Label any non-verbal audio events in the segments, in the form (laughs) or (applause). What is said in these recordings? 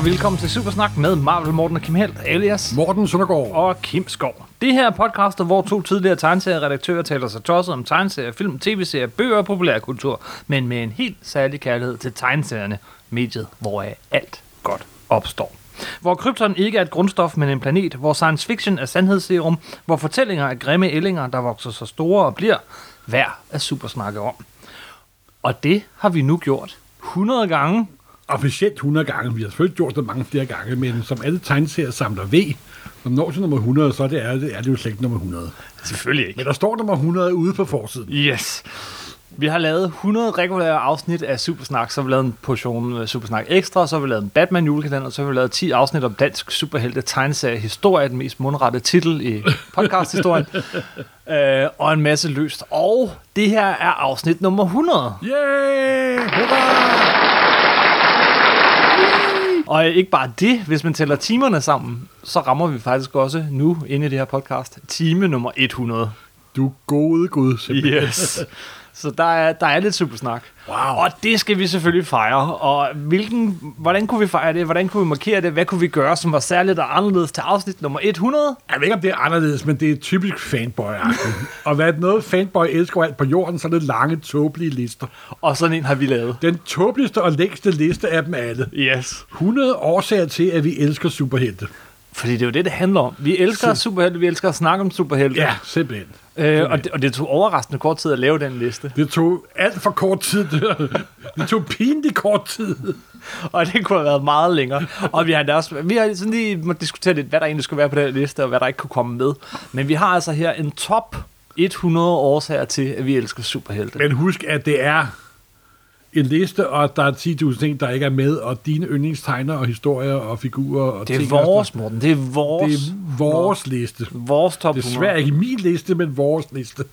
Og velkommen til Supersnak med Marvel Morten og Kim Helt, alias Morten Søndergaard. og Kim Skov. Det her er podcastet, hvor to tidligere tegneserieredaktører taler sig tosset om tegneserier, film, tv-serier, bøger og populærkultur, men med en helt særlig kærlighed til tegneserierne, mediet, hvor alt godt opstår. Hvor krypton ikke er et grundstof, men en planet, hvor science fiction er sandhedsserum, hvor fortællinger er grimme ællinger, der vokser så store og bliver værd at supersnakke om. Og det har vi nu gjort 100 gange, Officielt 100 gange. Vi har selvfølgelig gjort det mange flere gange, men som alle tegneserier samler ved, når når til nummer 100, så er det, er det, er det jo slet ikke nummer 100. Selvfølgelig ikke. Men der står nummer 100 ude på forsiden. Yes. Vi har lavet 100 regulære afsnit af Supersnak, så har vi lavet en portion øh, Supersnak Ekstra, så har vi lavet en Batman julekalender, så har vi lavet 10 afsnit om dansk superhelte tegneserie historie, den mest mundrette titel i (laughs) podcasthistorien, øh, og en masse løst. Og det her er afsnit nummer 100. Yeah! Hurra! Og ikke bare det, hvis man tæller timerne sammen, så rammer vi faktisk også nu inde i det her podcast time nummer 100. Du gode gud, simpelthen. Yes. Så der er, der er lidt supersnak. Wow. Og det skal vi selvfølgelig fejre. Og hvilken, hvordan kunne vi fejre det? Hvordan kunne vi markere det? Hvad kunne vi gøre, som var særligt og anderledes til afsnit nummer 100? Jeg ved ikke, om det er anderledes, men det er typisk fanboy. (laughs) Og hvad noget fanboy elsker alt på jorden, så er det lange, tåbelige lister. Og sådan en har vi lavet. Den tåbeligste og længste liste af dem alle. Yes. 100 årsager til, at vi elsker superhelte. Fordi det er jo det, det handler om. Vi elsker superhelte, vi elsker at snakke om superhelte. Ja, simpelthen. Øh, og, det, og det tog overraskende kort tid at lave den liste. Det tog alt for kort tid. (laughs) Det tog pinligt kort tid. (laughs) Og det kunne have været meget længere. Og vi har, også, vi har sådan lige måtte diskutere lidt, hvad der egentlig skulle være på den liste, og hvad der ikke kunne komme med. Men vi har altså her en top 100 årsager til, at vi elsker superhelte. Men husk, at det er en liste, og der er 10.000 ting, der ikke er med, og dine yndlingstegner og historier og figurer og Det er ting. vores, Morten. Det er vores, Det er vores liste. vores top Det er 100. svært ikke min liste, men vores liste.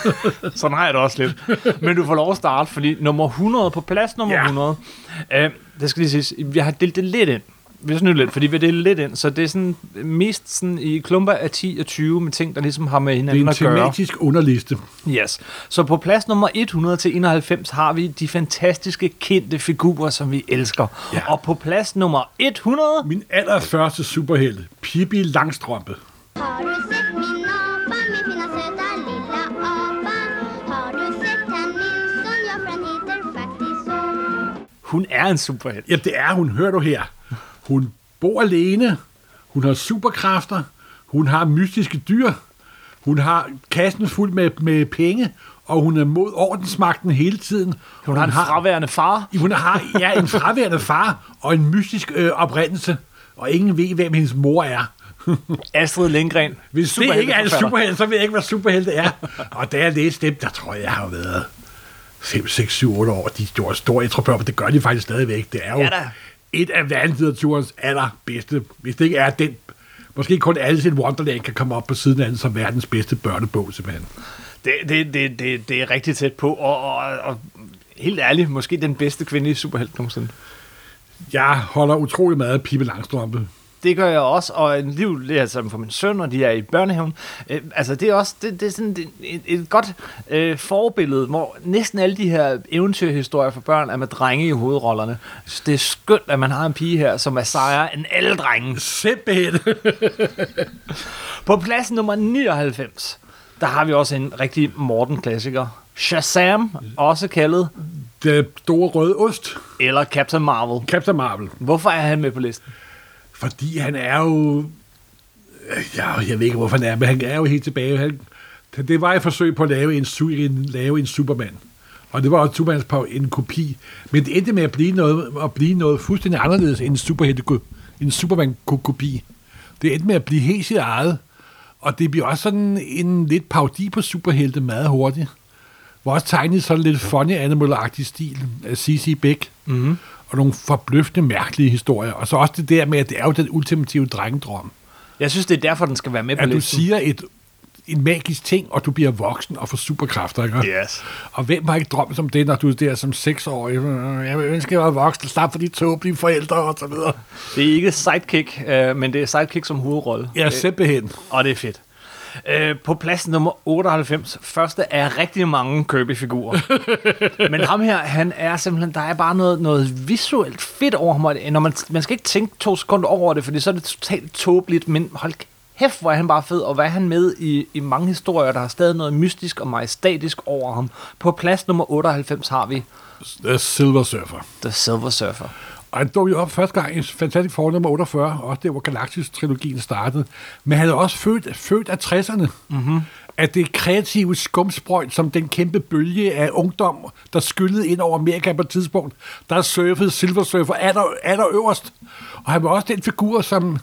(laughs) Sådan har jeg det også lidt. Men du får lov at starte, fordi nummer 100, på plads nummer Ja. 100, øh, det skal lige siges, vi har delt det lidt ind. Vi snydt lidt, fordi vi delt lidt ind, så det er sådan mest sådan i klumper af 10 og 20 med ting, der ligesom har med Det er hinanden en at gøre. tematisk underliste. Yes. Så på plads nummer 100 til 91 har vi de fantastiske kendte figurer, som vi elsker. Ja. Og på plads nummer 100, Min allerførste superhelte, Pippi Langstrømpe. Har du sett min apa, min fina söta lilla apa? Har du sett han Nilsson, ja han heter faktiskt så. hun er en superhelt. Ja, det er hun. Hør du her. Hun bor alene. Hun har superkræfter. Hun har mystiske dyr. Hun har kassen fuld med, med penge. Og hun er mod ordensmagten hele tiden. Hun har en fraværende far. Hun har ja, en (laughs) fraværende far og en mystisk øh, oprindelse. Og ingen ved, hvem hendes mor er. (laughs) Astrid Lindgren. Hvis det ikke er en superhelte, så ved jeg ikke, hvad superhelte er. og da jeg læste dem, der tror jeg, jeg har været 5, 6, 7, 8 år. De gjorde store intrapør, men det gør de faktisk stadigvæk. Det er jo Ja da. Et af verdenslitteraturens allerbedste, hvis det ikke er den, måske kun Alice in Wonderland kan komme op på siden af den som verdens bedste børnebog, simpelthen. Det, det, det, det, det er rigtig tæt på, og, og, og helt ærligt, måske den bedste kvindelige superhelt nogensinde. Jeg holder utrolig meget af Pippi Langstrømpe. Det gør jeg også, og en liv det er altså for min søn, og de er i børnehaven. Øh, altså, det er også det, det er sådan et, et, godt øh, forbillede, hvor næsten alle de her eventyrhistorier for børn er med drenge i hovedrollerne. Synes, Det er skønt, at man har en pige her, som er sejere end alle drenge. Simpelthen. (laughs) På plads nummer 99, der har vi også en rigtig Morten-klassiker. Shazam, også kaldet, Den store røde ost. eller Captain Marvel. Captain Marvel. Hvorfor er han med på listen? Fordi han er jo... Ja, jeg ved ikke, hvorfor han er, men han er jo helt tilbage. Han, det var et forsøg på at lave en, su- en, lave en Superman. Og det var også Supermans på en kopi. Men det endte med at blive noget, at blive noget fuldstændig anderledes end en, superhelte, en Superman-kopi. Det endte med at blive helt sit eget. Og det bliver også sådan en lidt parodi på superhelte meget hurtigt. Var også tegnet sådan lidt funny animal stil af C.C. Beck. Mm-hmm. Og nogle forbløffende mærkelige historier. Og så også det der med, at det er jo den ultimative drengedrøm. Jeg synes, det er derfor, den skal være med på At du listen. siger et, en magisk ting, og du bliver voksen og får superkræfter, ikke? Yes. Og hvem har ikke drømt om det, når du er der som seksårig? Jeg vil ønske, jeg var voksen, slap for de tåbelige forældre og så videre. Det er ikke sidekick, øh, men det er sidekick som hovedrolle. Ja, simpelthen. Og det er fedt. Øh, på plads nummer 98, første af rigtig mange Kirby-figurer. (laughs) Men ham her, han er simpelthen, der er bare noget, noget visuelt fedt over ham. Når man, man skal ikke tænke to sekunder over det, fordi så er det totalt tåbeligt, men hold kæft, hvor er han bare fed, og hvad er han med i, i mange historier, der har stadig noget mystisk og majestatisk over ham. På plads nummer 98 har vi The Silver Surfer. The Silver Surfer. Og han dukkede op første gang i Fantastic Four nummer 48, også der, hvor Galactus-trilogien startede. Men han er også født, født af 60'erne. Mm-hmm. At det kreative skumsprøjt, som den kæmpe bølge af ungdom, der skyllede ind over Amerika på et tidspunkt, der surfede Silver Surfer aller, aller øverst. Og han var også den figur, som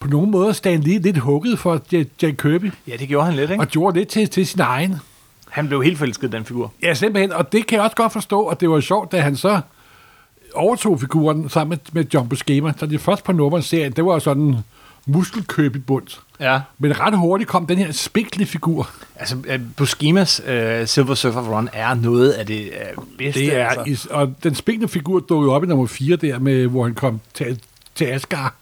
på nogen måde Stan Lee lidt hugget for Jack, Kirby, Ja, det gjorde han lidt, ikke? og gjorde det til, til sin egen. Han blev helt forelsket den figur. Ja, simpelthen. Og det kan jeg også godt forstå, og det var sjovt, da han så overtog figuren sammen med, med John Buscema. Så det første par numre serien, det var sådan muskelkøb i bund. Ja. Men ret hurtigt kom den her spinkle figur. Altså, øh, Buscemi's uh, Silver Surfer Run er noget af det uh, bedste. Det er, altså. og den spinkle figur dukkede op i nummer 4 der, med, hvor han kom til, til Asgard.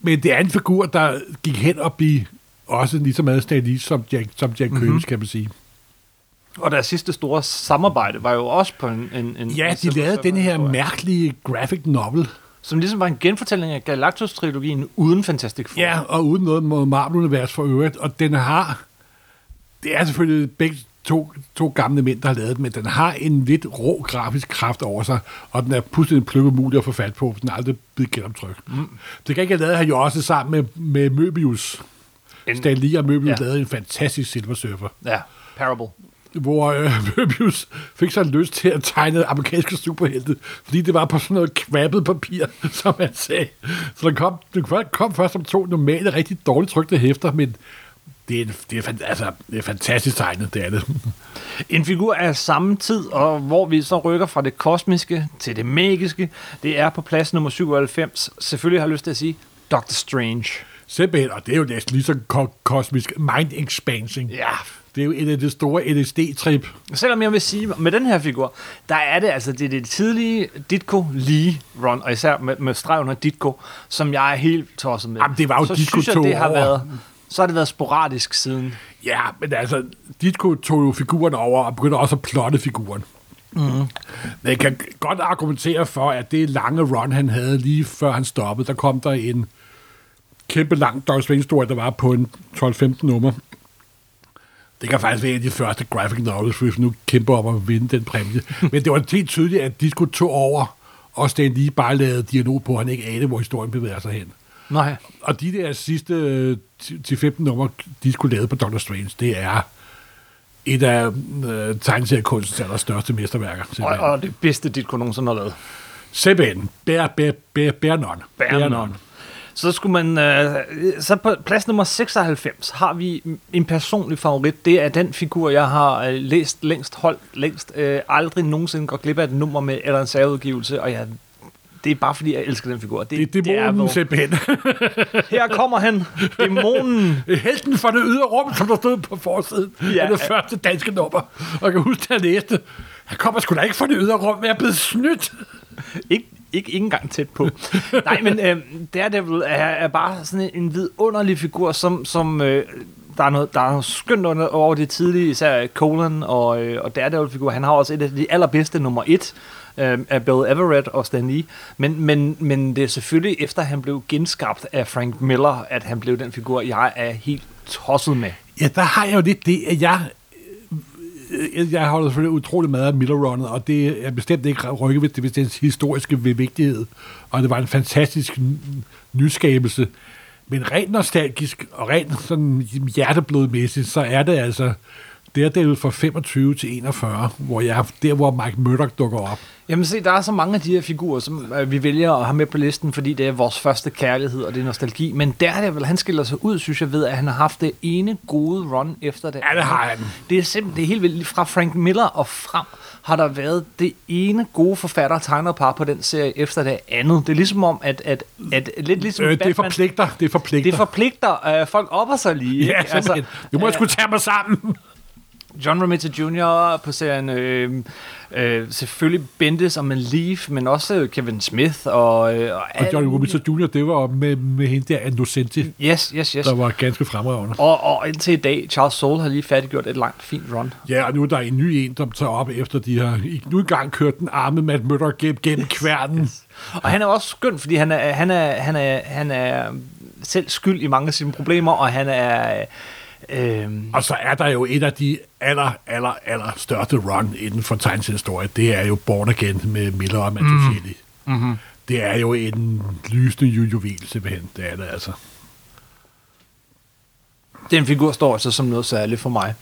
Men det er en figur, der gik hen og blev også lige så meget stadig som Jack, som Jack Mhm. mm-hmm. Kirby, kan man sige. Og deres sidste store samarbejde var jo også på en... en, en Ja, en de lavede den her mærkelige graphic novel, Som ligesom var en genfortælling af Galactus-trilogien uden Fantastic Four. Ja, og uden noget mod Marvel-univers for øvrigt. Og den har... Det er selvfølgelig begge to, to gamle mænd, der har lavet den, men den har en lidt rå grafisk kraft over sig, og den er pludselig pløkke mulig at få fat på, for den er aldrig blevet genoptrykt. Mm. Det kan ikke have lavet han jo også sammen med, med Möbius. En- Stan Lee og Möbius ja. lavede en fantastisk Silver Surfer, ja. Parable. Hvor øh, (laughs) Möbius fik så lyst til at tegne amerikanske superhelte, fordi det var på sådan noget kvappet papir, (laughs) som han sagde. Så den kom, den kom først som to normale, rigtig dårligt trykte hæfter, men det er, det, er, altså, det er fantastisk tegnet, det er det. En figur af samme tid, og hvor vi så rykker fra det kosmiske til det magiske, det er på plads nummer 97. Selvfølgelig har jeg lyst til at sige Doctor Strange. Simpelthen, og det er jo næsten lige så ko- kosmisk mind expansion. Ja, Det er jo et af de store LSD-trip. Selvom jeg vil sige, med den her figur, der er det altså det, er det tidlige Ditko Lee run, og især med, med streg under Ditko, som jeg er helt tosset med. Jamen, det var jo så Ditko synes jeg, det har over. været, så har det været sporadisk siden. Ja, men altså, Ditko tog jo figuren over og begyndte også at plotte figuren. Mm. Men jeg kan godt argumentere for, at det lange run, han havde lige før han stoppede, der kom der en kæmpe lang Dr. Strange-historie, der var på en 12-15 nummer. Det kan faktisk være en af de første graphic novels, hvis vi nu kæmper om at vinde den præmie. (laughs) Men det var helt tydeligt, at Disco tog over, og Stan lige bare lavede dialog på, at han ikke anede, hvor historien bevæger sig hen. Nej. Og de der sidste øh, 10-15 numre, de skulle lave på Doctor Strange, det er et af øh, tegneseriekunstens allerstørste mesterværker. Og, Simpelthen. og det bedste Ditko nogensinde har lavet. Simpelthen. Bær, bær, bær, bær non. Bær non. Så skulle man... Øh, så på plads nummer 96 har vi en personlig favorit. Det er den figur, jeg har øh, læst længst, holdt længst. Øh, aldrig nogensinde går glip af et nummer med eller en særudgivelse, og jeg, det er bare fordi, jeg elsker den figur. Det, det, det er dæmonen simpelthen. (laughs) Her kommer han, dæmonen. Helten for det ydre rum, som der stod på forsiden ja. af det første danske nummer. Og jeg kan huske, at jeg læste, han kommer sgu da ikke fra det ydre rum, men jeg er blevet snydt. Ikke, ikke, ikke engang tæt på. (laughs) Nej, men øh, Daredevil er, er bare sådan en, en vidunderlig figur, som, som øh, der er noget, der er noget skønt under, over det tidlige, især Colan og, øh, og Daredevil-figur. Han har også et af de allerbedste nummer et øh, af Bill Everett og Stan Lee. Men, men, men det er selvfølgelig efter, han blev genskabt af Frank Miller, at han blev den figur, jeg er helt tosset med. Ja, der har jeg jo lidt det, at jeg... Øh, jeg holder selvfølgelig utrolig meget af Miller-runnet, og det er bestemt ikke rykket ved, det ved dens historiske vigtighed. Og det var en fantastisk nyskabelse. Men rent nostalgisk og rent sådan hjerteblodmæssigt, så er det altså Daredevil fra 25 til 41, hvor jeg, der hvor Mike Murdoch dukker op. Jamen se, der er så mange af de her figurer, som øh, vi vælger at have med på listen, fordi det er vores første kærlighed, og det er nostalgi. Men der er det vel, han skiller sig ud, synes jeg, ved, at han har haft det ene gode run efter det. Ja, det har han. Det er simpelthen det er helt vildt. Fra Frank Miller og frem har der været det ene gode forfatter tegnerpar på den serie efter det andet. Det er ligesom om, at, at, at lidt ligesom Øh, det Batman, forpligter, det forpligter. det forpligter øh, folk op sig lige. Ja, ikke? simpelthen. Altså, nu må jeg øh, skulle tage mig sammen. John Romita Jr. på serien, øh, øh, selvfølgelig Bendis og Leaf, men også Kevin Smith og... Øh, Og Johnny Romita Jr., det var med, med hende der Andocenti, Yes, yes, yes. der var ganske fremragende. Og, og indtil i dag, Charles Soule har lige færdiggjort et langt, fint run. Ja, og nu er der en ny en, der tager op efter de har i- nu engang kørt den arme Matt Murdock gennem, kværnen. Og han er også skøn, fordi han er, han er, han er, han er selv skyld i mange af sine problemer, og han er... Øh, Og så er der jo et af de aller, aller, aller største run inden for tegnshistorie. Det er jo Born Again med Miller og Mantuchelli. Mm-hmm. Det er jo en lysende ju- juvel, simpelthen. Det er det altså. den figur står altså som noget særligt for mig.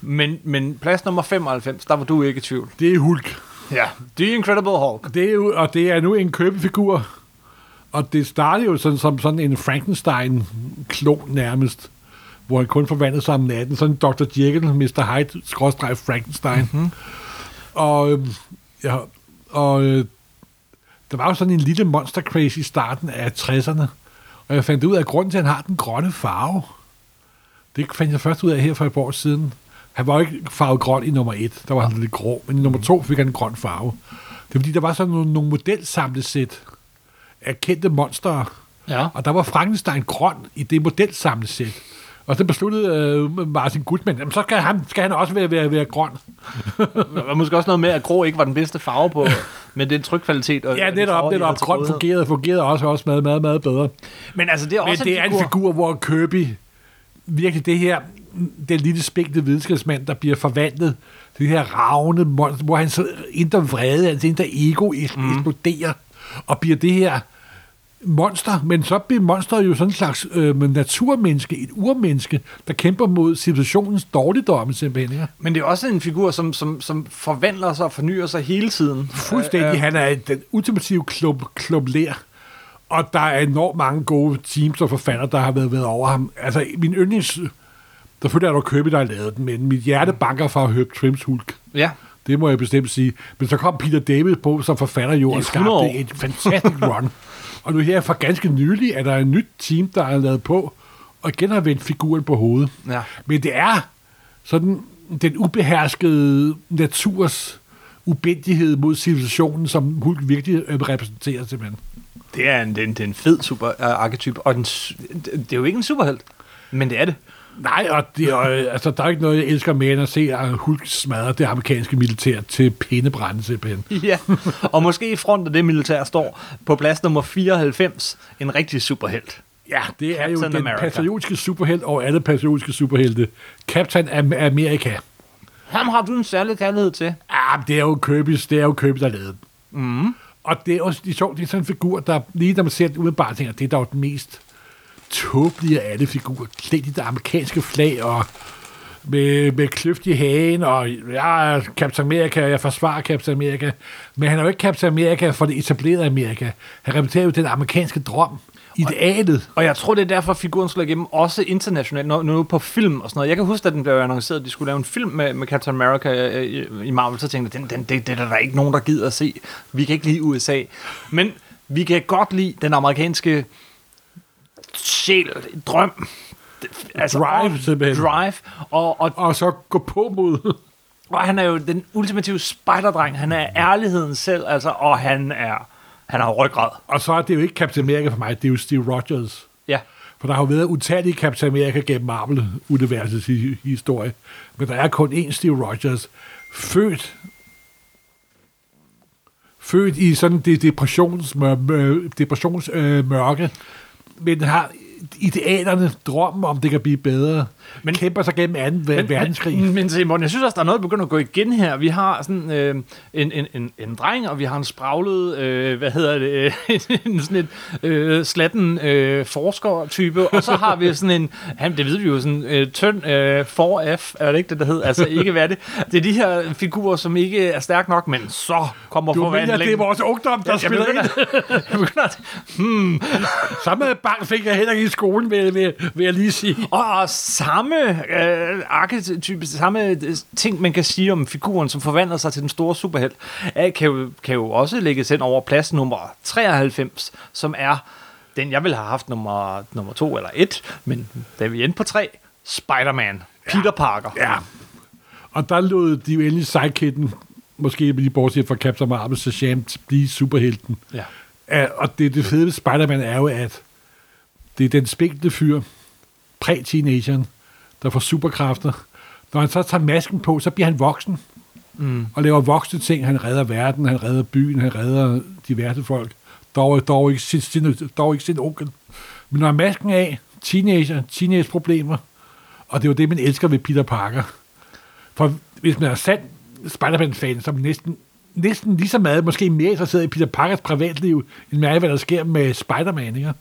Men, men plads nummer 95, der var du ikke i tvivl. Det er Hulk. Ja, The Incredible Hulk. Det er jo, og det er nu en købefigur. Og det startede jo sådan, som sådan en Frankenstein-klon nærmest, hvor han kun forvandlede sig om natten. Sådan en Dr. Jekyll, Mr. Hyde, skråstreg Frankenstein. Mm-hmm. Og, øhm, ja, og øh, der var jo sådan en lille monster craze i starten af 60'erne. Og jeg fandt ud af, at grunden til, at han har den grønne farve, det fandt jeg først ud af her for et par år siden. Han var jo ikke farvet grøn i nummer et, der var han lidt grå, men i nummer to fik han en grøn farve. Det er fordi, der var sådan nogle, nogle modelsamlesæt af kendte monstre, Ja. og der var Frankenstein grøn i det modelsamlesæt. Og så besluttede øh, Martin Gutmann, jamen så skal han, skal han også være, være, være grøn. (laughs) Var måske også noget med, at grå ikke var den bedste farve på, (laughs) med den trykkvalitet. Og Ja, og netop, de netop. Grøn fungerede, fungerede også, også meget, meget, meget bedre. Men altså, det er Men også det er en figur, hvor Kirby, virkelig det her, den lille spægte videnskabsmand, der bliver forvandlet til det her ravne monster, hvor han så indre vrede, hans indre ego Mhm. eksploderer, og bliver det her monster, men så bliver monsteret jo sådan en slags øh, naturmenneske, et urmenneske, der kæmper mod civilisationens dårligdomme simpelthen. Ikke? Men det er også en figur, som, som, som forvandler sig og fornyer sig hele tiden. Fuldstændig. Øh, Han er den ultimative klub, klub lær. Og der er enormt mange gode teams og forfatter, der har været, været over ham. Altså, min yndlings... Selvfølgelig er der Kirby, der har lavet den, men mit hjerte banker for at høre Trims Hulk. Ja. Det må jeg bestemt sige. Men så kom Peter David på som forfatter jo, og 100 år. skabte et fantastisk run. Og nu her for ganske nylig er der et nyt team, der er lavet på, og igen har vendt figuren på hovedet. Ja. Men det er sådan den ubeherskede naturs ubændighed mod civilisationen, som Hulk virkelig øh, repræsenterer simpelthen. Det er en, det er en, det er en fed super arketyp, og den, det er jo ikke en superhelt, men det er det. Nej, og det øh, altså, der er ikke noget, jeg elsker mere end at se at Hulk smadre det amerikanske militær til pindebrænde simpelthen. (laughs) Ja, og måske i front af det militær står på plads nummer 94 en rigtig superhelt. Ja, det er jo Captain den America. patriotiske superhelt og alle patriotiske superhelte. Captain Am- America. Ham har du en særlig kærlighed til. Ah, men det er jo Kirby's, det er jo Kirby, der lavede den. Mm. Og det er også det er sjovt, det er sådan en figur, der lige når man ser den umiddelbart tænker, det er dog den mest tåbelige af alle figurer. Klædt i det amerikanske flag og med, med kløft i hagen, og jeg er Captain America, jeg forsvarer Captain America. Men han er jo ikke Captain America for det etablerede Amerika. Han repræsenterer jo den amerikanske drøm. Idealet. Og jeg tror, det er derfor, figuren slår igennem også internationalt, når, nu på film og sådan noget. Jeg kan huske, at den blev annonceret, at de skulle lave en film med, med Captain America øh, i, i Marvel, så tænkte jeg, den, den, det, det er der ikke nogen, der gider at se. Vi kan ikke lide USA. Men vi kan godt lide den amerikanske sjæl, drøm, altså, Drive, og- simpelthen. Drive, og, og, Og så gå på mod... (laughs) og han er jo den ultimative spejderdreng. Han er ærligheden selv, altså, og han er, han har ryggrad. Og så er det jo ikke Captain America for mig, det er jo Steve Rogers. Ja. For der har jo været utallige Captain America gennem Marvel-universets hi- historie. Men der er kun én Steve Rogers, født født i sådan det depressionsmørke, depressions, øh, men har idealerne, drømmen om, det kan blive bedre, men, kæmper sig gennem 2. Men, verdenskrig. Men, men Simon, jeg synes også, der er noget, der begynder at gå igen her. Vi har sådan øh, en, en, en, en dreng, og vi har en spraglet, øh, hvad hedder det, (laughs) en, sådan en øh, slatten øh, forsker-type, og så har vi sådan en, han, det ved vi jo, sådan øh, tynd øh, 4F, er det ikke det, der hedder? Altså ikke hvad det? Det er de her figurer, som ikke er stærke nok, men så kommer du mener, forvandlingen. det er vores ungdom, der jeg spiller ind? begynder, (laughs) jeg begynder at, hmm, Samme bank fik jeg heller ikke i skolen, vil, vil, vil jeg lige sige. Og, og samme øh, arketype, samme øh, ting, man kan sige om figuren, som forvandler sig til den store superhelt, øh, kan, jo, kan jo også lægges ind over plads nummer 93, som er den, jeg ville have haft nummer, nummer to eller et, men da vi endte på tre, Spider-Man, Peter Parker. Ja. Og der lod de jo endelig sidekitten, måske lige bortset fra Captain Marvel, så Sham blive superhelten. Ja. Ja, og det, det fede ved Spider-Man er jo, at det er den spinkle fyr, præ-teenageren, der får superkræfter. Når han så tager masken på, så bliver han voksen. Mm. Og laver voksne ting. Han redder verden, han redder byen, han redder diverse folk. Dog, dog, ikke, sin, sin, dog ikke sin onkel. Men når masken af, teenager, teenage-problemer, og det er jo det, man elsker ved Peter Parker. For hvis man er sand Spider-Man-fan, så er man næsten, næsten lige så meget, måske mere interesseret i Peter Parkers privatliv, end med hvad der sker med Spider-Man, ikke?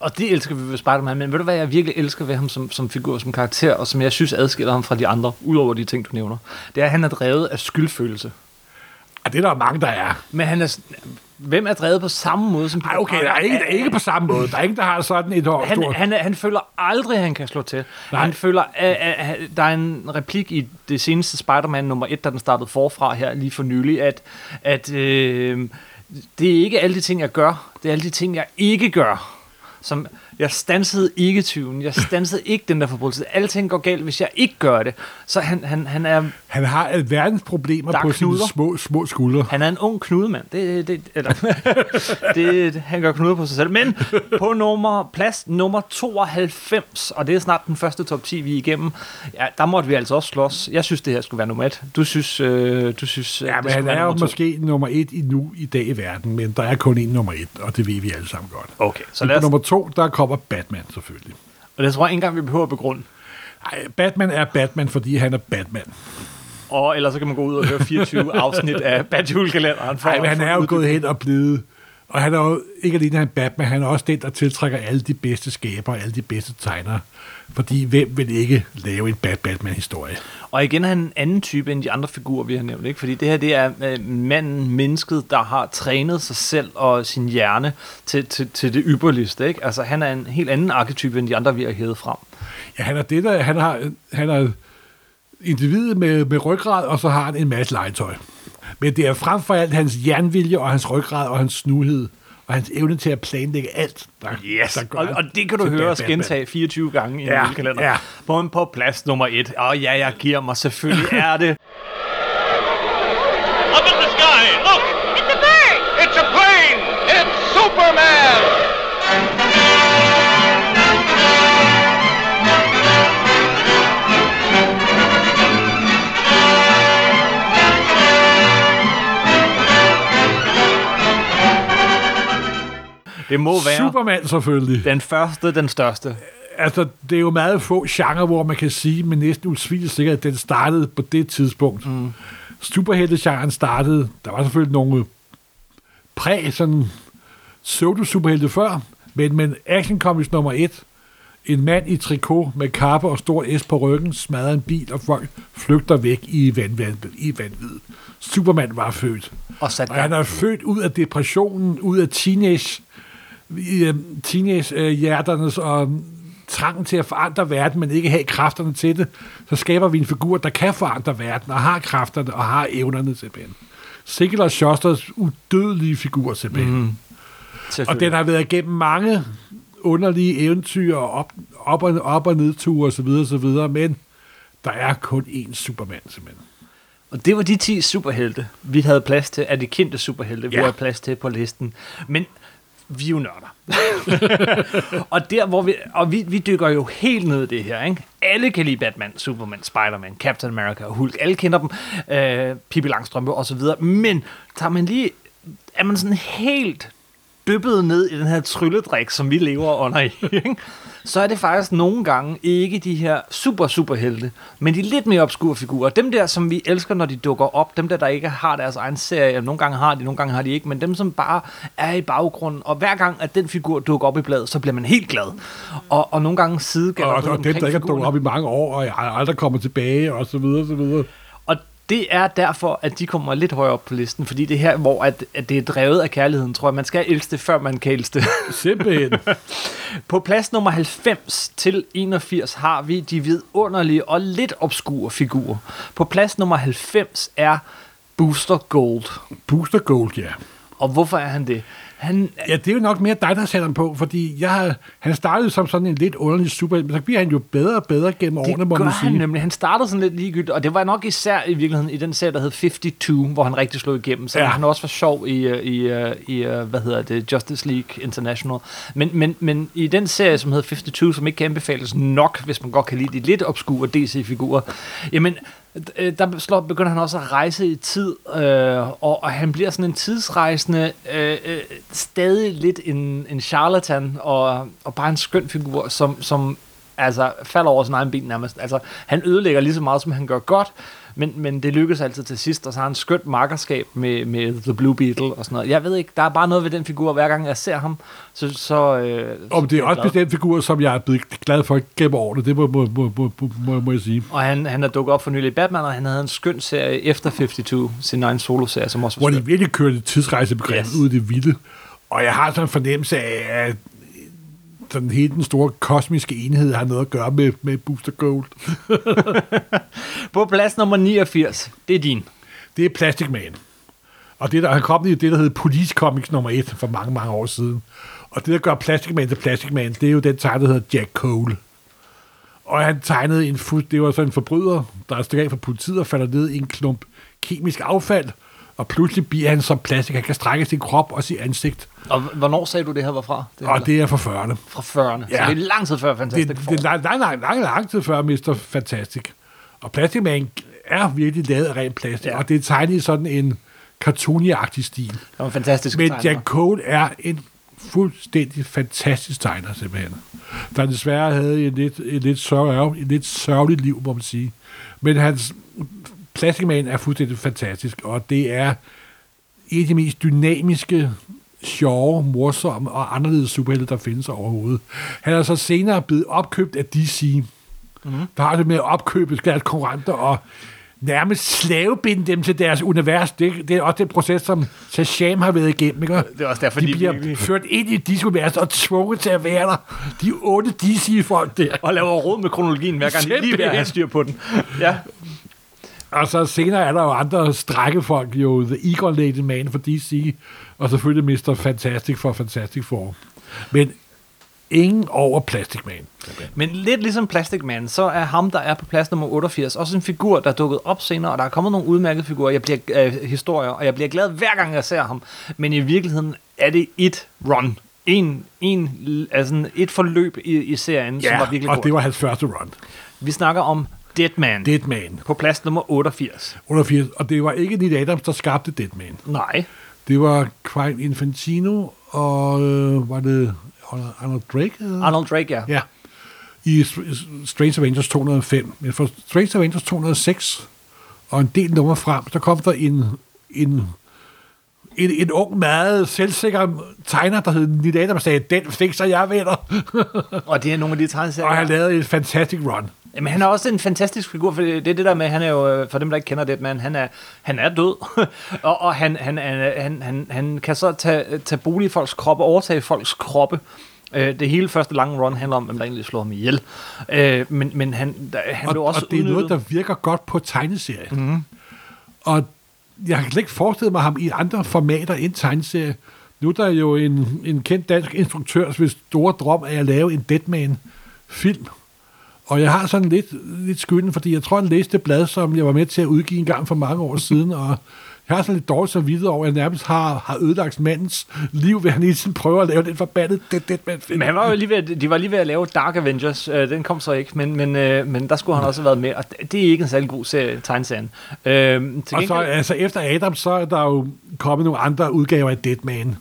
Og det elsker vi ved Spider-Man, men ved du hvad jeg virkelig elsker ved ham som, som figur, som karakter, og som jeg synes adskiller ham fra de andre, udover de ting, du nævner, det er, at han er drevet af skyldfølelse. Og det er der mange, der er. Men han er, hvem er drevet på samme måde som Peter Ej, okay, der er ikke, der er ikke på samme måde. Der er ingen, der har sådan et år han, han, han føler aldrig, at han kan slå til. Nej. Han føler, at, at, at der er en replik i det seneste Spider-Man nummer 1, da den startede forfra her lige for nylig, at, at øh, det er ikke alle de ting, jeg gør, det er alle de ting, jeg ikke gør. Som, jeg stansede ikke tyven, jeg stansede ikke den der forbrydelse. Alting går galt, hvis jeg ikke gør det. Så han, han, han, er, Han har alverdens problemer er på sine knuder. små, små skuldre. han er en ung knudemand. Det, det, eller, (laughs) det, han gør knude på sig selv. Men på nummer, plads nummer 92, og det er snart den første top 10, vi er igennem, ja, der måtte vi altså også slås. Jeg synes, det her skulle være nummer 1. Du synes, øh, du synes Ja, men han er jo måske nummer et i nu i dag i verden, men der er kun én nummer et, og det ved vi alle sammen godt. Okay, så lad på os, nummer to, der kommer Batman selvfølgelig. og det tror jeg ikke engang, vi behøver at begrunde. Ej, Batman er Batman, fordi han er Batman. Og ellers så kan man gå ud og høre 24 (laughs) afsnit af Batjulekalenderen. Nej, men han er jo gået hen og blevet... Og han er jo ikke alene han Batman, han er også den, der tiltrækker alle de bedste skaber, alle de bedste tegnere. Fordi hvem vil ikke lave en Bat Batman-historie? Og igen er han en anden type end de andre figurer, vi har nævnt. Ikke? Fordi det her, det er øh, manden, mennesket, der har trænet sig selv og sin hjerne til, til, til det ypperligste. Ikke? Altså, han er en helt anden arketype end de andre, vi har hævet frem. Ja, han er det der, han har, han er individet med, med ryggrad, og så har han en masse legetøj. Men det er frem for alt hans jernvilje og hans ryggrad og hans snuhed og hans evne til at planlægge alt, der, der gør Og, og det kan du høre os gentage 24 gange i Ja, en kalender. ja. På, på plads nummer et. Og ja, jeg giver mig. Selvfølgelig (laughs) er det. Up in the sky, look! It's a bird! It's a plane! It's Superman! Det må være Superman selvfølgelig. den første, den største. Altså, det er jo meget få genre, hvor man kan sige med næsten usvigelig sikkerhed, at den startede på det tidspunkt. Mm. Superhelte-genren startede, der var selvfølgelig nogle præ, sådan pseudo-superhelte før, men, men Action Comics nummer et, en mand i trikot med kappe og stor S på ryggen, smadrer en bil, og folk flygter væk i vanvid. I vanvid. Superman var født. Og sat Og han er født ud af depressionen, ud af teenage, teenage-hjerternes og trangen til at forandre verden, men ikke have kræfterne til det, så skaber vi en figur, der kan forandre verden, og har kræfterne, og har evnerne simpelthen. Sigurd og Schosters udødelige figur simpelthen. Mm. Og den har været igennem mange underlige eventyr, og op, op, og, op og nedture osv., osv., men der er kun én Superman simpelthen. Og det var de 10 superhelte, vi havde plads til, af de kendte superhelte, vi Ja. havde plads til på listen. Men vi er jo nørder. (laughs) og der, hvor vi, og vi, vi dykker jo helt ned i det her, ikke? Alle kan lide Batman, Superman, Spider-Man, Captain America og Hulk. Alle kender dem. Øh, Pippi Langstrømpe og så videre. Men tager man lige, er man sådan helt dyppet ned i den her trylledrik, som vi lever under i, (laughs) ikke? Så er det faktisk nogle gange ikke de her super superhelte, men de lidt mere obskure figurer. Dem der, som vi elsker, når de dukker op. Dem der, der ikke har deres egen serie. Nogle gange har de, nogle gange har de ikke. Men dem, som bare er i baggrunden. Og hver gang, at den figur dukker op i bladet, så bliver man helt glad. Og, og nogle gange sidegælder Og, og dem, der ikke har dukket op i mange år, og aldrig kommer tilbage, og så videre, og så videre. Det er derfor, at de kommer lidt højere op på listen, fordi det er her, hvor at, at det er drevet af kærligheden, tror jeg. Man skal elske det, før man kan elske det. Simpelthen. På plads nummer 90 til 81 har vi de vidunderlige og lidt obskure figurer. På plads nummer 90 er Booster Gold. Booster Gold, ja. Og hvorfor er han det? Han, Ja, det er jo nok mere dig, der sætter ham på, fordi jeg har, han startede som sådan en lidt underlig super, men så bliver han jo bedre og bedre gennem årene, må det man han sige. nemlig. Han startede sådan lidt ligegyldigt, og det var nok især i virkeligheden i den serie, der hed 52, hvor han rigtig slog igennem. Så ja. Han også var sjov i, øh, i, øh, i, øh, hvad hedder det, Justice League International. Men, men, men i den serie, som hedder 52, som ikke kan anbefales nok, hvis man godt kan lide de lidt obskure DC-figurer, jamen, Øh, der slår, begynder han også at rejse i tid, øh, og, og han bliver sådan en tidsrejsende, øh, øh, stadig lidt en, en charlatan, og, og bare en skøn figur, som, som altså falder over sin egen ben nærmest. Altså, han ødelægger lige så meget, som han gør godt, men, men det lykkes altid til sidst, og så har han skønt makkerskab med, med The Blue Beetle og sådan noget. Jeg ved ikke, der er bare noget ved den figur, hver gang jeg ser ham, så... så øh, Og det er også bestemt figur, som jeg er blevet glad for gennem årene, det må, må, må, må, må, må jeg sige. Og han, han er dukket op for nylig i Batman, og han havde en skøn serie efter 52, sin egen solo-serie, som også var Hvor de virkelig kørte tidsrejsebegreb Yes. yes. ud i det vilde. Og jeg har sådan en fornemmelse af, at sådan hele den store kosmiske enhed har noget at gøre med, med Booster Gold. (laughs) På plads nummer 89, det er din. Det er Plastic Man. Og det, der er kommet i det, der hedder Police Comics nummer 1 for mange, mange år siden. Og det, der gør Plastic Man til Plastic Man, det er jo den tegner, der hedder Jack Cole. Og han tegnede en fuld, det var sådan en forbryder, der er stikket af fra politiet og falder ned i en klump kemisk affald, og pludselig bliver han som plastik. Han kan strække sin krop og sit ansigt, Og hvornår sagde du, det her var fra? Det og det er for 40'erne. fra 40'erne. Ja. Så det er lang tid før Fantastic det, Four. det er lang, lang, lang, lang, lang tid før Mr. Fantastic. Og Plastic Man er virkelig lavet af rent plastik, Ja. og det er tegnet i sådan en cartoony-agtig stil. Det var en fantastisk Men tegner. Jack Cole er en fuldstændig fantastisk tegner, simpelthen. Der desværre havde en lidt, en lidt, sørg, en lidt sørgeligt liv, må man sige. Men hans Plastic Man er fuldstændig fantastisk, og det er en af de mest dynamiske, sjove, morsomme og anderledes superhelte, der findes overhovedet. Han er så senere blevet opkøbt af DC, mm. der har det med at opkøbe deres konkurrenter og nærmest slavebinde dem til deres univers. Det, det er også den proces, som Shazam har været igennem. Ikke? Det er også derfor, de, de bliver virkelig- ført ind i DC-universet og tvunget til at være der. De otte DC-folk der. Og laver råd med kronologien, hver gang de lige ved at have styr på den. Ja. Og så senere er der jo andre strækkefolk, jo The Eagle Lady Man for DC, og selvfølgelig Mr. Fantastic for Fantastic Four. Men ingen over Plastic Man. Men lidt ligesom Plastic Man, så er ham, der er på plads nummer 88, også en figur, der er dukket op senere, og der er kommet nogle udmærkede figurer, jeg bliver, øh, historier, og jeg bliver glad hver gang, jeg ser ham. Men i virkeligheden er det et run. En, en, altså et forløb i, i serien, som var virkelig og godt. det var hans første run. Vi snakker om Deadman Dead Man. på plads nummer 88. 88. Og det var ikke Neil Adams, der skabte Dead Man. Nej. Det var Quine Infantino, og øh, var det Arnold Drake? Eller? Arnold Drake, ja. Ja. I Strange Avengers 205. Men for Strange Avengers 206 og en del nummer frem, der kom der en, en, en, en ung, meget selvsikker tegner, der hed Neil Adams, sagde, den fikser jeg, venner. Og det er nogle af de tegneserier. og han lavede et fantastic run. Jamen, han er også en fantastisk figur, for det er det der med, han er jo, øh, for dem, der ikke kender det, men han er, han er død, (laughs) og, og han, han, han, han, han, kan så tage, tage bolig i folks kroppe, overtage folks kroppe. Øh, Det hele første lange run handler om, hvem der egentlig slår ham ihjel. Øh, Men, men han, der, han Og, blev også og det er noget, udnyttet. der virker godt på tegneserie. Mm. Og jeg kan ikke forestille mig ham i andre formater end tegneserie. Nu er der jo en, en kendt dansk instruktør, hvis store drøm er at lave en Deadman-film. Og jeg har sådan lidt, lidt skylden, fordi jeg tror, han læste det blad, som jeg var med til at udgive en gang for mange år siden, og jeg har sådan lidt dårligt så videre over, at jeg nærmest har, har ødelagt mandens liv, ved at han hele tiden prøver at lave den forbandede Dead- Deadman-film. Men han var jo lige ved, at- de var lige ved at lave Dark Avengers. Øh, den kom så ikke, men, men, øh, men der skulle han også have været med. Og det- det er ikke en særlig god serie, tegneserien. Øh, Og så, altså, efter Adam, så er der jo kommet nogle andre udgaver af Deadman.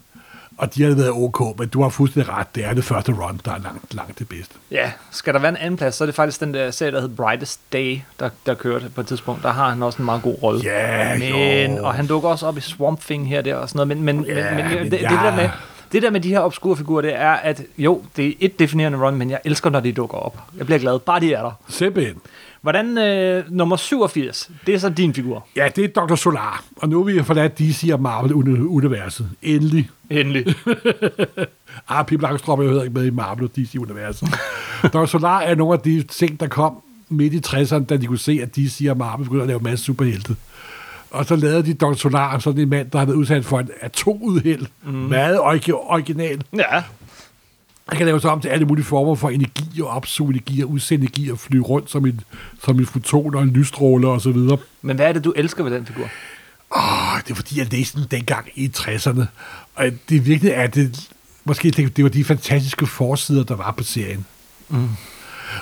Og de har været ok, men du har fuldstændig ret. Det er det første run, der er langt, langt det bedste. Ja, skal der være en anden plads, så er det faktisk den der serie, der hedder Brightest Day, der, der kørte på et tidspunkt. Der har han også en meget god rolle. Ja, men, jo. Og han dukker også op i Swamp Thing her der og sådan noget. Men, men, Ja, men, men, men det, det, ja. der med, det der med de her obskure figurer, det er, at jo, det er et definerende run, men jeg elsker, når de dukker op. Jeg bliver glad, bare de er der. Simpelthen. Hvordan øh, nummer 87, det er så din figur. Ja, det er Dr. Solar. Og nu er vi forladt DC og Marvel-universet. Endelig. Endelig. (laughs) Ah, Pippi Langstrøm er jo heller ikke med i Marvel og DC-universet. (laughs) Dr. Solar er nogle af de ting, der kom midt i 60'erne, da de kunne se, at DC og Marvel begyndte at lave en masse superhelte. Og så lavede de Dr. Solar, sådan en mand, der havde været udsat for et atomuheld. Mm. Meget orgi- original. Ja. Han kan lave sig om til alle mulige former for energi og opsuge energi og udsende energi og flyve rundt som en, som en foton og en lysstråle og så videre. Men hvad er det, du elsker ved den figur? Åh, det er fordi, jeg læste den dengang i 60'erne. Og det virkelig er det, måske det, var de fantastiske forsider, der var på serien. Mm.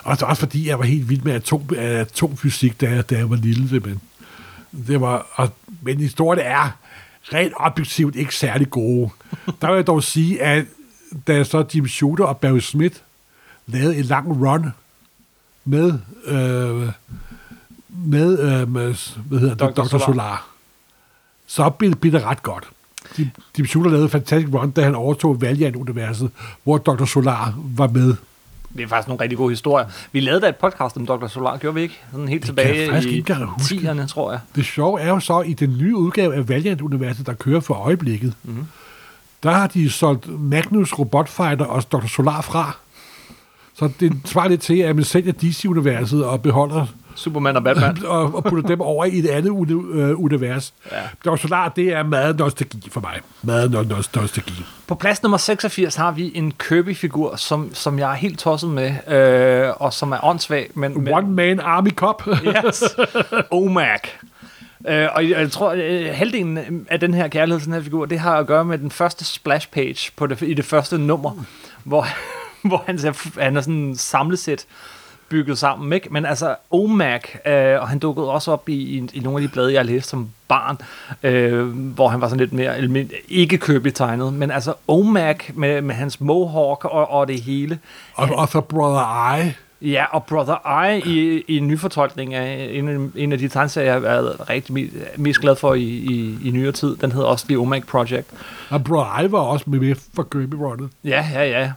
Og så også fordi, jeg var helt vild med atom, atomfysik, da jeg, da jeg var lille. Simpelthen. Det var, og, men historien er rent objektivt ikke særlig gode. Der vil jeg dog sige, at da så Jim Shooter og Barry Smith lavede en lang run med, øh, med, øh, med hvad hedder det, Dr. Dr. Solar. Solar, så blev, blev det ret godt. Jim, Jim Shooter lavede en fantastisk run, da han overtog Valiant-universet, hvor Dr. Solar var med. Det er faktisk nogle rigtig gode historier. Vi lavede da et podcast om Dr. Solar, gjorde vi ikke? Sådan helt Det tilbage i ikke engang huske. 10'erne, tror jeg. Det sjove er jo så, i den nye udgave af Valiant-universet, der kører for øjeblikket, mm. Der har de solgt Magnus Robotfighter og Dr. Solar fra. Så det svarer lidt til, at man sælger DC-universet og beholder Superman og Batman. (clears throat) og, og putter dem over i et andet uni- øh, univers. Ja. Dr. Solar, det er meget nostalgi for mig. Meget no- no- nostalgi. På plads nummer 86 har vi en Kirby-figur, som, som jeg er helt tosset med, øh, og som er åndssvag. Men, men, One Man Army Cop. Yes. (laughs) OMAC. Øh, og jeg, tror, at halvdelen af den her kærlighed til den her figur, det har at gøre med den første splash page på det, i det første nummer, hvor, (laughs) hvor han, ser, han er sådan samlesæt bygget sammen, ikke? Men altså, OMAC, øh, og han dukkede også op i, i, i nogle af de blade, jeg læste som barn, øh, hvor han var sådan lidt mere, almind- ikke købigt tegnet, men altså OMAC med, med hans mohawk og, og det hele. og, og så Brother Eye. Ja, og Brother Eye i, i en nyfortolkning af en, en af de tegneserier, jeg har været rigtig me- mest glad for i, i, i nyere tid. Den hedder også The OMAC Project. Og Brother Eye var også med, for Kirby Runnet. Ja, ja, ja.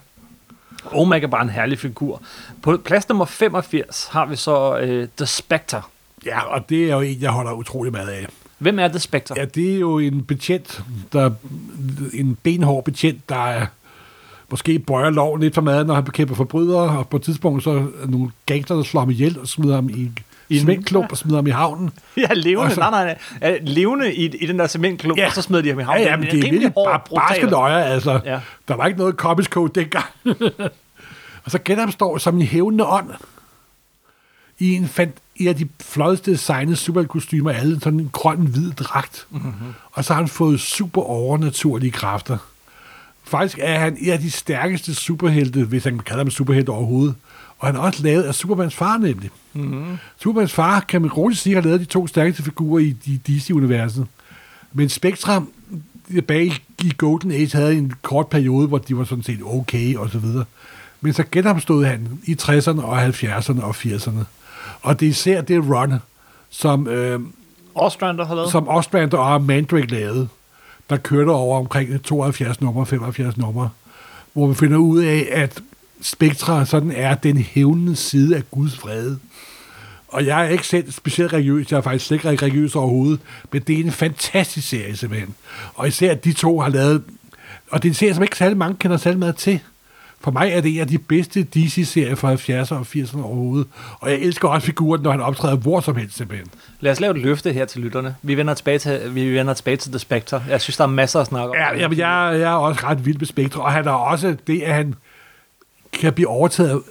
OMAC er bare en herlig figur. På plads nummer 85 har vi så uh, The Spectre. Ja, og det er jo en, jeg holder utrolig meget af. Hvem er The Spectre? Ja, det er jo en betjent, der, en benhård betjent, der er, måske bøjer loven lidt for meget, når han bekæmper forbrydere, og på et tidspunkt så er nogle gangster, der slår ham ihjel og smider ham i I en- smækklump og smider ham i havnen. Ja, levende. Så- Nej, nej, nej. Ja, levende i, i den der cementklub, ja. Ja. og så smider de ham i Ja, havnen. ja, men det er virkelig brutal. barske løjer, altså. Ja. Der var ikke noget comics code dengang. (laughs) og så genopstår som en hævnende ånd i en, fan, en af de flotteste designede superkostymer, alle sådan en grøn-hvid dragt. Mm-hmm. Og så har han fået super overnaturlige kræfter. Faktisk er han en af de stærkeste superhelte, hvis han kan kalde ham superhelte overhovedet. Og han er også lavet af Supermans far nemlig. Mm-hmm. Supermans far, kan man roligt sige, har lavet de to stærkeste figurer i DC-universet. Men Spectrum, tilbage i Golden Age, havde en kort periode, hvor de var sådan set okay og så videre. Men så genopstod han i 60'erne og 70'erne og 80'erne. Og det er især det run, som, øh, Ostrander har lavet. som Ostrander og Mandrake lavede, der kørte over omkring 72 nummer, 75 nummer, hvor vi finder ud af, at Spectra sådan er den hævnende side af Guds vrede. Og jeg er ikke selv specielt religiøs, jeg er faktisk slet ikke religiøs overhovedet, men det er en fantastisk serie simpelthen. Og især at de to har lavet, og det er en serie, som ikke særlig mange kender særlig meget til. For mig er det en af de bedste DC-serier fra 70'erne og 80'erne overhovedet. Og jeg elsker også figuren, når han optræder hvor som helst simpelthen. Lad os lave et løfte her til lytterne. Vi vender tilbage til, vi vender tilbage til The Spectre. Jeg synes, der er masser at snakke om. Ja, jamen, jeg, jeg er også ret vild med Spectre, og han er også det, at han kan blive overtaget.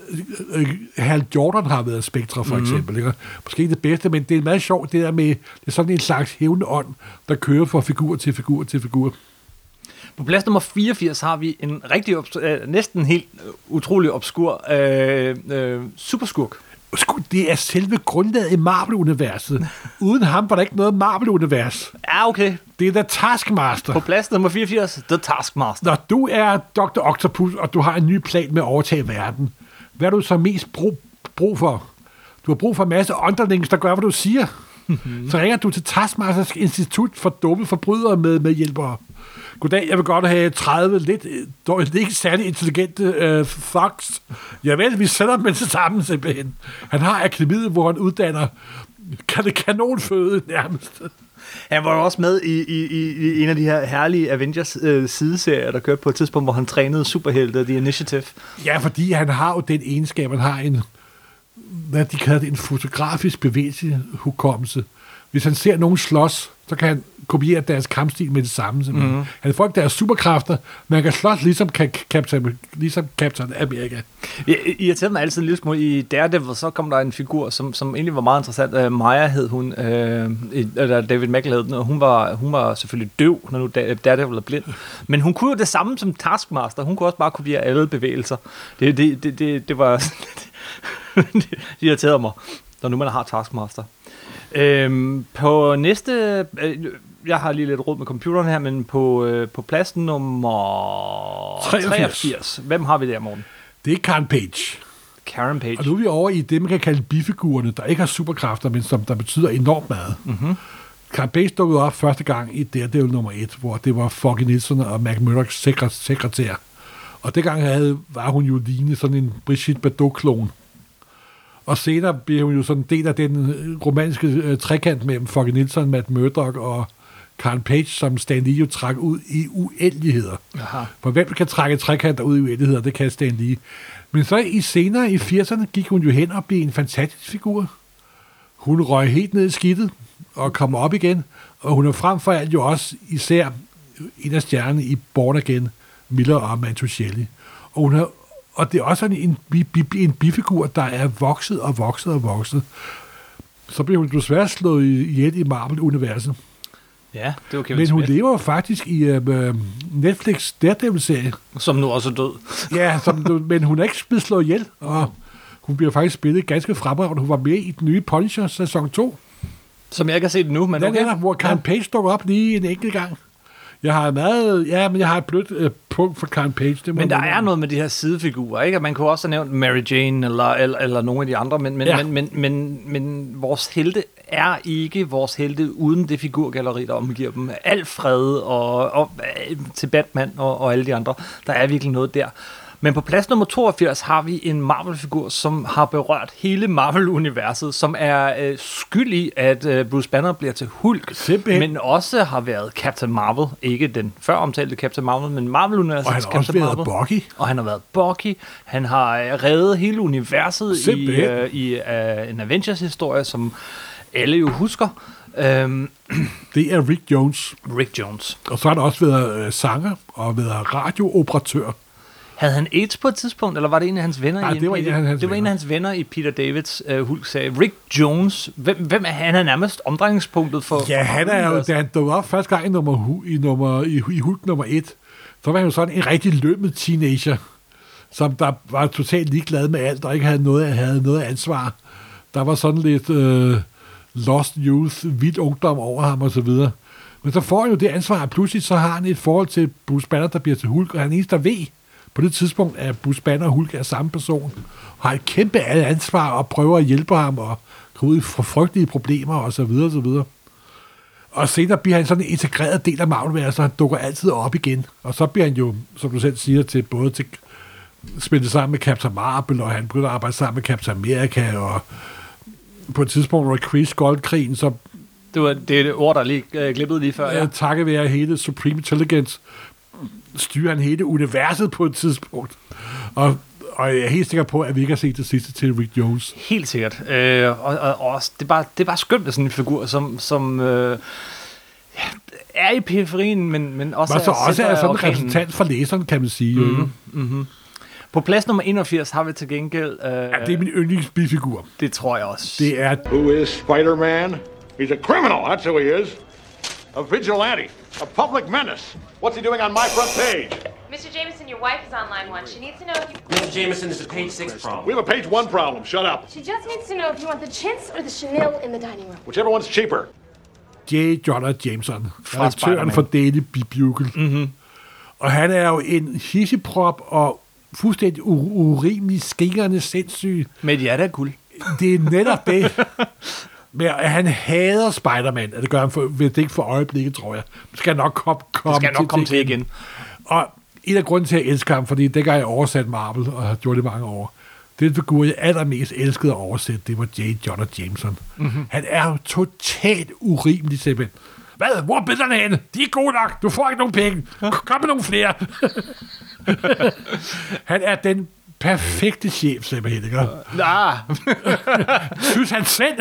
Øh, Hal Jordan har været Spectre, for eksempel. Ikke? Måske ikke det bedste, men det er meget sjovt, det der med, det er sådan en slags hævende ånd, der kører fra figur til figur til figur. På plads nummer 84 har vi en rigtig, øh, næsten helt øh, utrolig obskur øh, øh, superskurk. Det er selve grundlaget i Marvel-universet. (laughs) Uden ham var der ikke noget Marvel-univers. Ja, okay. Det er The Taskmaster. På plads nummer 84, The Taskmaster. Når du er Dr. Octopus, og du har en ny plan med at overtage verden, hvad er du så mest brug, brug for? Du har brug for en masse underlings, der gør, hvad du siger. så ringer du til Taskmasters Institut for dumme forbrydere med, med hjælpere. Goddag, jeg vil godt have 30 lidt, øh, dog ikke særlig intelligente øh. Jeg ved, vi sætter dem til sammen simpelthen. Han har akademiet, hvor han uddanner kan det kanonføde nærmest. Han var jo også med i, i, i, en af de her herlige Avengers øh, sideserier, der kørte på et tidspunkt, hvor han trænede superhelte, The Initiative. Ja, fordi han har jo den egenskab, han har en, hvad de kalder det, en fotografisk bevægelsehukommelse, hvis han ser nogen slås, så kan han kopiere deres kampstil med det samme. Mm. Han får ikke deres superkræfter, men han kan slås ligesom, kan, Captain, ligesom Captain America. Jeg irriterede mig altid en lille smule i Daredevil, så kom der en figur, som, som egentlig var meget interessant. Uh, Maja hed hun, uh, eller David Michael hed den, og hun var, hun var selvfølgelig døv, når nu Da- Daredevil er blind. Men hun kunne jo det samme som Taskmaster. Hun kunne også bare kopiere alle bevægelser. Det, det, det, det, det var... (laughs) det irriterede mig, når nu man har Taskmaster. Øhm, på næste... Øh, jeg har lige lidt råd med computeren her, men på, øh, på plads nummer 83. 83. Hvem har vi der, morgen? Det er Karen Page. Karen Page. Og nu er vi over i det, man kan kalde bifigurerne, der ikke har superkræfter, men som der betyder enormt meget. Mm-hmm. Karen Page dukkede op første gang i Daredevil nummer 1, hvor det var Foggy Nielsen og Mac Murdochs sekre- sekretær. Og det gang havde, var hun jo lignende sådan en Brigitte Bardot-klon. Og senere blev hun jo sådan en del af den romanske øh, trekant mellem Foggy Nielsen, Matt Murdock og Karen Page, som Stan Lee jo trak ud i uendeligheder. Aha. For hvem kan trække trekanter ud i uendeligheder, det kan Stan Lee. Men så i senere i 80'erne gik hun jo hen og blev en fantastisk figur. Hun røg helt ned i skidtet og kom op igen, og hun er frem for alt jo også især en af stjernerne i Born Again, Miller og Mantuchelli. Og, hun har, og det er også en, bi, bi, en bifigur, der er vokset og vokset og vokset. Så blev hun desværre slået ihjel i Marvel-universet. Ja, det var Kevin Men hun Smith, lever jo faktisk i øh, Netflix Daredevil-serie. som nu også er død. (laughs) Ja, som, men hun er ikke blevet slået ihjel, og hun bliver faktisk spillet ganske fremragende. Hun var med i den nye Punisher sæson 2. Som jeg ikke har set nu, men Den okay. er der, hvor Karen Page dukker op lige en enkelt gang. Jeg har meget, ja, men jeg har et blødt øh, punkt for Karen Page. Det må Men der er noget med de her sidefigurer, ikke? Og Man kunne også have nævnt Mary Jane eller, eller, eller nogle af de andre, men, men, Ja. men, men, men, men vores helte er ikke vores helte uden det figurgalleri, der omgiver dem. Alfred og, og øh, til Batman og, og alle de andre. Der er virkelig noget der. Men på plads nummer 82 har vi en Marvel-figur, som har berørt hele Marvel-universet, som er øh, skyld i, at øh, Bruce Banner bliver til Hulk, Simpelthen. men også har været Captain Marvel. Ikke den før omtalte Captain Marvel, men Marvel-universet. Og han har også været Bucky. Og han har været Bucky. Han har øh, reddet hele universet i, Simpelthen. øh, i øh, en Avengers-historie, som alle jo husker. Øhm, (clears throat) Det er Rick Jones. Rick Jones. Og så har han også været øh, sanger og været radiooperatør. Havde han AIDS på et tidspunkt, eller var det en af hans venner? Nej, i det var en af hans det var en venner. af hans venner i Peter Davids øh, Hulk-serie. Rick Jones. Hvem, hvem er han? Han er nærmest omdrejningspunktet for... Ja, han er jo, da han dukkede op første gang i, nummer, i, nummer, i, i Hulk nummer 1, så var han jo sådan en rigtig lømmet teenager, som der var totalt ligeglad med alt, og ikke havde noget, havde noget ansvar. Der var sådan lidt øh, lost youth, vild ungdom over ham og så videre. Men så får han jo det ansvar, og pludselig så har han et forhold til Bruce Banner, der bliver til Hulk, og han er eneste, der ved på det tidspunkt, at Bruce Banner og Hulk er samme person, og har et kæmpe ansvar og prøver at hjælpe ham og komme ud i fr- frygtelige problemer og så videre og så videre. Og senere bliver han sådan en integreret del af Marvel, så han dukker altid op igen. Og så bliver han jo, som du selv siger, til både til spillet sammen med Captain Marvel, og han begynder at arbejde sammen med Captain America, og på et tidspunkt, hvor Chris Goldkrigen, så Det, var, det er det ord, der lige øh, glippede lige før. ja. Ja. takket være hele Supreme Intelligence, styrer han hele universet på et tidspunkt. Og, og jeg er helt sikker på, at vi ikke har set det sidste til Rick Jones. Helt sikkert. Øh, og, og, og også, det, er bare, det er bare skønt med sådan en figur, som, som øh, er i periferien, men, men også, Og så også center er sådan en repræsentant for læseren, kan man sige. Mm. På plads nummer 81 har vi til gengæld... Øh, Ja, det er min yndlingsbifigur. det tror jeg også. Det er Who is Spider-Man? He's a criminal, that's who he is. A vigilante, a public menace. What's he doing on my front page? Mr. Jameson, your wife is on line one. She needs to know if you. Mr. Jameson, this is a page six problem. We have a page one problem. Shut up. She just needs to know if you want the chintz or the chenille in the dining room. Whichever one's cheaper. J. Jonah Jameson, redaktøren for Daily Bugle. Mm-hmm. Og han er jo en hisseprop og fuldstændig u- urimelig, skingerne sindssyg. Med et hjerte af guld. Det er netop det. (laughs) Men han hader Spider-Man, og det gør han for, hvis det ikke for øjeblikket, tror jeg. Det skal nok komme, komme Det skal nok komme til igen. Og en af grunden til, at jeg elsker ham, fordi dengang jeg oversat Marvel, og har gjort det mange år, den figur, jeg allermest elskede at oversætte, det var J. Jonah Jameson. Mm-hmm. Han er totalt urimelig simpelthen. Hvad? Hvor er billederne henne? De er gode nok. Du får ikke nogen penge. Kom med nogle flere. (laughs) han er den perfekte chef, simpelthen. Ikke? Ah, (laughs) Synes han selv.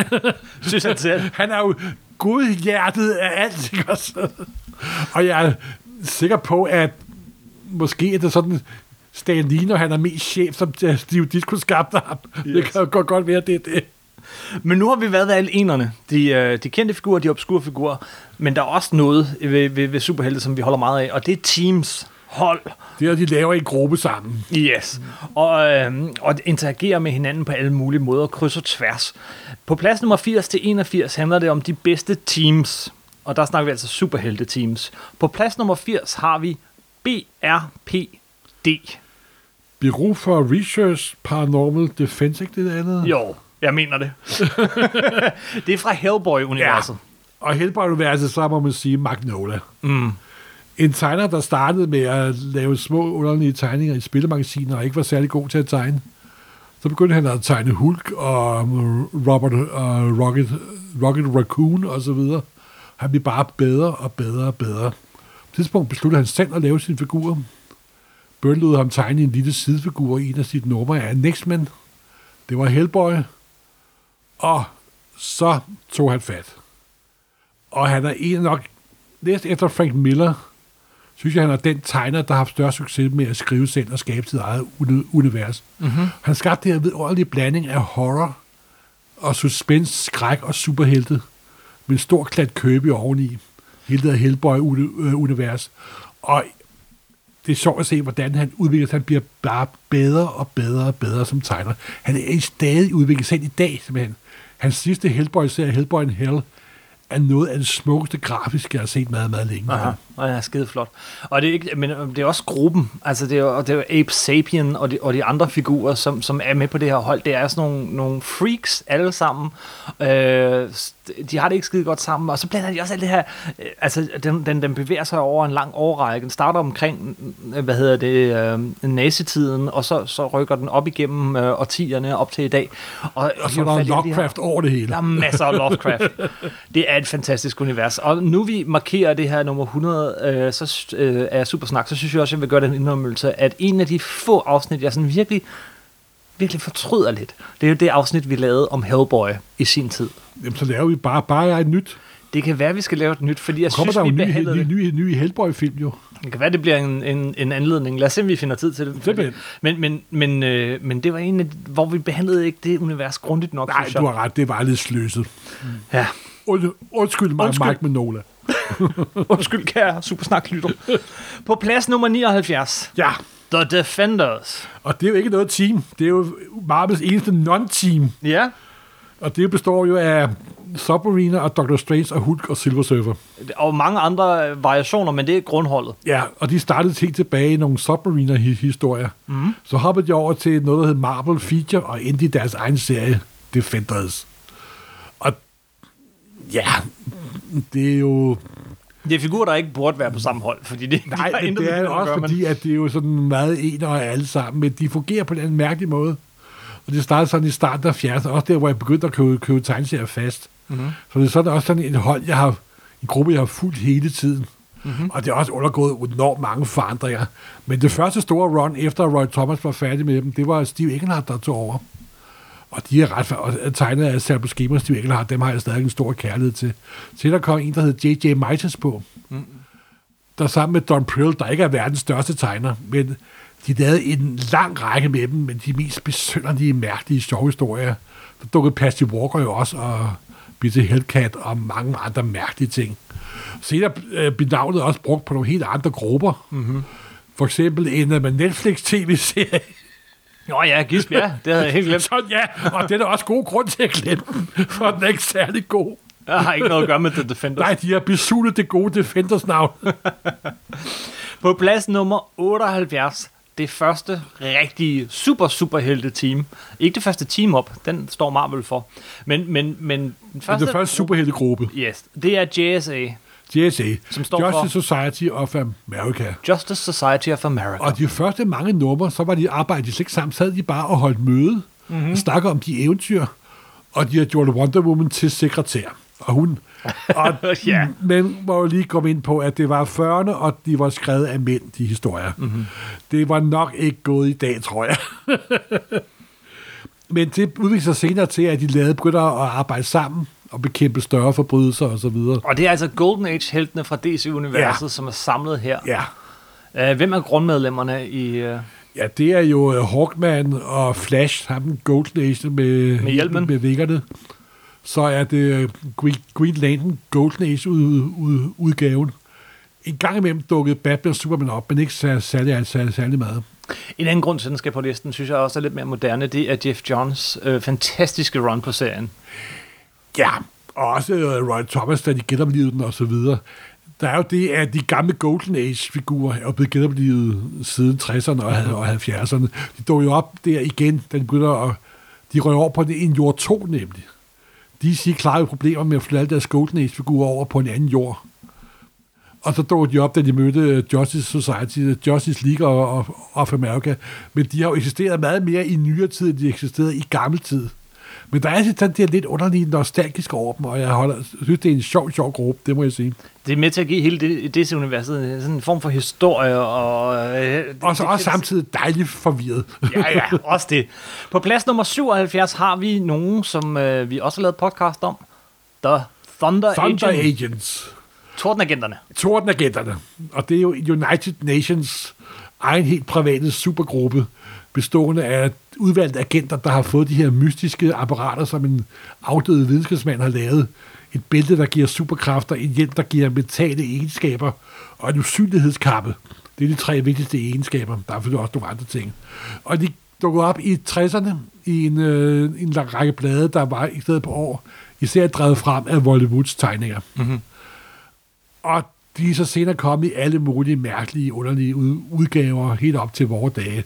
synes han selv. han er jo godhjertet af alt, ikke også? Og jeg er sikker på, at måske er det sådan, Stan når han er mest chef, som Steve Ditko skabte ham. Yes. Det kan jo godt, godt være, det er det. Men nu har vi været ved alle enerne. De, øh, de kendte figurer, de obskure figurer. Men der er også noget ved, ved, ved superhelte, som vi holder meget af, og det er teams. Hold. Det er, de laver en gruppe sammen. Yes. Og, øh, og interagerer med hinanden på alle mulige måder, kryds og tværs. På plads nummer 80 til 81 handler det om de bedste teams. Og der snakker vi altså superhelte teams. På plads nummer 80 har vi BRPD. Bureau for Research Paranormal Defense, ikke det andet? Jo, jeg mener det. (laughs) det er fra Hellboy-universet. Og Hellboy-universet, så må man sige Magnola. Mm. En tegner, der startede med at lave små underlige tegninger i spillemagasiner, og ikke var særlig god til at tegne. Så begyndte han at tegne Hulk og Robert og Rocket, Rocket Raccoon og så videre. Han blev bare bedre og bedre og bedre. På et tidspunkt besluttede han selv at lave sin figur. Byrne lod ham tegne en lille sidefigur i en af sit numre af Nextman. Det var Hellboy. Og så tog han fat. Og han er en nok, næst efter Frank Miller, synes jeg, han er den tegner, der har haft større succes med at skrive selv og skabe sit eget uni- univers. Mm-hmm. Han skabte det her vidunderlige blanding af horror og suspense, skræk og superhelte med en stor klat købe oveni. Hele det her Hellboy-univers. Og det er sjovt at se, hvordan han udvikler sig. Han bliver bare bedre og bedre og bedre som tegner. Han er i stadig udviklet selv i dag, simpelthen. Hans sidste Hellboy-serie, Hellboy in Hell, er noget af det smukkeste grafiske, jeg har set meget, meget længe. Aha, og det er skide flot. Og det er, ikke, men det er også gruppen, altså det er, det er Ape Sapien og de, og de andre figurer, som, som er med på det her hold. Det er sådan nogle, nogle freaks alle sammen. Øh, de har det ikke skide godt sammen, og så blander de også alt det her, øh, altså den, den, den bevæger sig over en lang årrække. Den starter omkring, øh, hvad hedder det, øh, nazitiden, og så, så rykker den op igennem øh, årtierne op til i dag. Og, Og så er der Lovecraft over det hele. der er masser af Lovecraft. det er et fantastisk univers. Og nu vi markerer det her nummer 100 øh, så, øh, af Supersnak, så synes jeg også, jeg vil gøre den indrømmelse, at en af de få afsnit, jeg sådan virkelig, virkelig fortryder lidt, det er jo det afsnit, vi lavede om Hellboy i sin tid. Jamen, så laver vi bare, bare et nyt. Det kan være, vi skal lave et nyt, fordi jeg Kommer synes, der vi en ny, behandlede ny, det. ny, ny Hellboy-film jo. Det kan være, det bliver en, en, en anledning. Lad os se, om vi finder tid til det. Simpelthen. Men, men, men, øh, men det var en af hvor vi behandlede ikke det univers grundigt nok, Nej, du har ret, det var lidt sløset. Ja. Und, undskyld mig, Undskyld. Mike Manola. (laughs) Undskyld, kære Supersnak lytter. På plads nummer 79, Ja, The Defenders. og det er jo ikke noget team. Det er jo Marvels eneste non-team. Ja, Og det består jo af Submariner og Doctor Strange og Hulk og Silver Surfer. og mange andre øh, variationer, men det er grundholdet. Ja, og de startede helt tilbage i nogle Submariner-historier. Mm. Så hoppede de over til noget, der hed Marvel Feature, og endte i deres egen serie, Defenders. Ja, det er jo... Det er figurer, der ikke burde være på samme hold, fordi det, de Nej, intet det er jo også gøre, fordi, at det er jo sådan meget en og alle sammen, men de fungerer på en mærkelig måde. Og det startede sådan i starten af 70'erne, også der, hvor jeg begyndte at købe, købe tegneserier fast. Mm-hmm. Så det er sådan også sådan et hold, jeg har, en gruppe, jeg har fulgt hele tiden. Mm-hmm. Og det har også undergået enormt mange forandringer. Men det første store run, efter Roy Thomas var færdig med dem, det var Steve Engelhardt, der tog over. Og de er ret og tegnet af Serbo Schema Steve Engelhardt, dem har jeg stadig en stor kærlighed til. Til der kom en, der hed J.J. Mites på, der sammen med Don Prill, der ikke er verdens største tegner, men de lavede en lang række med dem, men de mest besynderlige, mærkelige, sjove historier. Der dukkede Patty Walker jo også, og Bitty Hellcat og mange andre mærkelige ting. Senere øh, blev navnet også brugt på nogle helt andre grupper. Mm-hmm. For eksempel en uh, Netflix-tv-serie. Nå ja, Gisp, ja, det havde jeg helt glemt. (laughs) Så ja, og det er der også god grund til at glemme for den er ikke særlig god. Jeg har ikke noget at gøre med The Defenders. Nej, de har besulet det gode Defenders navn. (laughs) På plads nummer 78, det første rigtige super superhelte team. Ikke det første team op, den står Marvel for. Men, men, men den Det er første, det første superheltegruppe. Yes, det er JSA, JSA, Som står Justice for- Society of America. Justice Society of America. Og de første mange numre, så var de arbejdet de slet ikke sammen, sad de bare og holdt møde, mm-hmm. og snakkede om de eventyr, og de har gjort Wonder Woman til sekretær. Og hun... (laughs) Og, Ja. Men må jo lige komme ind på, at det var 40'erne, og de var skrevet af mænd, de historier. Mm-hmm. Det var nok ikke gået i dag, tror jeg. (laughs) men det udviklede sig senere til, at de lavede begyndte at arbejde sammen og bekæmpe større forbrydelser og så videre. Og det er altså Golden Age-heltene fra DC-universet, Ja. som er samlet her. Ja, Uh, hvem er grundmedlemmerne i... Uh, ja det er jo øh, Hawkman og Flash, ham Golden Age med, Med hjelmen. med vingerne. Så er det øh, Green, Green Lantern Golden Age ud, ud, udgaven. En gang imellem dukkede Batman og Superman op, men ikke særlig, særlig, særlig, særlig meget. en anden grund til, at den skal på listen, synes jeg også er lidt mere moderne, det er Jeff Johns øh, fantastiske run på serien. Ja, og også øh, Roy Thomas, da de genoplevede den og så videre. Der er jo det, at de gamle Golden Age-figurer er blevet genoplevet siden 60'erne og, 70'erne. De dog jo op der igen, da de begynder at... De røg over på det, en jord 2 nemlig. De siger klare problemer med at flytte alle deres Golden Age-figurer over på en anden jord. Og så dukkede de op, da de mødte øh, Justice Society, øh, Justice League og, og, of America. Men de har jo eksisteret meget mere i nyere tid, end de eksisterede i gammel tid. Men der er sådan det lidt underlige nostalgisk over dem, og jeg holder, synes, det er en sjov, sjov gruppe, det må jeg sige. Det er med til at give hele det, DC-universet sådan en form for historie. Og, øh, det- Og så det- også samtidig dejligt forvirret. Ja, ja, (laughs) også det. På plads nummer 77 har vi nogen, som øh, vi også har lavet podcast om. The Thunder, Thunder Agent. Agents. Tordenagenterne. Tordenagenterne. Og det er jo United Nations egen helt private supergruppe, bestående af udvalgte agenter, der har fået de her mystiske apparater, som en afdød videnskabsmand har lavet. Et bælte, der giver superkræfter, en hjelm, der giver mentale egenskaber, og en usynlighedskappe. Det er de tre vigtigste egenskaber. Der er selvfølgelig også nogle andre ting. Og de dukkede op i 60'erne i en, øh, en lang række blade, der var i stedet på år, især drevet frem af Wollywoods tegninger. Og de er så senere kommet i alle mulige mærkelige, underlige ud- udgaver, helt op til vores dage.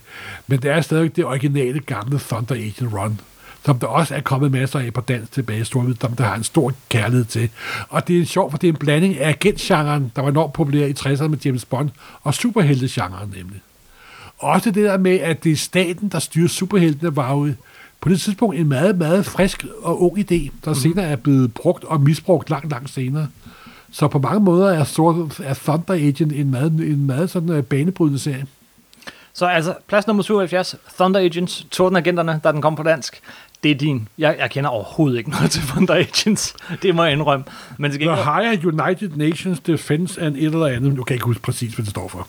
Men det er stadig det originale gamle Thunder Agent Run, som der også er kommet masser af på dansk tilbage i Storvid, som der har en stor kærlighed til. Og det er sjovt, for det er en blanding af agentgenren, der var enormt populær i 60'erne med James Bond, og superheltegenren nemlig. Også det der med, at det er staten, der styrer superheltene, var jo på det tidspunkt en meget, meget frisk og ung idé, der senere er blevet brugt og misbrugt langt, langt senere. Så på mange måder er, sort, er Thunder Agent en meget, en meget sådan uh, banebrydende serie. Så altså, plads nummer 77, Thunder Agents, Tordenagenterne, der den kom på dansk. Det er din. Jeg, jeg kender overhovedet ikke noget (laughs) til Thunder Agents. Det må jeg indrømme. Men til The gengæld, Higher United Nations Defense and et eller andet. Nu kan jeg ikke huske præcis, hvad det står for.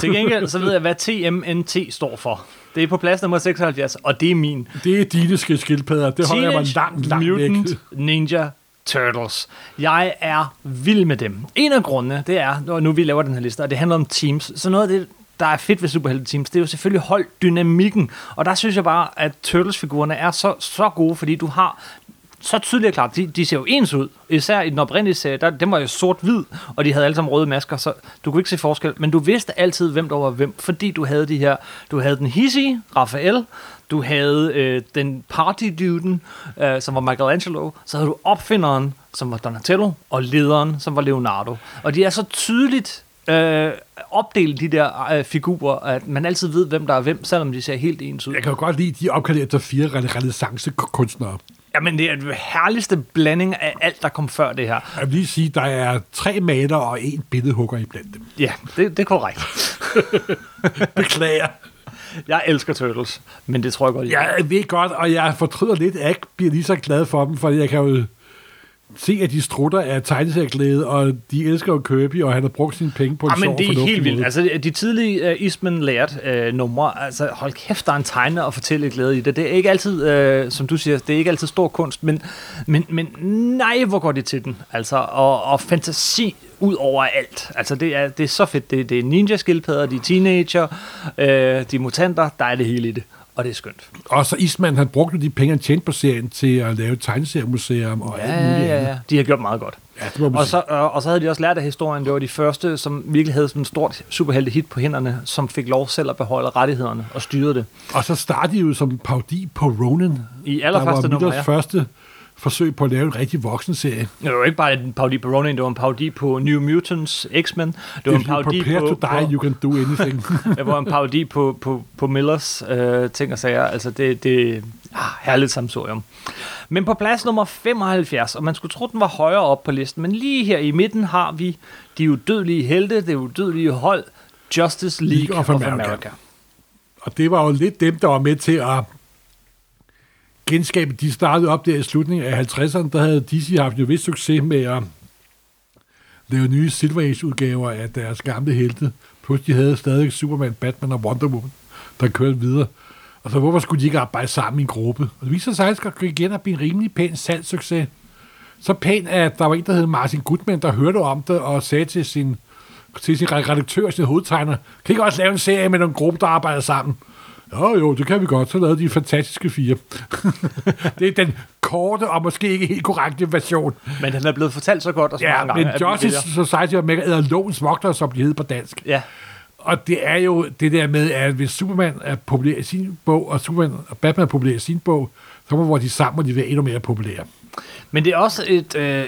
til gengæld så ved jeg, hvad TMNT står for. Det er på plads nummer 76, og det er min. Det er dine skildpadder. Det holder jeg mig Teenage langt, langt Mutant væk. Ninja Turtles. Jeg er vild med dem. En af grundene, det er, når nu vi laver den her liste, og det handler om teams. Så noget af det, der er fedt ved superhelte teams, det er jo selvfølgelig holddynamikken. Og der synes jeg bare, at Turtles-figurerne er så, så gode, fordi du har så tydeligt og klart, de, de ser jo ens ud. Især i den oprindelige serie, der, den var jo sort-hvid, og de havde alle sammen røde masker, så du kunne ikke se forskel. Men du vidste altid, hvem der var hvem, fordi du havde de her, du havde den hissige, Raphael, du havde øh, den party-duden, øh, som var Michelangelo, så havde du opfinderen, som var Donatello, og lederen, som var Leonardo. Og de er så tydeligt øh, opdelt, de der øh, figurer, at man altid ved, hvem der er hvem, selvom de ser helt ens ud. Jeg kan jo godt lide, at de er opkaldt efter fire renaissance-kunstnere. Jamen, det er den herligste blanding af alt, der kom før det her. Jeg vil lige sige, der er tre maler og en billedhugger i blandt dem. Ja, det, det er korrekt. (laughs) Beklager. Jeg elsker Turtles, men det tror jeg godt, jeg Jeg ved godt, og jeg fortryder lidt, at jeg ikke bliver lige så glad for dem, for jeg kan jo se, at de strutter af tegneserieglæde, og de elsker jo Kirby, og han har brugt sine penge på en Ja, men sjov det er helt vildt. måde. Altså, de tidlige uh, Eastman lært uh, numre, altså hold kæft, der er en tegne og fortælle glæde i det. Det er ikke altid, uh, som du siger, det er ikke altid stor kunst, men, men, men nej, hvor går det til den. Altså, og, og fantasi ud over alt. Altså, det er, det er så fedt. Det, det er ninja-skildpadder, de er teenager, uh, de er mutanter, der er det hele i det. Og det er skønt. Og så Isman, han brugte de penge, han tjente på serien, til at lave tegneseriemuseum og alt Ja, muligt ja, ja. De har gjort meget godt. Ja, det må man Og så, øh, og så havde de også lært af historien, det var de første, som virkelig havde sådan en stort superhelte hit på hænderne, som fik lov selv at beholde rettighederne og styrede det. Og så startede de jo som parodi på Ronin. I allerførste nummer, ja. første forsøg på at lave en rigtig voksenserie. Det var ikke bare en parodi på Ronin, det var en parodi på New Mutants, X-Men. Det var en If you parodi på, to die, på, you can do anything. (laughs) det var en parodi på, på, på Millers øh, ting og sager. Altså det, det ah, herligt samsorium. Men på plads nummer 75, og man skulle tro, den var højere op på listen, men lige her i midten har vi de udødelige helte, det udødelige hold, Justice League, of of, America. America. og det var jo lidt dem, der var med til at genskabe, de startede op der i slutningen af 50'erne, der havde DC haft jo vist succes med at lave nye Silver Age-udgaver af deres gamle helte. Plus de havde stadig Superman, Batman og Wonder Woman, der kørte videre. Og så hvorfor skulle de ikke arbejde sammen i en gruppe? Og det viser sig faktisk at igen at blive en rimelig pæn salgssucces. Så pæn, at der var en, der hed Martin Goodman, der hørte om det og sagde til sin, til sin redaktør, sin hovedtegner, kan I ikke også lave en serie med nogle gruppe, der arbejder sammen? Jo, jo, det kan vi godt. Så lavede de fantastiske fire. (laughs) det er den korte og måske ikke helt korrekte version. Men den er blevet fortalt så godt og så Ja, mange men gange. vi Justice Society of America, eller Lovens Vogter, som de hed på dansk. Ja, Og det er jo det der med, at hvis Superman er populær i sin bog, og Superman og Batman er populær i sin bog, så må hvor de sammen, og de være endnu mere populære. Men det er også et, øh,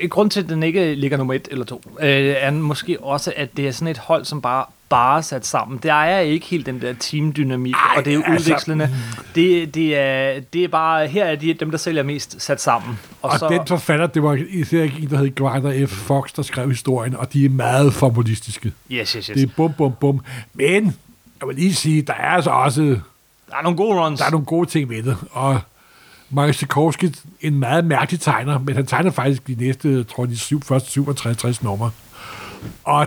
et grund til, at den ikke ligger nummer et eller to, øh, er måske også, at det er sådan et hold, som bare bare sat sammen. Der er ikke helt den der teamdynamik, Ej, og det er altså- udvekslende. Det, det, er, det er bare, her er de dem, der sælger mest sat sammen. Og, og så, den forfatter, det var især en, der hed Grinder F. Fox, der skrev historien, og de er meget formalistiske. Yes, yes, yes. Det er bum, bum, bum. Men, jeg vil lige sige, der er altså også Der er nogle gode runs. der er nogle gode ting ved det. Og Mark Sikorski, en meget mærkelig tegner, men han tegner faktisk de næste, jeg tror de syv, første 67 numre. Og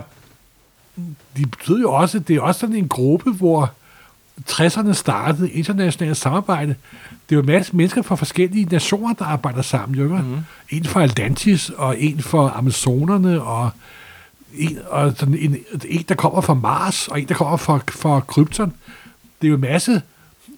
de betyder jo også, det er også sådan en gruppe, hvor 60'erne startede internationalt samarbejde. Det er jo en masse mennesker fra forskellige nationer, der arbejder sammen. Jo, mm. En fra Atlantis, og en fra Amazonerne, og en, og sådan en, en, der kommer fra Mars, og en, der kommer fra, fra Krypton. Det er jo en masse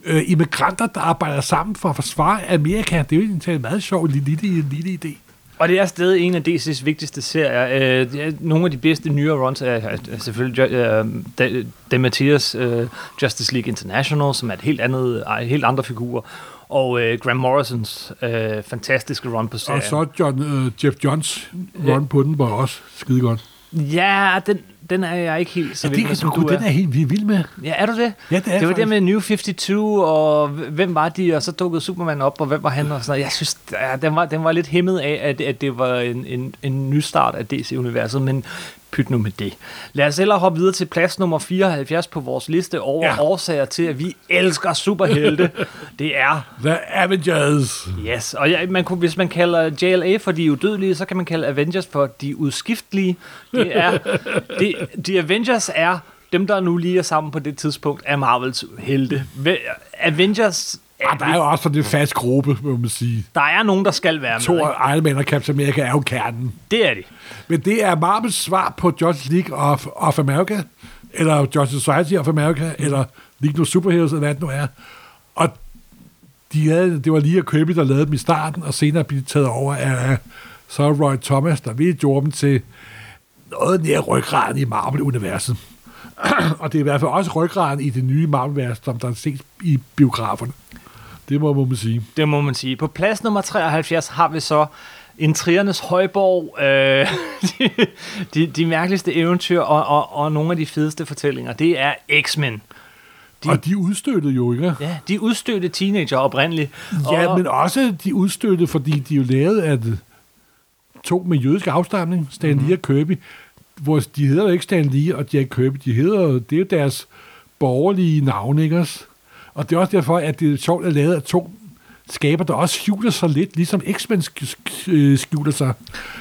øh, immigranter, der arbejder sammen for at forsvare Amerika. Det er jo en meget sjov lille, lille, lille idé. Og det er stadig en af DC's vigtigste serier. Øh, nogle af de bedste nyere runs er, er selvfølgelig øh, De, De Mathias øh, Justice League International, som er et helt andet, helt andre figurer. Og øh, Graham Morrisons øh, fantastiske run på serien. Og så John, øh, Jeff Johns run på den var også skide godt. Ja, den, den er jeg ikke helt så Ja, vild det, med, som du, du den er. er helt vildt vild med. Ja, er du det? Ja, det er det var faktisk. det med New 52, og hvem var de, og så dukkede Superman op, og hvem var han, og sådan noget. Jeg synes, ja, den, var, den var lidt hæmmet af, at, at det var en, en, en ny start af DC-universet, men pyt nu med det. Lad os ellers hoppe videre til plads nummer 74 på vores liste over Ja. årsager til, at vi elsker superhelte. (laughs) det er The Avengers. Yes, og ja, man kunne, hvis man kalder JLA for de udødelige, så kan man kalde Avengers for de udskiftelige. Det er, (laughs) det, de Avengers er dem, der nu lige er sammen på det tidspunkt af Marvels helte. Ve- Avengers, er, Ah, der er jo også sådan en fast gruppe, må man sige. der er nogen, der skal være med. Thor? Iron Man og Captain America er jo kernen. Det er de. Men det er Marvels svar på Justice League of, of America, eller Justice Society of America, eller League of Superheroes, eller hvad det nu er. Og de havde, det var lige Kirby, der lavede dem i starten, og senere blev de taget over af så Roy Thomas, der ville gjorde dem til noget nær ryggraden i Marvel-universet. (clears throat) og det er i hvert fald også ryggraden i det nye Marvel-univers, som der ses i biograferne. Det må man sige. Det må man sige. På plads nummer 73 har vi så Intrigernes Højborg, øh, (laughs) de, de, de mærkeligste eventyr og, og, og nogle af de fedeste fortællinger. Det er X-Men. De, og de udstøttede jo, ikke? Ja, de udstødte teenager oprindeligt. Ja, og, men også de udstødte, fordi de jo lavet af to med jødisk afstamning, Stan Lee og Kirby, hvor de hedder jo ikke Stan Lee og Jack Kirby, de hedder det er jo deres borgerlige navne, ikke også? Og det er også derfor, at det er sjovt at lave af to skaber, der også skjuler sig lidt, ligesom X-Men øh, skjuler sig.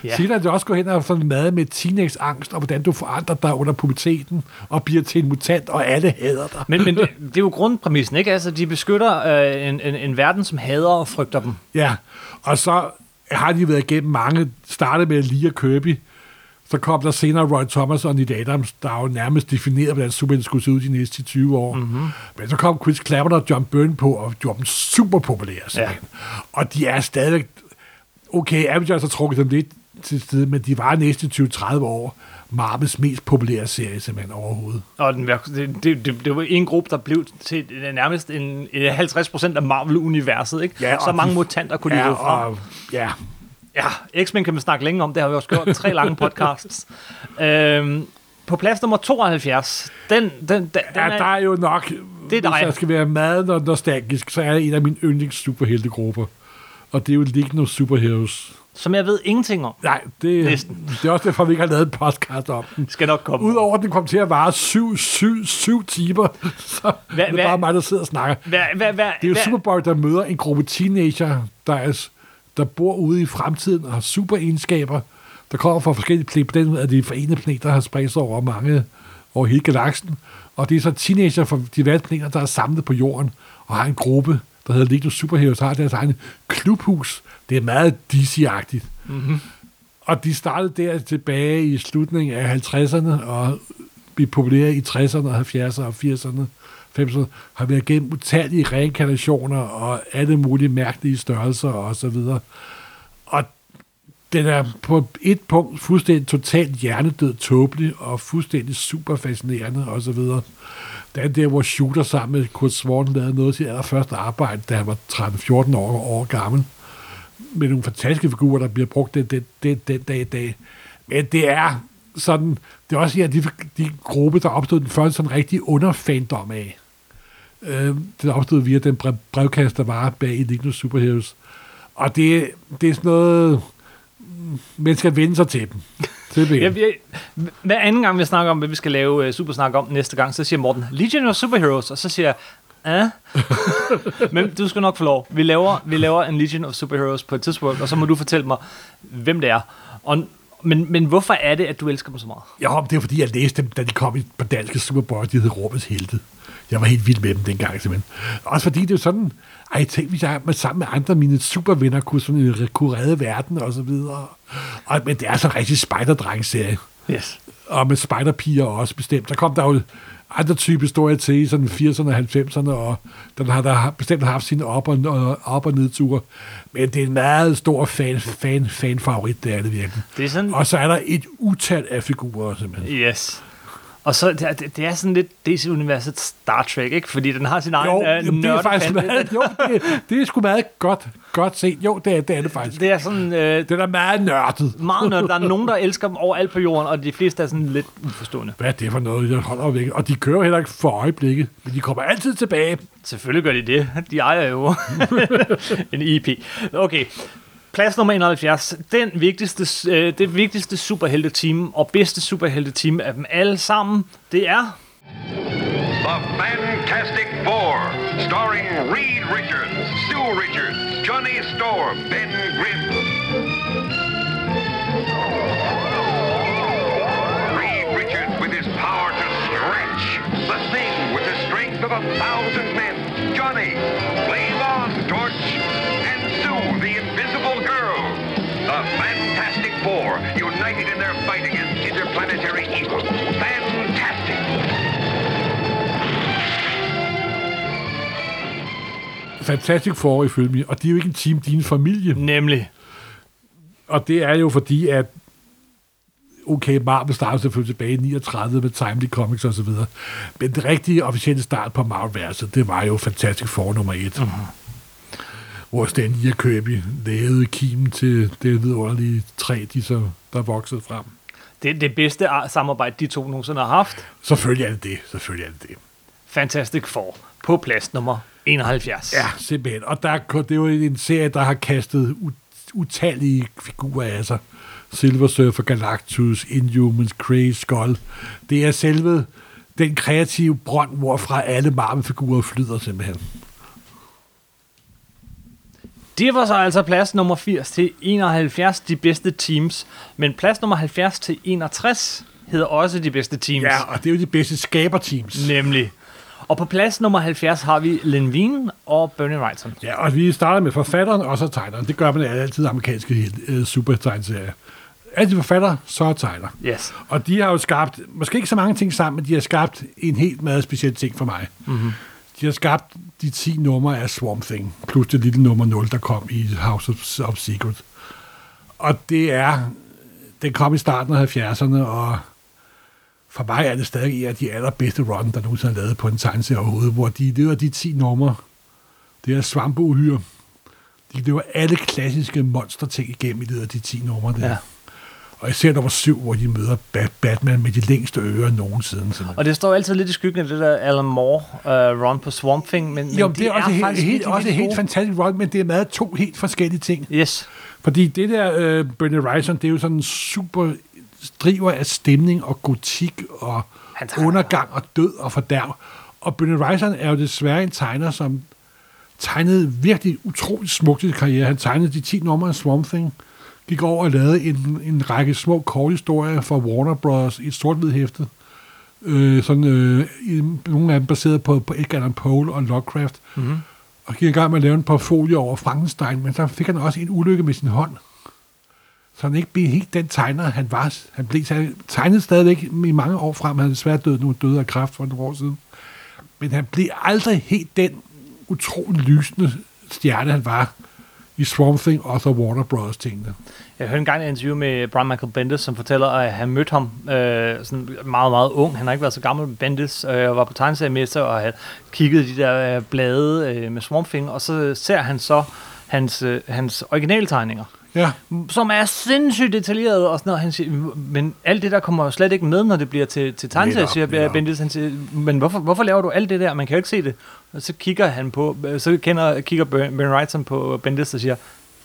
Ja. Senere er det også går hen og får mad med teenageangst, og hvordan du forandrer dig under puberteten, og bliver til en mutant, og alle hader dig. Men, men det, (laughs) det er jo grundpræmissen, ikke? Altså, de beskytter øh, en, en, en verden, som hader og frygter dem. Ja, og så har de været igennem mange, startet med Lee og Kirby, så kom der senere Roy Thomas og Neil Adams, der er jo nærmest defineret, hvordan Superman skulle se ud de næste 20 år. Mm-hmm. Men så kom Chris Clapper og John Byrne på, og gjorde dem super populære. Ja. Og de er stadig... Okay, Avengers har trukket dem lidt til sted, men de var næste 20-30 år Marvels mest populære serie simpelthen overhovedet. Og den, det, det, det, det var en gruppe, der blev til nærmest en, en 50 procent af Marvel-universet, ikke? Ja, Så mange de- mutanter kunne de Ja, frem. og, ja, Ja, X-Men kan man snakke længe om. Det har vi også gjort. Tre lange podcasts. (laughs) øhm, på plads nummer 72, den, den, den, den Ja, der er jo nok... Det er dig. Hvis jeg skal være meget no- nostalgisk, så er det en af mine yndlings superheltegrupper. Og det er jo of Superheroes. som jeg ved ingenting om. Nej, det, Næsten. det er også derfor, vi ikke har lavet en podcast om den. Skal nok komme. Udover at den kom til at vare syv, syv, syv timer, (laughs) så er det hvad- bare mig, der sidder og snakker. Hvad, hvad, hvad, Det er jo hvad, Superboy, der møder en gruppe teenager, der, er, der bor ude i fremtiden og har super egenskaber, der kommer fra forskellige planeter. På den måde, at de forenede planeter har spredt sig over mange, over hele galaksen. Og det er så teenager fra diverse planeter, der er samlet på jorden og har en gruppe, der hedder League of Superheroes, har deres egen klubhus. Det er meget DC-agtigt. Mm-hmm. Og de startede der tilbage i slutningen af 50'erne og blev populære i 60'erne, 70'erne og 80'erne. 90'erne, har været gennem utallige reinkarnationer og alle mulige mærkelige størrelser og så videre. Og den er på et punkt fuldstændig totalt hjernedød, tåbelig og fuldstændig super fascinerende og så videre. Der er der, hvor Shooter sammen med Kurt Swan lavede noget til allerførste arbejde, da han var 13-14 år, år gammel. Med nogle fantastiske figurer, der bliver brugt den, den, den, den dag i dag. Men det er sådan, det er også her, de, de gruppe, der opstod den første sådan rigtig underfandom af. Øh, det opstod via den brev, brevkast, der var bag Enigma Superheroes. Og det, det er sådan noget, mm, man skal vende sig til dem. Jeg, jeg, hver anden gang, vi snakker om, hvad vi skal lave uh, Supersnak om næste gang, så siger Morten, Legion of Superheroes, og så siger jeg, ah. (laughs) Men du skal nok få lov. Vi laver, vi laver en Legion of Superheroes på et tidspunkt, og så må du fortælle mig, hvem det er. Og, men, men hvorfor er det, at du elsker dem så meget? Men det er fordi, jeg læste dem, da de kom i- på danske Superboy, de hed Rummets Helte. Jeg var helt vild med dem dengang, simpelthen. Også fordi det er sådan, ej, tænk, hvis jeg med, sammen med andre mine supervenner kunne, sådan, kunne redde verden og så videre. Og, men det er sådan en rigtig spider-dreng-serie. Yes. Og med spiderpiger også bestemt. Der kom der jo andre typer historier til i sådan 80'erne og 90'erne, og den har der bestemt haft sine op- og, og, op- og nedture. Men det er en meget stor fan, fan, fan favorit, det er det virkelig. Det er sådan, Og så er der et utal af figurer, simpelthen. yes. Og så, det, det- er sådan lidt DC-universet Star Trek, ikke? Fordi den har sin egen Jo, øh, jamen, det er faktisk meget, jo, det, det er sgu meget godt, godt set. Jo, det er det, er det faktisk. Det er sådan... Øh, Det er meget nørdet. meget nørdet. Der er nogen, der elsker dem overalt på jorden, og de fleste er sådan lidt uforstående. Hvad er det for noget, jeg holder væk? Og de kører heller ikke for øjeblikket, men de kommer altid tilbage. Selvfølgelig gør de det. De ejer jo (laughs) en EP. Okay. Plads nummer 71. Den vigtigste, øh, det vigtigste superhelte-team og bedste superhelte-team af dem alle sammen, det er... The Fantastic Four, starring Reed Richards, Sue Richards, Johnny Storm, Ben Grimm. Reed Richards with his power to stretch. The Thing with the strength of a thousand men. Johnny, Flame On, Torch, The Fantastic Four, united in their fight against interplanetary evil. Fantastic! Fantastic Four ifølge mig, og de er jo ikke en team, de er en familie. Nemlig. Og det er jo fordi, at okay, Marvel startede selvfølgelig tilbage i 39 med Timely Comics og så videre. Men det rigtige officielle start på Marvel-verset, det var jo Fantastic Four nummer et. Mm-hmm. Hvor Stan Lee og Kirby lavede kimen til det vidunderlige træ, de så, der voksede frem. Det er det bedste ar- samarbejde, de to nogensinde har haft. Selvfølgelig er det det. Selvfølgelig er det det. Fantastic Four på plads nummer 71. Ja, simpelthen. Og der, er- det er jo en serie, der har kastet utallige figurer af sig. Silver Surfer, Galactus, Inhumans, Grey Skull. Det er selve den kreative brønd, hvorfra alle Marvel-figurer flyder simpelthen. Det var så altså plads nummer 80 til 71, de bedste teams. Men plads nummer 70 til 61 hedder også de bedste teams. Ja, og det er jo de bedste skaberteams. Nemlig. Og på plads nummer 70 har vi Len Wein og Bernie Wrightson. Ja, og vi starter med forfatteren og så tegneren. Det gør man altid i amerikanske uh, supertegnserier. Altid forfatter, så tegner. Yes. Og de har jo skabt, måske ikke så mange ting sammen, men de har skabt en helt meget speciel ting for mig. Mm-hmm. De har skabt de 10 numre af Swamp Thing, plus det lille nummer 0, der kom i House of, of Secret. Og det er, den kom i starten af 70'erne, og for mig er det stadig en af de allerbedste run, der nogensinde er lavet på en tegneserie overhovedet, hvor de lever de 10 numre. Det er svampeuhyre. De lever alle klassiske monsterting igennem i det af de 10 numre der. Ja. Og især nummer syv, hvor de møder Bat- Batman med de længste ører nogensinde. simpelthen. Og det står altid lidt i skyggen af det der Alan Moore uh, run på Swamp Thing, men, Jo, men det er også, helt, faktisk helt, også helt fantastisk run, men det er meget to helt forskellige ting. Yes. Fordi det der øh, Bernie Wrightson, det er jo sådan en super driver af stemning og gotik og undergang og død og fordærv. Og Bernie Wrightson er jo desværre en tegner, som tegnede virkelig utroligt smukt i karriere. Han tegnede de 10 numre af Swamp Thing, gik over og lavede en, en række små korte historier for Warner Bros. i et sort hæfte. Øh, sådan, øh, i, nogle af dem baseret på, på Edgar Allan Poe og Lovecraft. Mm-hmm. Og gik i gang med at lave en portfolio over Frankenstein, men så fik han også en ulykke med sin hånd. Så han ikke blev helt den tegner, han var. Han blev han tegnet stadigvæk i mange år frem. Han havde desværre død, nu døde af kræft for nogle år siden. Men han blev aldrig helt den utrolig lysende stjerne, han var i Swamp Thing og så Warner Bros. tingene. Jeg hørte engang et interview med Brian Michael Bendis, som fortæller, at han mødte ham øh, sådan meget, meget ung. Han har ikke været så gammel med Bendis, øh, var på tegneseriemester og havde kigget i de der øh, blade øh, med Swamp Thing, og så ser han så hans, øh, hans originaltegninger, Ja, som er sindssygt detaljeret og sådan noget. Han siger, men alt det der kommer jo slet ikke med, når det bliver til, til tegneserier, siger netop. Bendis. Han siger, men hvorfor, hvorfor laver du alt det der? Man kan jo ikke se det. Og så kigger han på, så kender, kigger Ben Wrightson på Bendis og siger,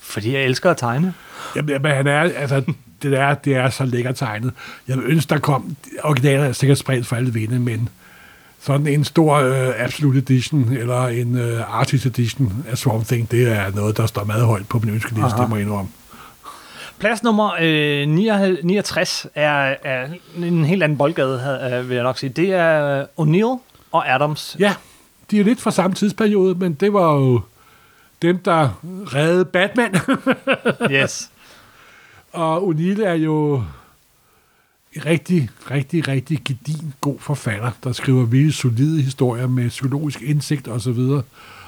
fordi jeg elsker at tegne. Jamen, men han er, altså, det er, det er så lækkert tegnet. Jeg vil ønske, der kom, originaler er sikkert spredt for alle vinde, men sådan en stor øh, Absolute Edition, eller en øh, Artist Edition af Swamp Thing, det er noget, der står meget højt på min ønskeliste, det må jeg indrømme. Plads nummer øh, 69 69 er, er en helt anden boldgade, øh, vil jeg nok sige. Det er O'Neill og Adams. Ja, de er lidt fra samme tidsperiode, men det var jo dem, der reddede Batman. (laughs) Yes. Og O'Neill er jo rigtig, rigtig, rigtig gedin god forfatter, der skriver virkelig solide historier med psykologisk indsigt og så videre.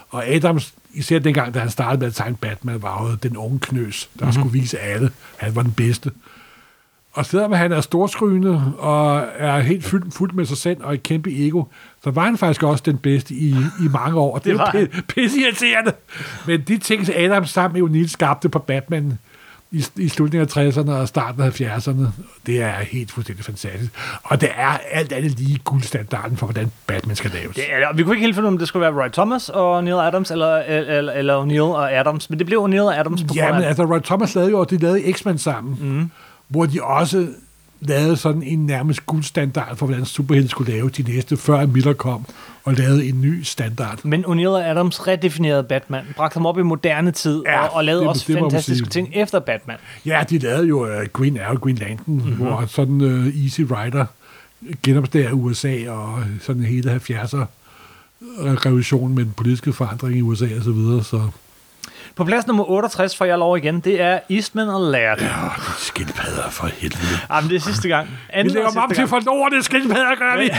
Og Adams, især dengang, da han startede med at tegne Batman, var jo den unge knøs, der mm-hmm. skulle vise alle, han var den bedste. Og selvom han er storskrygende og er helt fyldt, fuldt med sig selv og et kæmpe ego, så var han faktisk også den bedste i, i mange år. Og (laughs) det, Det var (laughs) pisse irriterende. Men de ting, Adams sammen med O'Neill skabte på Batman i, i slutningen af 60'erne og starten af 70'erne, det er helt fuldstændig fantastisk. Og det er alt andet lige guldstandarden for, hvordan Batman skal laves. Det er, vi kunne ikke helt finde ud af, om det skulle være Roy Thomas og Neil Adams, eller, eller, eller O'Neill og Adams, men det blev O'Neill og Adams på Ja, grund men af... altså, Roy Thomas lavede jo, de lavede X-Men sammen, mm. hvor de også lavede sådan en nærmest guldstandard for, hvordan superhelte skulle lave de næste, før Miller kom og lavede en ny standard. Men O'Neill og Adams redefinerede Batman, bragte ham op i moderne tid, Ja, og, og lavede det- også det fantastiske ting efter Batman. Ja, de lavede jo uh, Green Arrow, Green Lantern, mm-hmm. hvor sådan uh, Easy Rider genopdager USA og sådan hele 70'er revolutionen med den politiske forandring i USA og så videre, så På plads nummer 68 får jeg lov igen, det er Eastman og Laird. Ja. Skildpadder for helvede. Jamen, det er sidste gang. Vi Anden lægger og dem op til for lortet skildpadder, gør vi!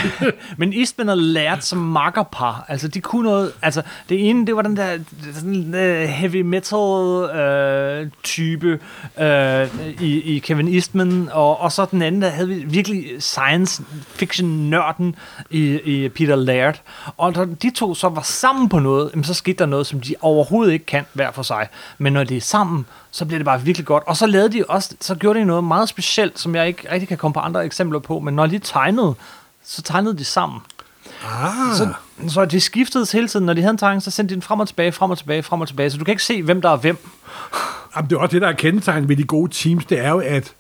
Men Eastman og Laird som makkerpar, altså de kunne noget, altså det ene, det var den der sådan, uh, heavy metal uh, type uh, i, i Kevin Eastman, og, og så den anden, der havde vi virkelig science fiction nørden i, i Peter Laird. Og da de to så var sammen på noget, jamen, så skete der noget, som de overhovedet ikke kan hver for sig. Men når de er sammen, så bliver det bare virkelig godt. Og så lavede de også, så gjorde de noget meget specielt, som jeg ikke rigtig kan komme på andre eksempler på, men når de tegnede, så tegnede de sammen. Ah, Så, så det skiftede hele tiden. Når de havde en tegning, så sendte de den frem og tilbage, frem og tilbage, frem og tilbage. Så du kan ikke se, hvem der er hvem. Jamen, det er også det, der er kendetegnet ved de gode teams, det er jo, at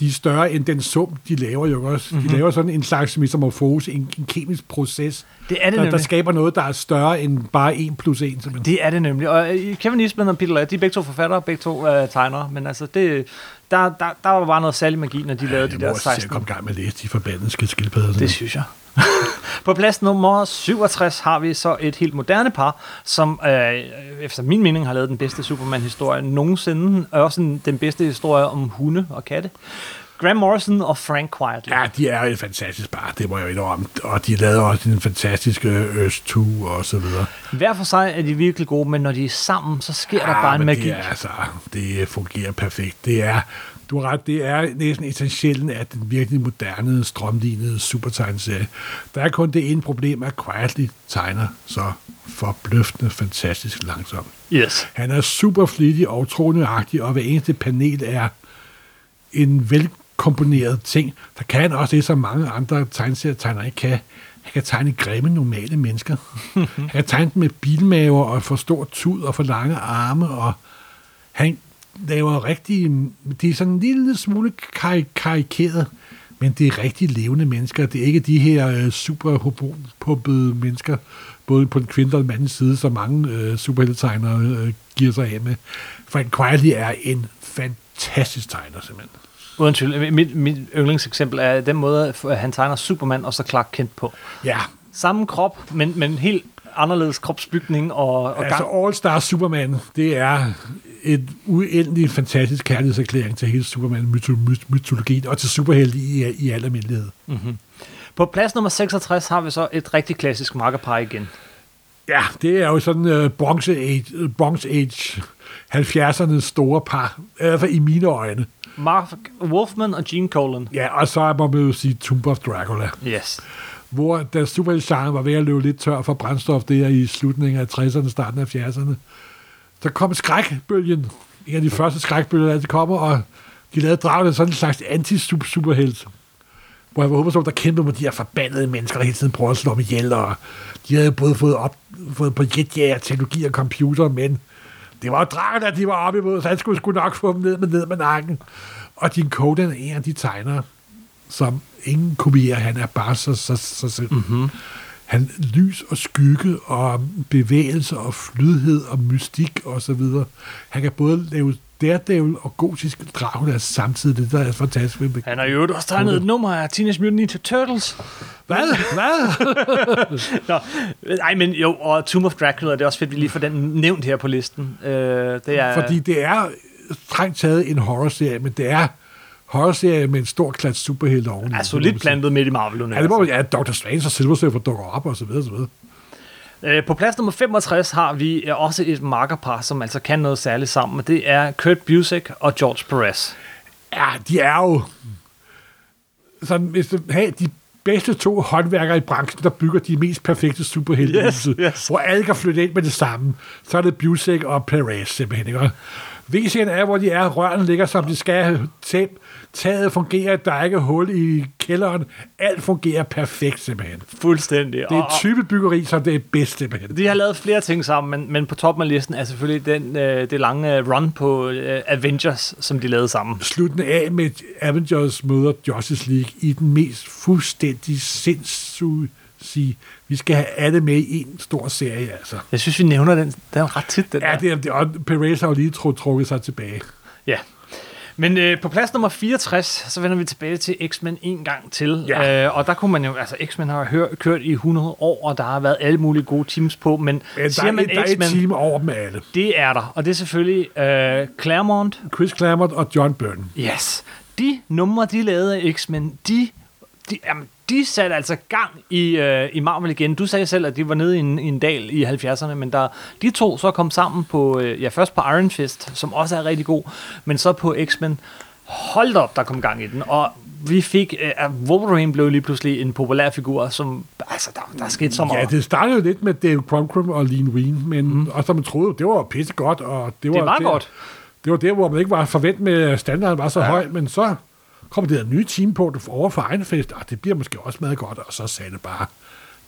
de er større end den sum, de laver jo også. Mhm. Mm-hmm. De laver sådan en slags metamorfose, en, en kemisk proces, Det er det der, der skaber noget, der er større end bare 1 plus 1. Simpelthen. Det er det nemlig. Og øh, Kevin Eastman og Peter Laird, de er begge to forfattere, begge to øh, tegnere. Men altså, det, der, der, der var bare noget særlig magi, når de lavede de jeg der må også se at 16. komme i gang med at læse de forbandede skildpadder. Det synes jeg. (laughs) På plads nummer 67 har vi så et helt moderne par, som øh, efter min mening har lavet den bedste Superman-historie nogensinde, og også en, den bedste historie om hunde og katte. Graham Morrison og Frank Quietly. Ja, de er et fantastisk par, det må jeg jo indrømme. Og de lavede også en fantastisk øh, Earth 2 og så videre. Hver for sig er de virkelig gode, men når de er sammen, så sker der bare en magi. Det, er, altså, det fungerer perfekt. Det er, du har ret, det er næsten essentielt af den virkelig moderne, strømlignede supertegneserie. Der er kun det ene problem, at Quietly tegner så forbløffende, fantastisk langsomt. Yes. Han er super flittig og tronøjagtig, og hver eneste panel er en vel komponerede ting. Der kan han også det, som mange andre tegneserietegnere ikke kan. Han kan tegne grimme, normale mennesker. (laughs) han kan tegne dem med bilmaver og for stor tud og for lange arme, og han laver rigtig... Det er sådan en lille smule kar- karikeret, men det er rigtig levende mennesker. Det er ikke de her øh, superpumpede mennesker, både på den kvinde og den mandens side, som mange øh, superheltetegnere øh, giver sig af med. Frank Quietly er en fantastisk tegner, simpelthen. Uden tvivl. Mit, mit yndlingseksempel er den måde, at han tegner Superman og så Clark Kent på. Ja, Samme krop, men, men helt anderledes kropsbygning og, og altså gang. All Star Superman, det er et uendelig fantastisk kærlighedserklæring til hele Superman-mytologien og til superhelte i, i al almindelighed. På plads nummer 66 har vi så et rigtig klassisk makkerpar igen. Ja, det er jo sådan uh, Bronze Age, uh, Bronze Age 70'ernes store par, i hvert fald i mine øjne. Mark Wolfman og Gene Colan. Ja, og så må man jo sige Tomb of Dracula, Yes. hvor da superheltegenren var ved at løbe lidt tør for brændstof der i slutningen af 60'erne, starten af 70'erne, så kom skrækbølgen, en af de første skrækbølger, der kommer, og de lavede dragen sådan en slags anti-superhelt, hvor jeg var håber, der kæmpede med de her forbandede mennesker, der hele tiden prøver at slå dem ihjel, og de havde både fået, op, fået på jetjager, teknologi og computer, men det var dragen, der de var oppe imod, så han skulle skulle nok få dem ned med, ned med nakken. Og din kode er en af de tegnere, som ingen kopierer. Han er bare så, så, så så. Mm-hmm. Han lys og skygge og bevægelse og flydhed og mystik og så videre. Han kan både lave Daredevil og gotisk Dracula samtidig. Det der er fantastisk. Han har jo også tegnet et nummer af Teenage Mutant Ninja Turtles. Hvad? Hvad? (laughs) Nå, nej, men jo, og Tomb of Dracula, det er også fedt, at vi lige får den nævnt her på listen. Øh, det er, Fordi det er strengt taget en horrorserie, men det er horrorserie med en stor klasse superhelte oveni. er solidt plantet midt i marvel Ja, det må ja, Dr. Strange og Silver Surfer dukker op og så videre, og så videre. Øh, På plads nummer 65 har vi øh, også et makkerpar, som altså kan noget særligt sammen, og det er Kurt Busiek og George Perez. Ja, de er jo... Sådan, hvis du har de bedste to håndværkere i branchen, der bygger de mest perfekte superhelte, Yes, yes. hvor alle kan flytte ind med det samme, så er det Busek og Perez simpelthen. Ikke? VC'en er, hvor de er, rørene ligger, som de skal. Tæt, taget fungerer, der er ikke hul i kælderen. Alt fungerer perfekt simpelthen. Fuldstændig. Det er et type byggeri, som det er bedst simpelthen. De har lavet flere ting sammen, men, men på toppen af listen er selvfølgelig den, øh, det lange øh, run på øh, Avengers, som de lavede sammen. sluttende af med Avengers møder Justice League i den mest fuldstændig sindssyge sige, vi skal have alle med i en stor serie, altså. Jeg synes, vi nævner den, den er ret tit, den Ja, der. det er, det, og Perez har jo lige tru- trukket sig tilbage. Ja. Men øh, på plads nummer 64, så vender vi tilbage til X-Men en gang til. Ja. Øh, og der kunne man jo, altså X-Men har hør, kørt i 100 år, og der har været alle mulige gode teams på, men Ja, siger er, man et- der er et X-Men, team over dem alle. det er der. Og det er selvfølgelig øh, Claremont. Chris Claremont og John Byrne. Yes. De numre, de lavede af X-Men, de, de, jamen, de satte altså gang i, øh, i Marvel igen. Du sagde selv, at de var nede i en, i en dal i 70'erne, men der, de to så kom sammen på, øh, ja først på Iron Fist, som også er rigtig god, men så på X-Men. Hold op, der kom gang i den. Og vi fik, øh, at Wolverine blev lige pludselig en populær figur, som, altså der, der skete så meget. Ja, det startede jo lidt med Dave Crumcrum og Lean Wien, men mm. også som man troede, det var pisse godt. Og det, var Det var der, godt. Det var der, hvor man ikke var forventet med, at standarden var så ja. høj, men så kom det der nye team på det over for egen fest, og det bliver måske også meget godt, og så sagde det bare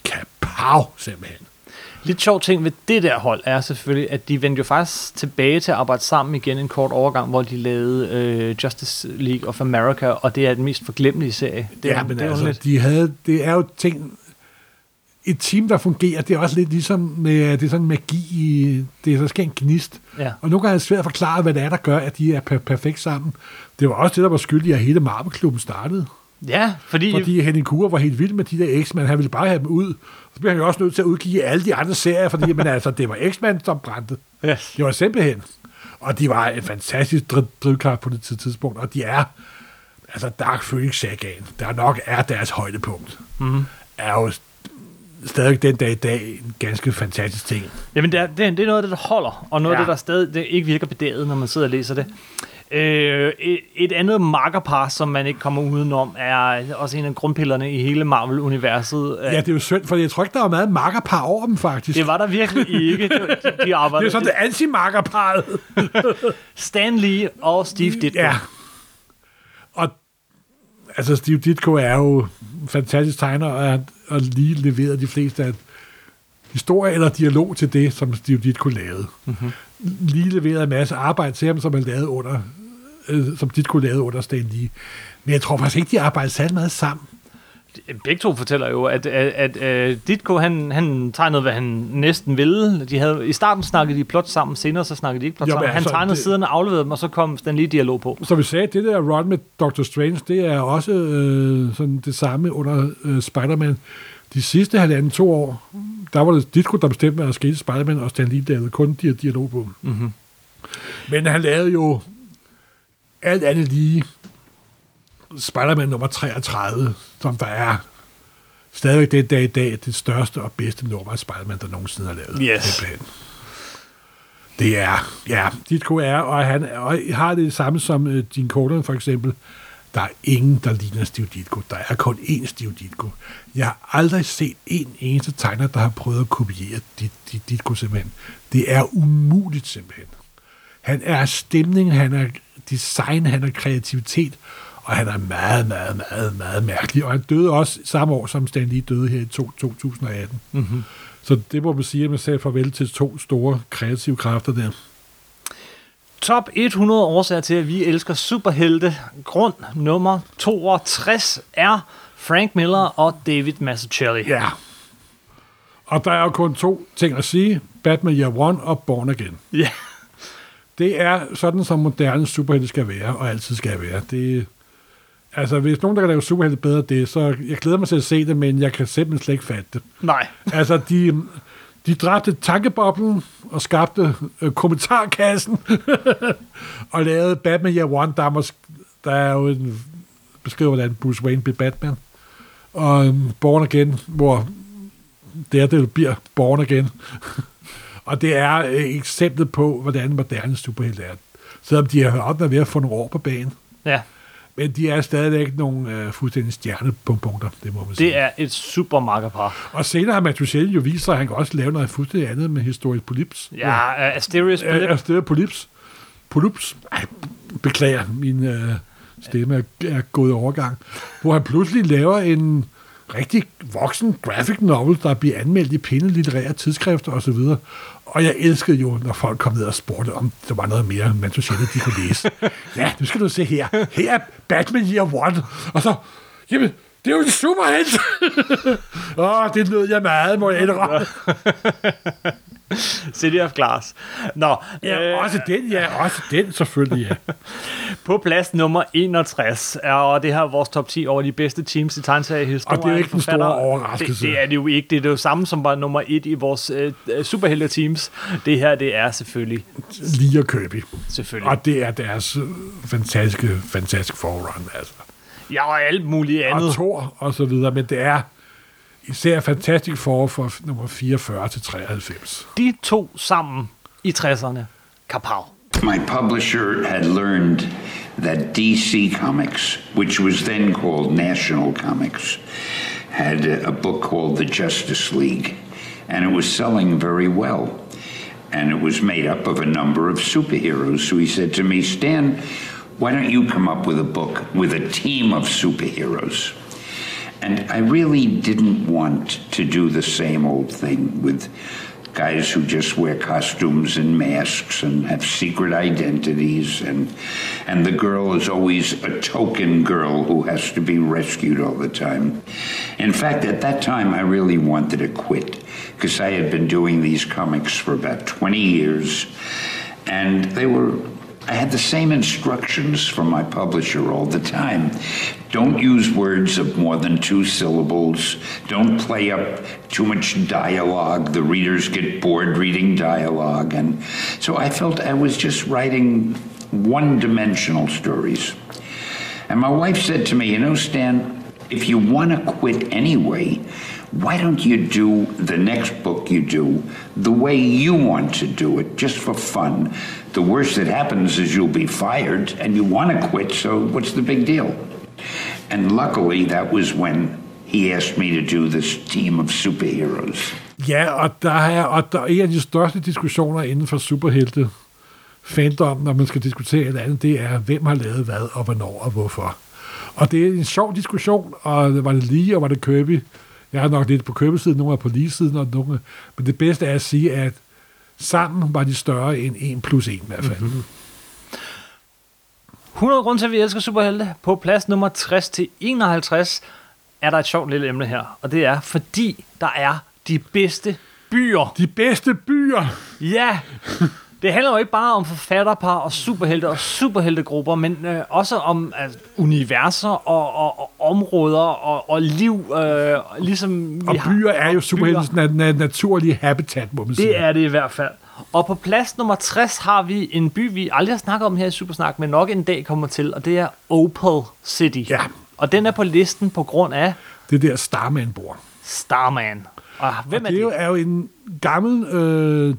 kapav simpelthen. Lidt sjov ting ved det der hold er selvfølgelig, at de vendte jo faktisk tilbage til at arbejde sammen igen en kort overgang, hvor de lavede øh, Justice League of America, og det er den mest forglemmelige serie. Det er, ja, men det er altså, lidt, de havde, det er jo ting, et team, der fungerer, det er også lidt ligesom med, det er sådan magi, i, det er, der sker en gnist. Ja. Og nogle gange er det svært at forklare, hvad det er, der gør, at de er per- perfekt sammen. Det var også det, der var skyld i, at hele Marvel-klubben startede. ja, fordi, Fordi Henning Kure var helt vild med de der X-Men. Han ville bare have dem ud. Så blev han jo også nødt til at udgive alle de andre serier, fordi men altså, det var X-Men, som brændte. yes. Det var simpelthen. Og de var en fantastisk dri- drivkraft på det tid- tidspunkt. Og de er, altså Dark Phoenix sagaen, der nok er deres højdepunkt, mm. er jo stadig den dag i dag en ganske fantastisk ting. Jamen, det er, det, er, det noget af det, der holder, og noget ja. af det, der stadig det ikke virker bedaget, når man sidder og læser det. Øh, et, et andet makkerpar, som man ikke kommer udenom, er også en af grundpillerne i hele Marvel-universet. Ja, det er jo synd, for jeg tror ikke, der var meget makkerpar over dem, faktisk. det var der virkelig ikke. De, de det arbejdede. er sådan det anti-makkerparet. Stan Lee og Steve Ditko. Ja. Og altså Steve Ditko er jo fantastisk tegner, og og lige leveret de fleste af historie eller dialog til det, som Steve Ditko lavede. Mm-hmm. Lige leveret en masse arbejde til ham, som han lavede under, øh, som Ditko lavede under Stan Lee. Men jeg tror faktisk ikke, de arbejdede særlig meget sammen. Begge to fortæller jo, at, at, at uh, Ditko, han, han tegnede, hvad han næsten ville. De havde, I starten snakkede de plot sammen, senere så snakkede de ikke plot Jo, jo, men sammen. Han altså, tegnede det- siderne, afleverede dem, og så kom Stan Lee dialog på. Som vi sagde, det der run med Doctor Strange, det er også øh, sådan det samme under øh, Spider-Man. De sidste halvanden to år, der var det Ditko, der bestemte, hvad der skete Spider-Man, og Stan Lee lavede kun de her dialog på. Mm-hmm. Men han lavede jo alt andet lige Spider-Man nummer 33, som der er stadigvæk den dag i dag det største og bedste nummer af Spider-Man, der nogensinde har lavet. Yes. Simpelthen. Det er, ja, Ditko er, og han og har det samme som uh, Gene Colan for eksempel. Der er ingen, der ligner Steve Ditko. Der er kun én Steve Ditko. Jeg har aldrig set en eneste tegner, der har prøvet at kopiere dit, dit, Ditko simpelthen. Det er umuligt simpelthen. Han er stemning, han er design, han er kreativitet, og han er meget, meget, meget, meget mærkelig. Og han døde også samme år, som Stan Lee døde her i to, 2018. Mm-hmm. Så det må man sige, at man sagde farvel til to store kreative kræfter der. Top 100 årsager til, at vi elsker superhelte. Grund nummer 62 er Frank Miller og David Mazzucchelli. Ja. Og der er jo kun to ting at sige. Batman Year One og Born Again. Ja. Det er sådan, som moderne superhelte skal være, og altid skal være. Det, altså, hvis nogen, der kan lave superhelte bedre det, så jeg glæder mig til at se det, men jeg kan simpelthen slet ikke fatte det. Nej. (laughs) Altså, de, de dræbte tankeboblen og skabte øh, kommentarkassen (laughs) og lavede Batman Year One, der er, mås- der er jo en beskriver, hvordan Bruce Wayne blev Batman. Og øhm, Born Again, hvor Daredevil bliver Born Again. (laughs) og det er øh, eksemplet på, hvordan moderne superhelte er. Selvom de har op ved at få nogle år på banen. Ja, Men de er stadigvæk nogle øh, fuldstændig stjernepunkter, det må man sige. det er et super makkerpar. Og senere har Mathusalem jo vist sig, at han kan også lave noget fuldstændig andet med historisk polyps. Ja, uh, Asterius Ja, Philip. Asterios polyps. Polyps. Ej, beklager, min øh, stemme er, er gået overgang. Hvor han pludselig laver en rigtig voksen graphic novel, der bliver anmeldt i pinde litterære tidsskrifter osv. Og jeg elskede jo, når folk kom ned og spurgte, om der var noget mere, man så de kunne læse. (laughs) ja, nu skal du se her. Her er Batman Year One. Og så, jamen, det er jo en superhelt. (laughs) Åh, det nød jeg meget, må jeg indrømme. (laughs) (laughs) City of Glass. Nå, Ja, øh, også den, ja, også den selvfølgelig, ja. (laughs) på plads nummer 61 er og det her vores top 10 over de bedste teams i tegneseriehistorien. Og det er ikke den store Forfatter- overraskelse. Det, det er det jo ikke. Det er det jo samme som var nummer 1 i vores øh, superhelte teams. Det her, det er selvfølgelig, Lige og Kirby. selvfølgelig. Og det er deres øh, fantastiske, fantastiske forrun, altså. Ja, og alt muligt andet. Og Thor og så videre, men det er især Fantastic Four fra nummer 44 til 93. De to sammen i 60'erne. Kapow. My publisher had learned that DC Comics, which was then called National Comics, had a, a book called The Justice League, and it was selling very well. And it was made up of a number of superheroes. So he said to me, Stan, why don't you come up with a book with a team of superheroes? And I really didn't want to do the same old thing with guys who just wear costumes and masks and have secret identities and and the girl is always a token girl who has to be rescued all the time. In fact, at that time I really wanted to quit because I had been doing these comics for about 20 years and they were I had the same instructions from my publisher all the time. Don't use words of more than two syllables. Don't play up too much dialogue. The readers get bored reading dialogue. And so I felt I was just writing one dimensional stories. And my wife said to me, You know, Stan, if you want to quit anyway, why don't you do the next book you do the way you want to do it, just for fun? The worst that happens is you'll be fired and you want to quit, so what's the big deal? And luckily, that was when he asked me to do this team of superheroes. Ja, og der er, og der er en af de største diskussioner inden for superhelte fandom, når man skal diskutere et andet, det er, hvem har lavet hvad, og hvornår, og hvorfor. Og det er en sjov diskussion, og var det lige, og var det Kirby? Jeg har nok lidt på Kirby-siden, nogle er på lige-siden, og nogle, men det bedste er at sige, at sammen var de større end 1 plus 1 i hvert fald. Mm-hmm. 100 grunde til, at vi elsker superhelte. På plads nummer 60 til 51 er der et sjovt lille emne her. Og det er, fordi der er de bedste byer. De bedste byer! Ja! Det handler jo ikke bare om forfatterpar og superhelte og superheltegrupper, men øh, også om altså, universer og, og, og områder og, og liv, øh, ligesom vi Og har. byer er jo og superheltens na- na- naturlige habitat, må man sige. Det er det i hvert fald. Og på plads nummer 60 har vi en by, vi aldrig har snakket om her i Supersnak, men nok en dag kommer til, og det er Opal City. Ja. Og den er på listen på grund af Det der Starman bor. Starman. Og hvem er det er jo, det? er jo en gammel øh,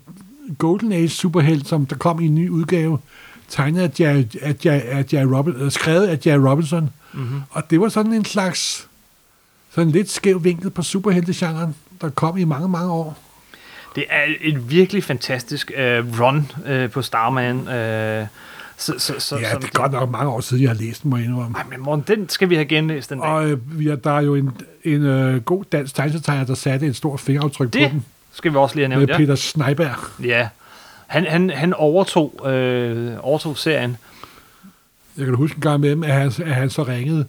Golden Age superhelt, som der kom i en ny udgave, tegnet af Jerry, af Jerry, af Jerry Robin, øh, skrevet af Jerry Robinson. Mhm. Mm-hmm. Og det var sådan en slags, sådan lidt skæv vinkel på superheltegenren, der kom i mange, mange år. Det er et virkelig fantastisk øh, run øh, på Starman. Øh, så, så, så, Ja, det er godt nok mange år siden, jeg har læst den, må jeg indrømme. Ej, men Morten, den skal vi have genlæst den dag. Og øh, har, der er jo en, en øh, god dansk tegnetegner, der satte et stort fingeraftryk det på den, skal vi også lige have med nævnt, ja. Peter Sneiberg. Ja. Han, han, han overtog, øh, overtog serien. Jeg kan huske en gang med at han, at han så ringede.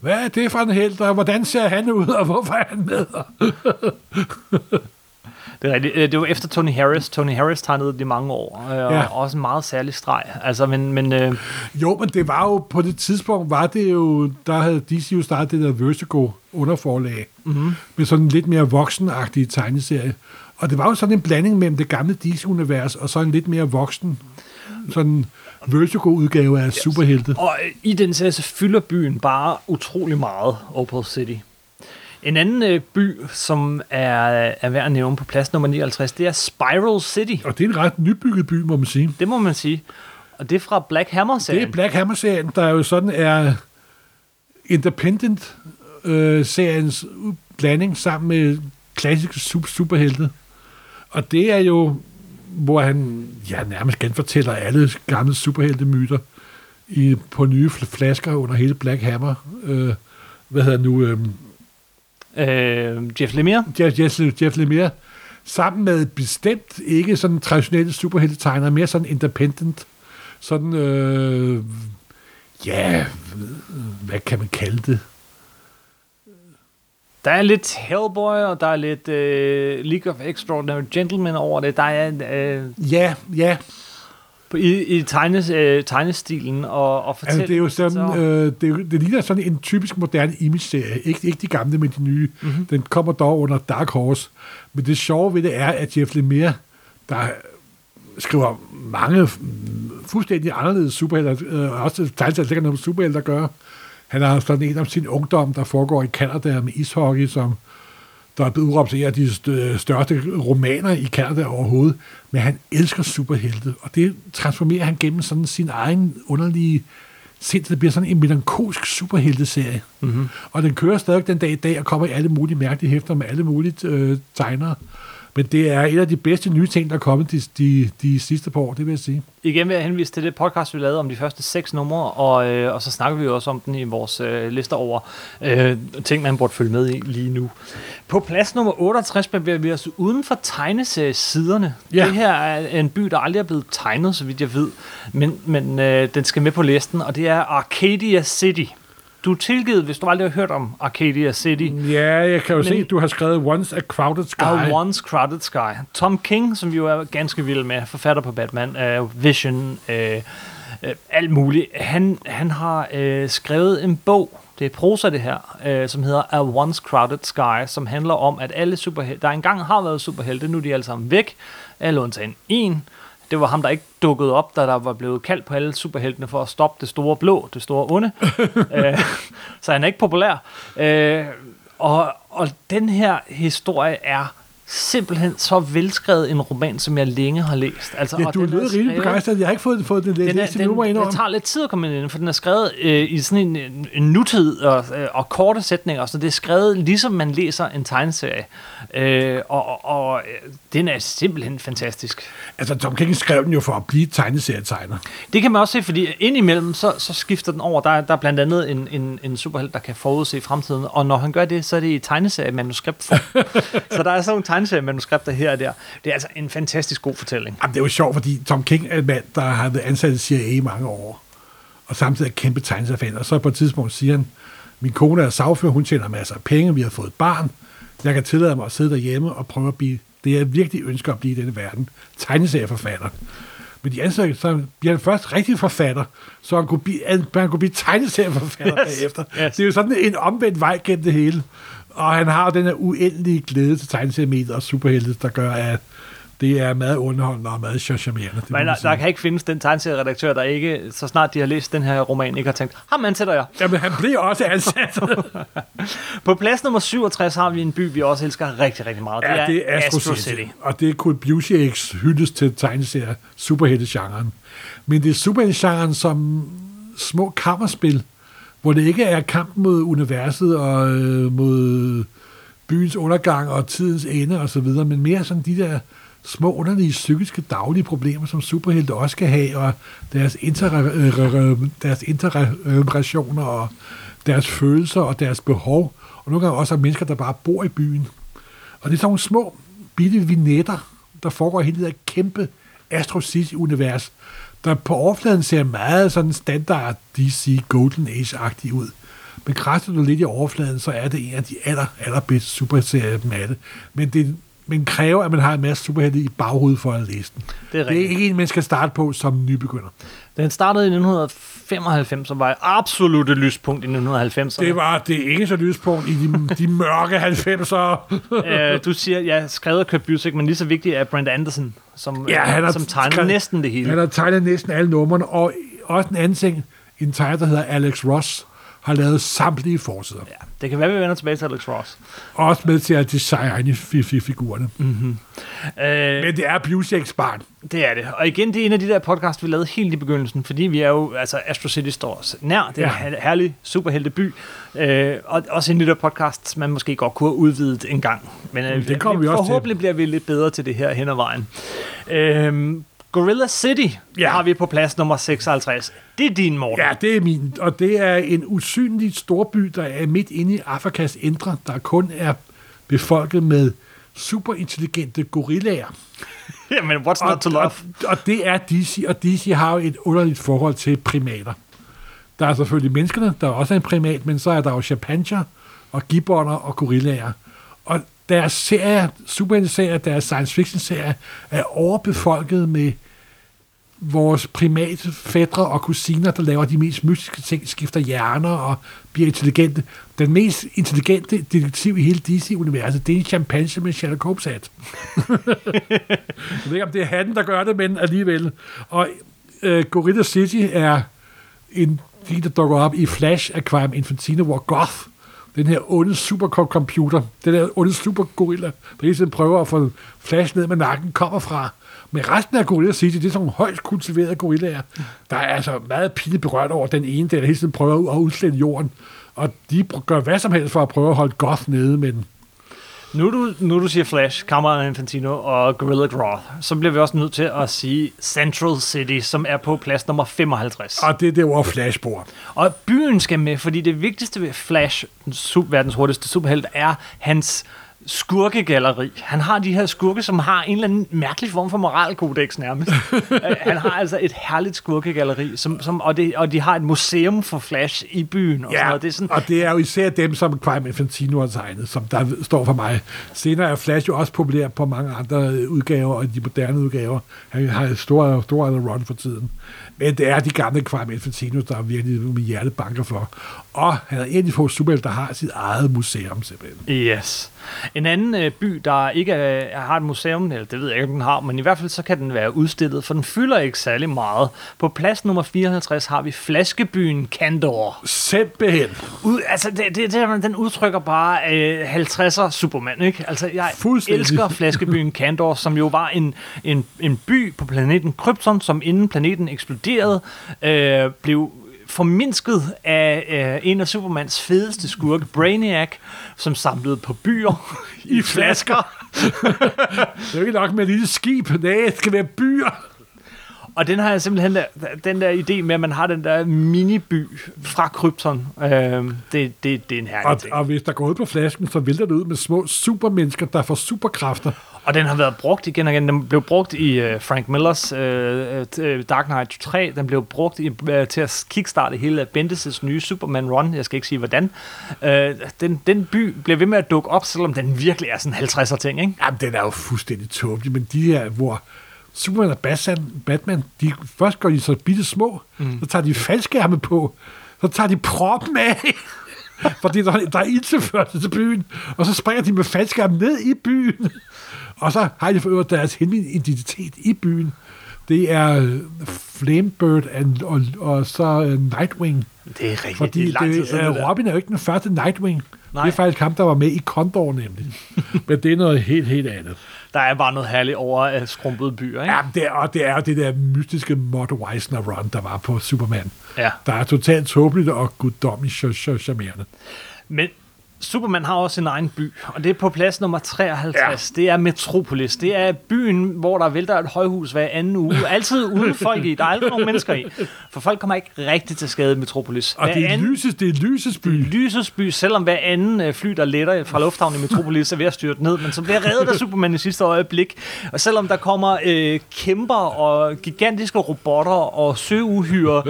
Hvad er det for en held, og hvordan ser han ud, og hvorfor er han med? (laughs) Det, er rigtigt. Øh, det var efter Tony Harris. Tony Harris tegnede det i mange år, øh, og Ja. også en meget særlig streg. Altså, men, men øh, Jo, men det var jo, på det tidspunkt var det jo, der havde DC jo startet det der Vertigo underforlag, mm-hmm. med sådan lidt mere voksenagtige tegneserie. Og det var jo sådan en blanding mellem det gamle DC-univers, og så en lidt mere voksen, sådan Vertigo-udgave af yes. superhelte. Og øh, i den serie, så fylder byen bare utrolig meget, Opal City. En anden øh, by, som er, er værd at nævne på plads nummer 59, det er Spiral City. Og det er en ret nybygget by, må man sige. Det må man sige. Og det er fra Black Det er Hammer-serien. Black Hammer-serien, der jo sådan er Independent-seriens blanding sammen med klassiske super- superhelte. Og det er jo, hvor han ja, nærmest genfortæller alle gamle superheltemyter i, på nye fl- flasker under hele Black Hammer. Øh, hvad hedder nu? Øh, øh, Jeff Lemire. Jeff, Jeff, Jeff Lemire. Sammen med bestemt ikke sådan traditionelle superheltetegner, mere sådan independent. Sådan, øh, ja, hvad kan man kalde det? Der er lidt Hellboy, og der er lidt øh, League of Extraordinary Gentlemen over det. Der er øh, Ja, ja. på- i, i tegnes, øh, tegnestilen og, og Altså, det er jo sådan, så- øh, det, er det ligner sådan en typisk moderne image-serie. Ikke, ikke de gamle, men de nye. Mhm. Mm-hmm. Den kommer dog under Dark Horse. Men det sjove ved det er, at Jeff Lemire, der skriver mange mm, fuldstændig anderledes superhelte, øh, også ikke har noget med superhelte at gøre. Han har sådan en om sin ungdom, der foregår i Canada med ishockey, som der er blevet udråbt til de st- største romaner i Canada overhovedet. Men han elsker superhelte, og det transformerer han gennem sådan sin egen underlige sind. Det bliver sådan en melankolsk superhelteserie. Mm-hmm. Og den kører stadig den dag i dag, og kommer i alle mulige mærkelige hæfter med alle mulige øh, tegnere. Men det er en af de bedste nye ting, der er kommet de, de, de sidste par år, det vil jeg sige. Igen vil jeg henvise til det podcast, vi lavede om de første seks numre, og, øh, og så snakker vi også om den i vores øh, lister over øh, ting, man burde følge med i lige nu. På plads nummer 68 bevæger vi os uden for tegneseriesiderne. Ja. Det her er en by, der aldrig er blevet tegnet, så vidt jeg ved, men, men øh, den skal med på listen, og det er Arcadia City. Du er tilgivet, hvis du aldrig har hørt om Arcadia City. Ja, jeg kan jo Men- se, at du har skrevet Once a Crowded Sky. A Once Crowded Sky. Tom King, som vi jo er ganske vild med, forfatter på Batman, uh, Vision, uh, uh, alt muligt. Han, han har uh, skrevet en bog, det er prosa det her, uh, som hedder A Once Crowded Sky, som handler om, at alle superhelte, der engang har været superhelte, nu er de alle sammen væk, alle undtagen en. Det var ham, der ikke dukkede op, da der var blevet kaldt på alle superheltene for at stoppe det store blå, det store onde. uh, (laughs) så han er ikke populær. Uh, og, og den her historie er simpelthen så velskrevet en roman, som jeg længe har læst. Altså, Ja, og du den er rimelig skrevet- begejstret. Jeg har ikke fået, fået den den, er, læst endnu, må jeg den, den indrømme. tager lidt tid at komme ind i, for den er skrevet øh, i sådan en, en, en nutid og, øh, og korte sætninger, så det er skrevet ligesom man læser en tegneserie. Øh, og og, og øh, den er simpelthen fantastisk. Altså, Tom King skrev den jo for at blive tegneserietegner. Det kan man også se, fordi indimellem, så, så skifter den over. Der, er- der er blandt andet en, en, en superhelt, der kan forudse fremtiden, og når han gør det, så er det i tegneserie-manuskriptform. (laughs) så der er sådan nogle tegneserie-manuskripter her og der. Det er altså en fantastisk god fortælling. Jamen, det er jo sjovt, fordi Tom King er en mand, der har været ansat i CIA i mange år, og samtidig er kæmpe tegneseriefan. Og så på et tidspunkt siger han, min kone er sagfører, hun tjener masser af penge, vi har fået et barn, jeg kan tillade mig at sidde derhjemme og prøve at blive det, jeg virkelig ønsker at blive i denne verden, tegneserieforfatter. Men de ansøger, så bliver han først rigtig forfatter, så han kunne blive, han kunne blive tegneserieforfatter Yes, bagefter. yes. Det er jo sådan en omvendt vej gennem det hele. Og han har den her uendelige glæde til tegneseriemediet og superhelte, der gør, at det er meget underholdende og meget charmerende. det Men der, der kan ikke findes den tegneserieredaktør, der ikke, så snart de har læst den her roman, ikke har tænkt, ham ansætter jeg. Jamen, han blev også ansat. (laughs) På plads nummer 67 har vi en by, vi også elsker rigtig, rigtig meget. ja, det er Astro, City. Og det er Kurt Busieks hyldes til tegneserier, superhelte-genren. Men det er superhelte-genren som små kammerspil, hvor det ikke er kampen mod universet og øh, mod byens undergang og tidens ende og så videre, men mere sådan de der små underlige psykiske daglige problemer, som superhelte også skal have, og deres, inter- øh, øh, øh, deres interrelationer og deres følelser og deres behov, og nogle gange også af mennesker, der bare bor i byen. Og det er sådan nogle små, bitte vignetter, der foregår i hele det der kæmpe Astro City-univers, der på overfladen ser meget sådan standard DC Golden Age-agtig ud. Men kræfter du lidt i overfladen, så er det en af de aller, allerbedste superserier af det. Men det men kræver, at man har en masse superhelte i baghovedet for at læse den. Det er det er rigtigt. ikke en, man skal starte på som nybegynder. Den startede i 1995, og var et absolut lyspunkt i 1990'erne. Det var det eneste lyspunkt i de, de mørke 90'ere. (laughs) øh, du siger, ja, skrevet af Kurt Busiek, men lige så vigtigt er Brent Anderson, som, Ja, han øh, har som tegner skrevet- næsten det hele. Han har tegnet næsten alle numrene, og også en anden ting, en tegner, der hedder Alex Ross, har lavet samtlige forsider. Ja, det kan være, vi vender tilbage til Alex Ross. Også med til at designe fi- fi- figurerne. Mm. Øh, Men det er Busieks barn. det er det. Og igen, det er en af de der podcasts, vi lavede helt i begyndelsen, fordi vi er jo, altså Astro City står os nær. Det er Ja. en her- herlig superhelteby. Øh, og også en lille podcast, man måske godt kunne have udvidet en gang. Men øh, det kommer vi også til. forhåbentlig bliver vi lidt bedre til det her hen ad vejen. Øh, Gorilla City ja. har vi på plads nummer 56. Det er din, Morten. Ja, det er min. Og det er en usynlig storby, der er midt inde i Afrikas indre, der kun er befolket med superintelligente gorillaer. (laughs) Jamen, what's not to love? Og, og det er DC, og DC har jo et underligt forhold til primater. Der er selvfølgelig menneskerne, der er også en primat, men så er der jo chimpanser og gibbonder og gorillaer. Og deres serier, superhelte-serier, deres science fiction-serier, er overbefolket med vores primate fædre og kusiner, der laver de mest mystiske ting, skifter hjerner og bliver intelligente. Den mest intelligente detektiv i hele DC-universet, det er en chimpanse med Sherlock Holmes hat. (laughs) Jeg ved ikke, om det er han, der gør det, men alligevel. Og øh, Gorilla City er en de, der dukker op i Flash Aquarium Infantino, hvor Goth, den her onde supercomputer, den her onde supergorilla, der hele tiden prøver at få Flash ned med nakken, kommer fra. Men resten af Gorilla City, det er sådan nogle højt kultiverede gorillaer, der er altså meget pinligt berørt over den ene, der hele tiden prøver at udslette jorden. Og de gør hvad som helst for at prøve at holde Goth nede, men Nu du, nu du siger Flash, Cameron Infantino og Gorilla Groth, så bliver vi også nødt til at sige Central City, som er på plads nummer 55. og det er der, hvor Flash bor. Og byen skal med, fordi det vigtigste ved Flash, den verdens hurtigste superhelt, er hans skurkegalleri. Han har de her skurke, som har en eller anden mærkelig form for moralkodex nærmest. (laughs) Øh, Han har altså et herligt skurkegalleri, som, som, og, det, og de har et museum for Flash i byen. Og sådan Ja, noget. Det er sådan, og det er jo især dem, som Crime Infantino har tegnet, som der står for mig. Senere er Flash jo også populær på mange andre udgaver, og de moderne udgaver. Han har et stort, stort run for tiden. Men det er de gamle Crime Infantino, der virkelig mit hjerte banker for. Og han er en af de få superhelte, der har sit eget museum, simpelthen. Yes. En anden øh, by, der ikke er, har et museum, eller det ved jeg ikke, om den har, men i hvert fald så kan den være udstillet, for den fylder ikke særlig meget. På plads nummer 54 har vi flaskebyen Kandor. Simpelthen. Ud, altså, det, det, det, den udtrykker bare øh, 50'er Superman, ikke? Altså, jeg elsker flaskebyen Kandor, som jo var en, en, en by på planeten Krypton, som inden planeten eksploderede, øh, blev formindsket af øh, en af Supermans fedeste skurke, Brainiac, som samlede på byer (laughs) i flasker. Det er ikke nok med et lille skib. Nej, det skal være byer. Og den har jeg simpelthen der, den der idé med, at man har den der miniby fra Krypton. Øh, det, det, det er en herlig Og, ting. og hvis der går ud på flasken, så vælter det ud med små supermennesker, der får superkræfter. Og den har været brugt igen og igen. Den blev brugt i uh, Frank Millers uh, uh, Dark Knight 3. Den blev brugt i, uh, til at kickstarte hele Bendis' nye Superman Run. Jeg skal ikke sige, hvordan. Uh, den, den by bliver ved med at dukke op, selvom den virkelig er sådan en 50'er ting, ikke? Jamen, den er jo fuldstændig tåbelig, men de her, hvor Superman og Batman, Batman de, først går de så bitte små, mm. så tager de faldskærme på, så tager de proppen af, fordi der, der er ildtilførsel til byen, og så springer de med faldskærmen ned i byen, og så har de for øvrigt deres hemmelige identitet i byen. Det er øh, Flamebird and, og, og så uh, Nightwing. Det er rigtigt. Fordi det er det, siden, øh. Robin er jo ikke den første Nightwing. Nej. Det er faktisk ham, der var med i Condor nemlig. (laughs) Men det er noget helt, helt andet. Der er bare noget herligt over uh, skrumpede byer, ikke? Ja, det er, og det er det der mystiske Mott Weisner run, der var på Superman. Ja. Der er totalt tåbeligt og guddommeligt ch- ch- charmerende. Men Superman har også sin egen by, og det er på plads nummer 53. Ja. Det er Metropolis. Det er byen, hvor der vælter et højhus hver anden uge. Altid uden (laughs) folk i. Der er aldrig nogen mennesker i. For folk kommer ikke rigtig til skade i Metropolis. Og det er, anden, lyses, det er lysets by. Lysets by, selvom hver anden øh, fly, der letter fra lufthavnen i Metropolis, er ved at styrte ned, men som bliver reddet af Superman i sidste øjeblik. Og selvom der kommer øh, kæmper og gigantiske robotter og søuhyre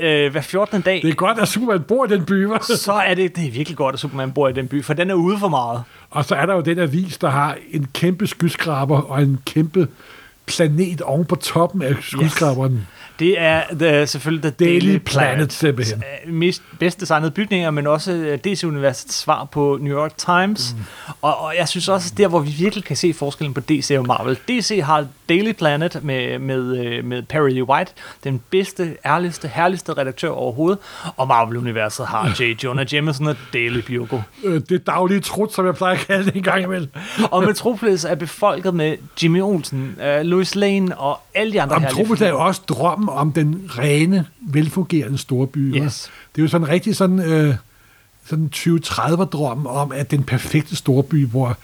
øh, hver 14. dag, Det er godt, at Superman bor i den by, hva'? så er det, det er virkelig godt, at Superman bor i den by, for den er ude for meget. Og så er der jo den avis, der har en kæmpe skyskraber og en kæmpe planet oven på toppen af skyskraberen. Det er the, selvfølgelig The Daily, Daily Planet. Planet, simpelthen. Øh, Mest, bedst designede bygninger, men også øh, DC-universets svar på New York Times. Mm. Og, og jeg synes også, der hvor vi virkelig kan se forskellen på DC og Marvel. DC har Daily Planet med, med, øh, med Perry White, den bedste, ærligste, herligste redaktør overhovedet. Og Marvel-universet har J. Jonah Jameson og Daily Bugle. Øh, Det daglige trut, som jeg plejer at kalde det en gang imellem. (laughs) Og Metropolis er befolket med Jimmy Olsen, øh, Louis Lane og alle de andre herlige Metropolis er jo også drømmen om den rene, velfungerende storby. Yes. Det er jo sådan rigtig sådan, øh, sådan 20-30 drøm om, at den perfekte storby, hvor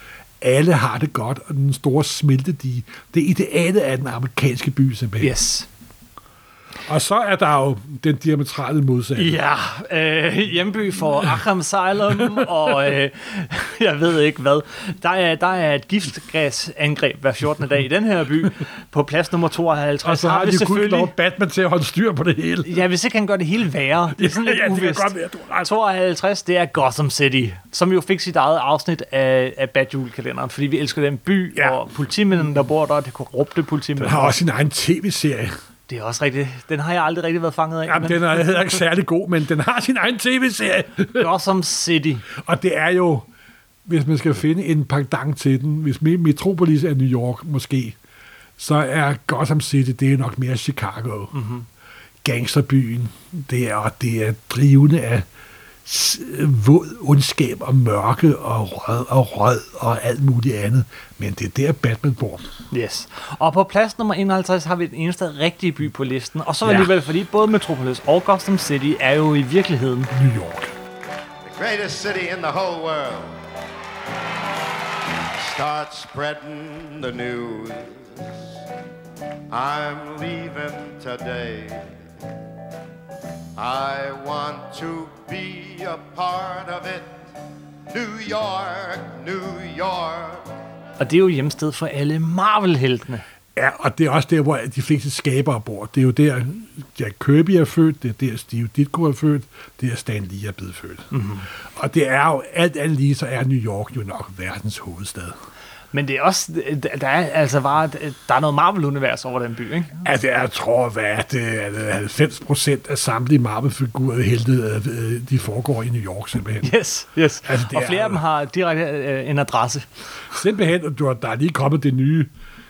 alle har det godt, og den store smeltedige, det er idealet af den amerikanske by simpelthen. Yes. Og så er der jo den diametrale modsatte. Ja, øh, hjemby for Arkham Asylum, og øh, jeg ved ikke hvad. Der er, der er et giftgasangreb hver 14. dag i den her by. På plads nummer 52 Og så har vi de kun lov Batman til at holde styr på det hele. Ja, hvis ikke han gør det hele værre. Det er sådan lidt Ja, det uvist. godt være, du har ret. 52, det er Gotham City, som jo fik sit eget afsnit af, af Bad Julekalenderen, fordi vi elsker den by, ja. og politimændene, der bor der, det korrupte politimænd. Den har også sin egen tv-serie. Det er også rigtigt. Den har jeg aldrig rigtig været fanget af. Jamen, den er heller ikke særlig god, men den har sin egen tv-serie. Gotham City. Og det er jo, hvis man skal finde en pendant til den, hvis Me- Metropolis er New York måske, så er Gotham City, det er nok mere Chicago. Mm-hmm. Gangsterbyen, det er, og det er drivende af våd ondskab og mørke og rød og rød og alt muligt andet. Men det er der Batman bor. Yes. Og på plads nummer 51 har vi den eneste rigtige by på listen. Og så Ja. alligevel, fordi både Metropolis og Gotham City er jo i virkeligheden New York. The greatest city in the whole world. Start spreading the news. I'm leaving today. I want to be a part of it. New York, New York. Og det er jo hjemsted for alle Marvel-heltene. Ja, og det er også der, hvor de fleste skabere bor. Det er jo der, Jack Kirby er født, det er der, Steve Ditko er født, det er Stan Lee er blevet født. Mm-hmm. Og det er jo, alt andet lige, så er New York jo nok verdens hovedstad. Men det er også, der er altså bare, der er noget Marvel-univers over den by, ikke? Altså, jeg tror, hvad er det, er det 90 procent af samtlige Marvel-figurer helte, øh, de foregår i New York, simpelthen. Yes, yes. Altså, og er flere af jo- dem har direkte øh, en adresse. Simpelthen, og der er lige kommet det nye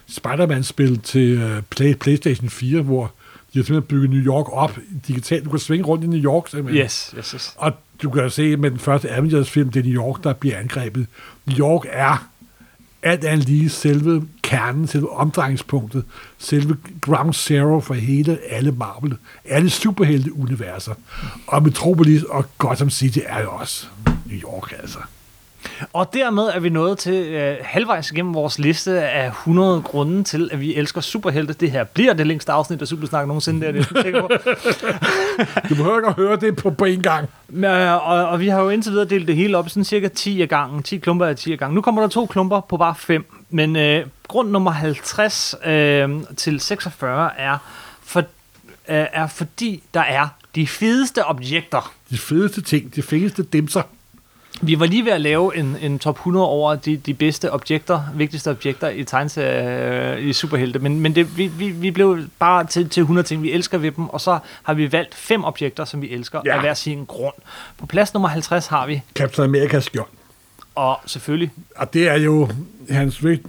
Spider-Man-spil til øh, Play, PlayStation 4, hvor de har simpelthen bygget New York op digitalt. Du kan svinge rundt i New York, simpelthen. Yes, yes, yes. Og du kan se med den første Avengers-film, det er New York, der bliver angrebet. New York er alt andet lige selve kernen, selve omdrejningspunktet, selve ground zero for hele alle Marvel, alle superhelte-universer. Og Metropolis og Gotham City er jo også New York, altså. Og dermed er vi nået til øh, halvvejs igennem vores liste af 100 grunde til, at vi elsker superhelte. Det her bliver det længste afsnit af Supersnak nogensinde, det er det, jeg på. (laughs) Du behøver ikke at høre det på, på en gang. Men, øh, og, og vi har jo indtil videre delt det hele op i sådan cirka 10 af gangen. 10 klumper af 10 af gangen. Nu kommer der to klumper på bare 5. Men øh, grund nummer 50 øh, til 46 er, for, øh, er fordi der er de fedeste objekter. De fedeste ting, de fedeste dimser. Vi var lige ved at lave en, en top 100 over de, de bedste objekter, vigtigste objekter i tegneserie øh, i Superhelte, men, men det, vi, vi, vi blev bare til, til 100 ting, vi elsker ved dem, og så har vi valgt fem objekter, som vi elsker, Ja. af hver sin grund. På plads nummer 50 har vi, Captain Amerikas skjold. og selvfølgelig, Og det er jo hans vigt-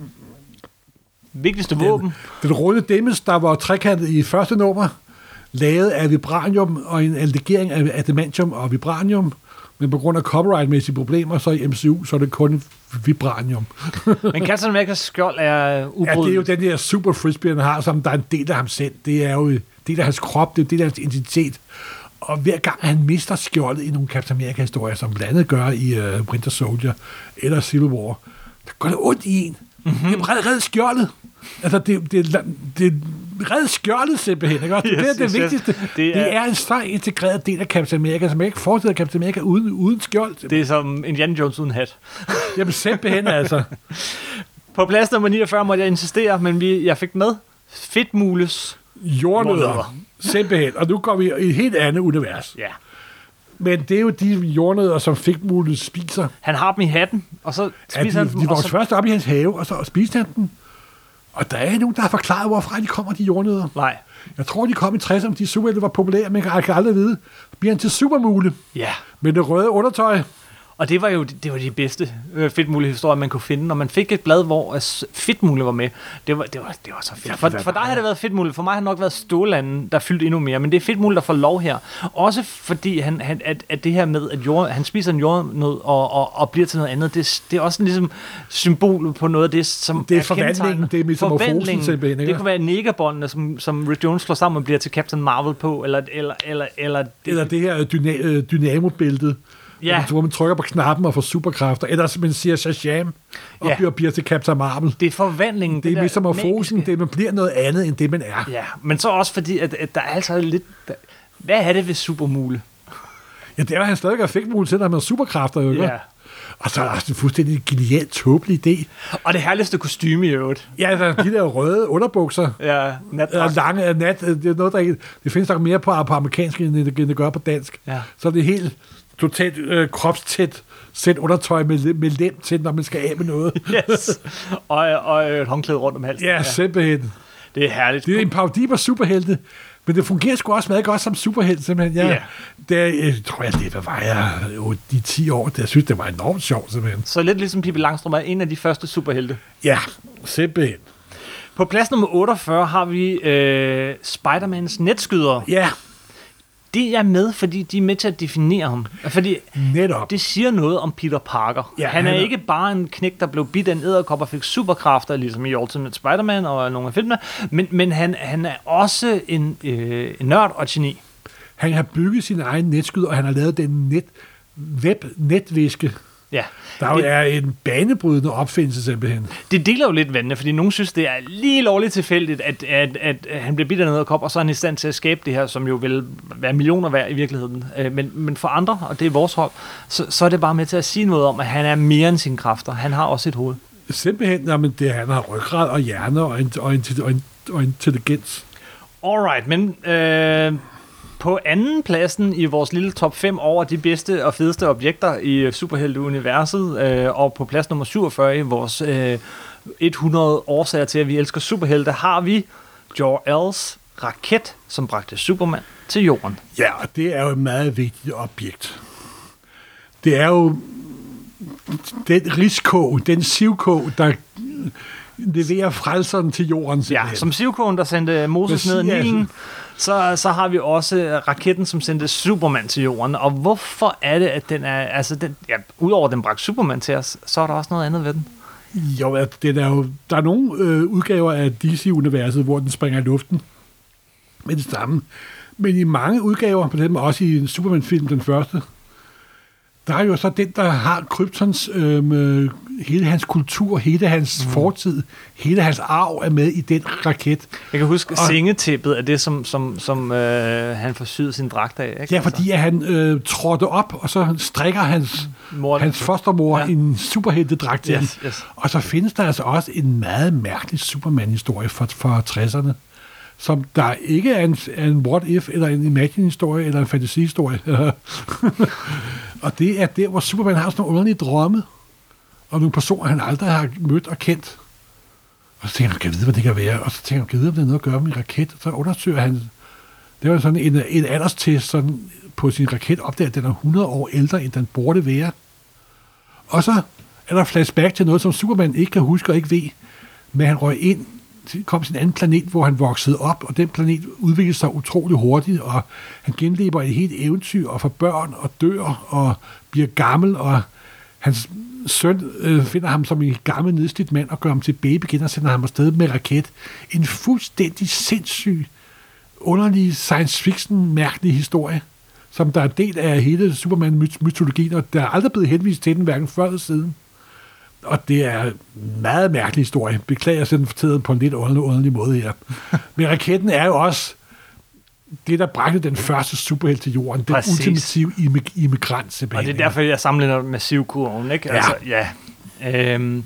vigtigste våben, den runde dimmes, der var trekantet i første nummer, lavet af vibranium og en legering af adamantium og vibranium. Men på grund af copyright-mæssige problemer, så i MCU, så er det kun vibranium. (laughs) men Captain Amerikas skjold er Ja, det er jo den der super frisbee, han har, som der er en del af ham selv. Det er jo del af hans krop, det er del af hans identitet. Og hver gang han mister skjoldet i nogle Captain America-historier, som blandt andet gør i uh, Winter Soldier eller Civil War, der går det ondt i en. Mm-hmm. Jamen, red, red skjoldet. Altså, det, det, det, red skjoldet simpelthen. Ikke? Også? Yes, det er det yes, yes. vigtigste. Det Det er- det er en sej integreret del af Captain America, som jeg ikke forestiller Captain America uden, uden skjold. Det er som Indiana Jones uden hat. (laughs) Jamen simpelthen altså. På plads nummer 49 måtte jeg insistere, men vi, jeg fik med Fedtmules. Jordnødder. Simpelthen. Og nu går vi i et helt andet univers. Ja. Men det er jo de jordnødder, som figtmulet spiser. Han har dem i hatten, og så Ja, spiser de, han dem, de voksede så... først op i hans have, og så spiste han dem. Og der er nogen, der har forklaret, hvorfra de kommer, de jordnødder. Nej. Jeg tror, de kom i 60'erne, de superhelte var populære, men jeg kan aldrig vide. Bliver han til supermule Ja. med det røde undertøj. Og det var jo det var de bedste øh, fedtmule-historier, man kunne finde. Når man fik et blad, hvor øh, fedtmule var med, det var, det var, det var så fedt. For, for dig har det været fedtmule, for mig har det nok været Stålanden, der fyldte endnu mere. Men det er fedtmule, der får lov her. Også fordi han, han, at, at det her med, at jord, han spiser en jordnød og, og, og bliver til noget andet, det, det er også ligesom symbol på noget af det, som Det er forvandlingen, kendetegnende. det er metamorfosen Forvandlingen. simpelthen, ikke? Det kunne være negerbåndene, som, som Rick Jones slår sammen og bliver til Captain Marvel på, eller, eller, eller, eller, det, Eller det her dyna- øh, dynamo-bæltet. Ja. Hvor man trykker på knappen og får superkræfter. Eller som man siger Shazam, og Ja. bliver, bliver til Captain Marvel. det er forvandlingen. Det er der metamorfosen, det man bliver noget andet, end det man er. Ja, men så også fordi, at, at der er altså lidt... Hvad er det ved supermule? Ja, det er, at han stadig har fik mulighed til, at han har superkræfter. Jo, ikke? Ja. Og så er det en fuldstændig genialt, tåbelig idé. Og det herligste kostume i øvrigt. Ja, altså, de der røde underbukser. (laughs) Ja, Eller natdragt. lange nat, det er noget, der ikke, det findes nok mere på, på amerikansk, end det, end det gør på dansk. Ja. Så er det helt totalt øh, kropstæt sæt undertøj med, med lem til, når man skal af med noget. (laughs) Yes. og, og et håndklæde rundt om halsen. Ja, simpelthen. Det er herligt. Det er en parodi på superhelte, men det fungerer sgu også meget godt som superhelt, simpelthen. Ja, Ja. Det jeg tror jeg, det hvad var jeg, jo, de 10 år, det, jeg synes, det var enormt sjovt, simpelthen. Så lidt ligesom Pippi Langstrøm er en af de første superhelte. Ja, simpelthen. På plads nummer 48 har vi øh, Spider-Mans netskyder. Ja, Det er med, fordi de er med til at definere ham. Fordi netop. det siger noget om Peter Parker. Ja, han er han er- ikke bare en knæk, der blev bidt af en æderkop og fik superkræfter, ligesom i Ultimate Spider-Man og nogle af filmene, men, men han, han er også en, øh, en nørd og geni. Han har bygget sin egen netskyd, og han har lavet den net, web-netviske, Ja. der jo det, er en banebrydende opfindelse, simpelthen. det deler jo lidt vandene, fordi nogen synes, det er lige lovligt tilfældigt, at, at, at, han bliver bidt af en æderkop, og så er han i stand til at skabe det her, som jo vil være millioner værd i virkeligheden. Øh, Men, men for andre, og det er vores hold, så, så er det bare med til at sige noget om, at han er mere end sine kræfter. Han har også et hoved. Simpelthen, jamen, det, han har ryggrad og hjerne og, en, og, en, og, en, og intelligens. Alright, men øh, på anden pladsen i vores lille top 5 over de bedste og fedeste objekter i superhelteuniverset, øh, og på plads nummer 47 i vores øh, 100 årsager til, at vi elsker superhelte, har vi Jor-Els raket, som bragte Superman til jorden. Ja, og det er jo et meget vigtigt objekt. Det er jo den risiko, den sivko, der leverer frelseren til jorden. Ja, simpelthen. som Sivkogen, der sendte Moses ned i. Nilen, så, så har vi også raketten, som sendte Superman til jorden. Og hvorfor er det, at den er... Altså, den, ja, udover at den bragte Superman til os, så er der også noget andet ved den. Jo, at det er jo, der er nogle øh, udgaver af DC-universet, hvor den springer i luften med det samme. Men i mange udgaver, på dem også i en Superman-film, den første, der er jo så den, der har Kryptons, øh, hele hans kultur, hele hans mm. fortid, hele hans arv er med i den raket. Jeg kan huske, Og- sengetæppet er det, som, som, som øh, han får syet sin dragt af. Ikke? Ja, fordi at han øh, trådte op, og så strikker hans, Mor- hans fostermor ja. Ja. en superheltedragt til Yes, ham. yes. Og så findes der altså også en meget mærkelig Superman-historie fra, fra 60'erne, som der ikke er en, er en what-if, eller en imagine-historie, eller en fantasy-historie. (laughs) og det er der, hvor Superman har sådan nogle underlige drømme, og nogle personer, han aldrig har mødt og kendt. Og så tænker han, kan jeg vide, hvad det kan være? Og så tænker han, kan jeg vide, om det er noget at gøre med en raket? Og så undersøger han det var sådan en, en alderstest sådan på sin raket, opdager, at den er 100 år ældre, end den burde være. Og så er der flashback til noget, som Superman ikke kan huske og ikke ved, men han røg ind, kom til en anden planet, hvor han voksede op, og den planet udviklede sig utrolig hurtigt, og han genlever et helt eventyr, og får børn, og dør, og bliver gammel, og hans søn øh, finder ham som en gammel nedslidt mand, og gør ham til baby igen, og sender ham afsted med raket. En fuldstændig sindssyg underlig science fiction mærkelig historie, som der er en del af hele Superman-mytologien, og der er aldrig blevet henvist til den, hverken før eller siden. Og det er en meget mærkelig historie. Beklager, at den fortæller på en lidt underlig, underlig måde her. (laughs) Men raketten er jo også det, der bragte den første superhelt til jorden. Den Præcis. ultimative immig- immigrant, Og det er derfor, jeg sammenligner med Sivkurven, ikke? Ja. Altså, ja. Øhm,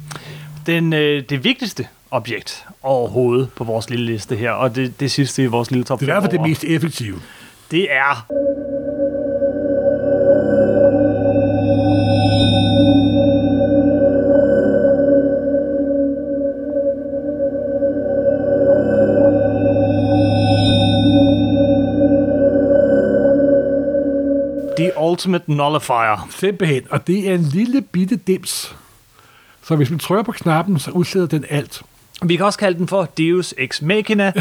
den, øh, det vigtigste objekt overhovedet på vores lille liste her, og det, det sidste i vores lille top det er fald det mest effektive. Det er... Ultimate Nullifier. Simpelthen. Og det er en lille bitte dims. Så hvis man trykker på knappen, så udslæder den alt. Vi kan også kalde den for Deus Ex Machina.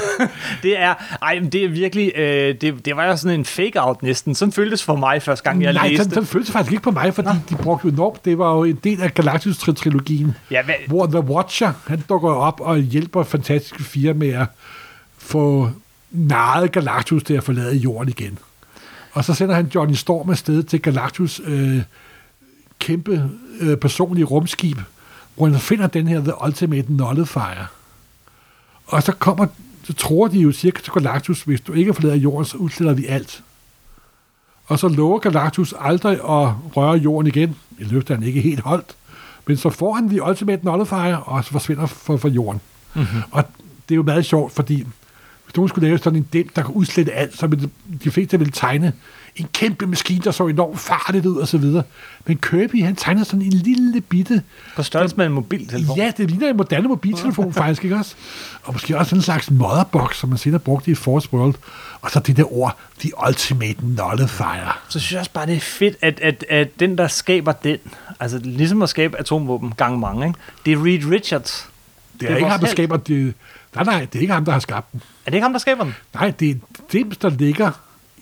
(laughs) det er, ej, det er virkelig, øh, det, det var jo sådan en fake-out næsten. Sådan føltes for mig første gang, jeg Nej, læste. sådan, sådan føltes faktisk ikke på mig, fordi de brugte jo enormt. Det var jo en del af Galactus-trilogien, Ja, hvad, hvor The Watcher, han dukker op og hjælper fantastiske firmaer få narret Galactus til at forlade jorden igen. Og så sender han Johnny Storm afsted til Galactus øh, kæmpe øh, personlige rumskib, hvor han finder den her The Ultimate Nullifier. Og så kommer, så tror de jo cirka til Galactus, hvis du ikke forlader jorden, så udsletter vi alt. Og så lover Galactus aldrig at røre jorden igen. I løfter han ikke helt holdt. Men så får han The Ultimate Nullifier, og så forsvinder for, for jorden. Mm-hmm. Og det er jo meget sjovt, fordi hvis nogen skulle lave sådan en dem, der kan udslette alt, så ville de fleste ville tegne en kæmpe maskine, der så enormt farligt ud og så videre. Men Kirby, han tegner sådan en lille bitte... på størrelse med en mobiltelefon. Ja, det ligner en moderne mobiltelefon (laughs) faktisk, ikke også? Og måske også sådan en slags motherbox, som man senere brugte i Force World. Og så det der ord, The Ultimate Nullifier. Så synes jeg også bare, det er fedt, at, at, at den, der skaber den, altså ligesom at skabe atomvåben gang mange, ikke? det er Reed Richards. Det er, er ikke ham, der skaber det. Nej, nej, det er ikke ham, der har skabt den. Er det ikke ham, der skaber den? Nej, det er Dims, der ligger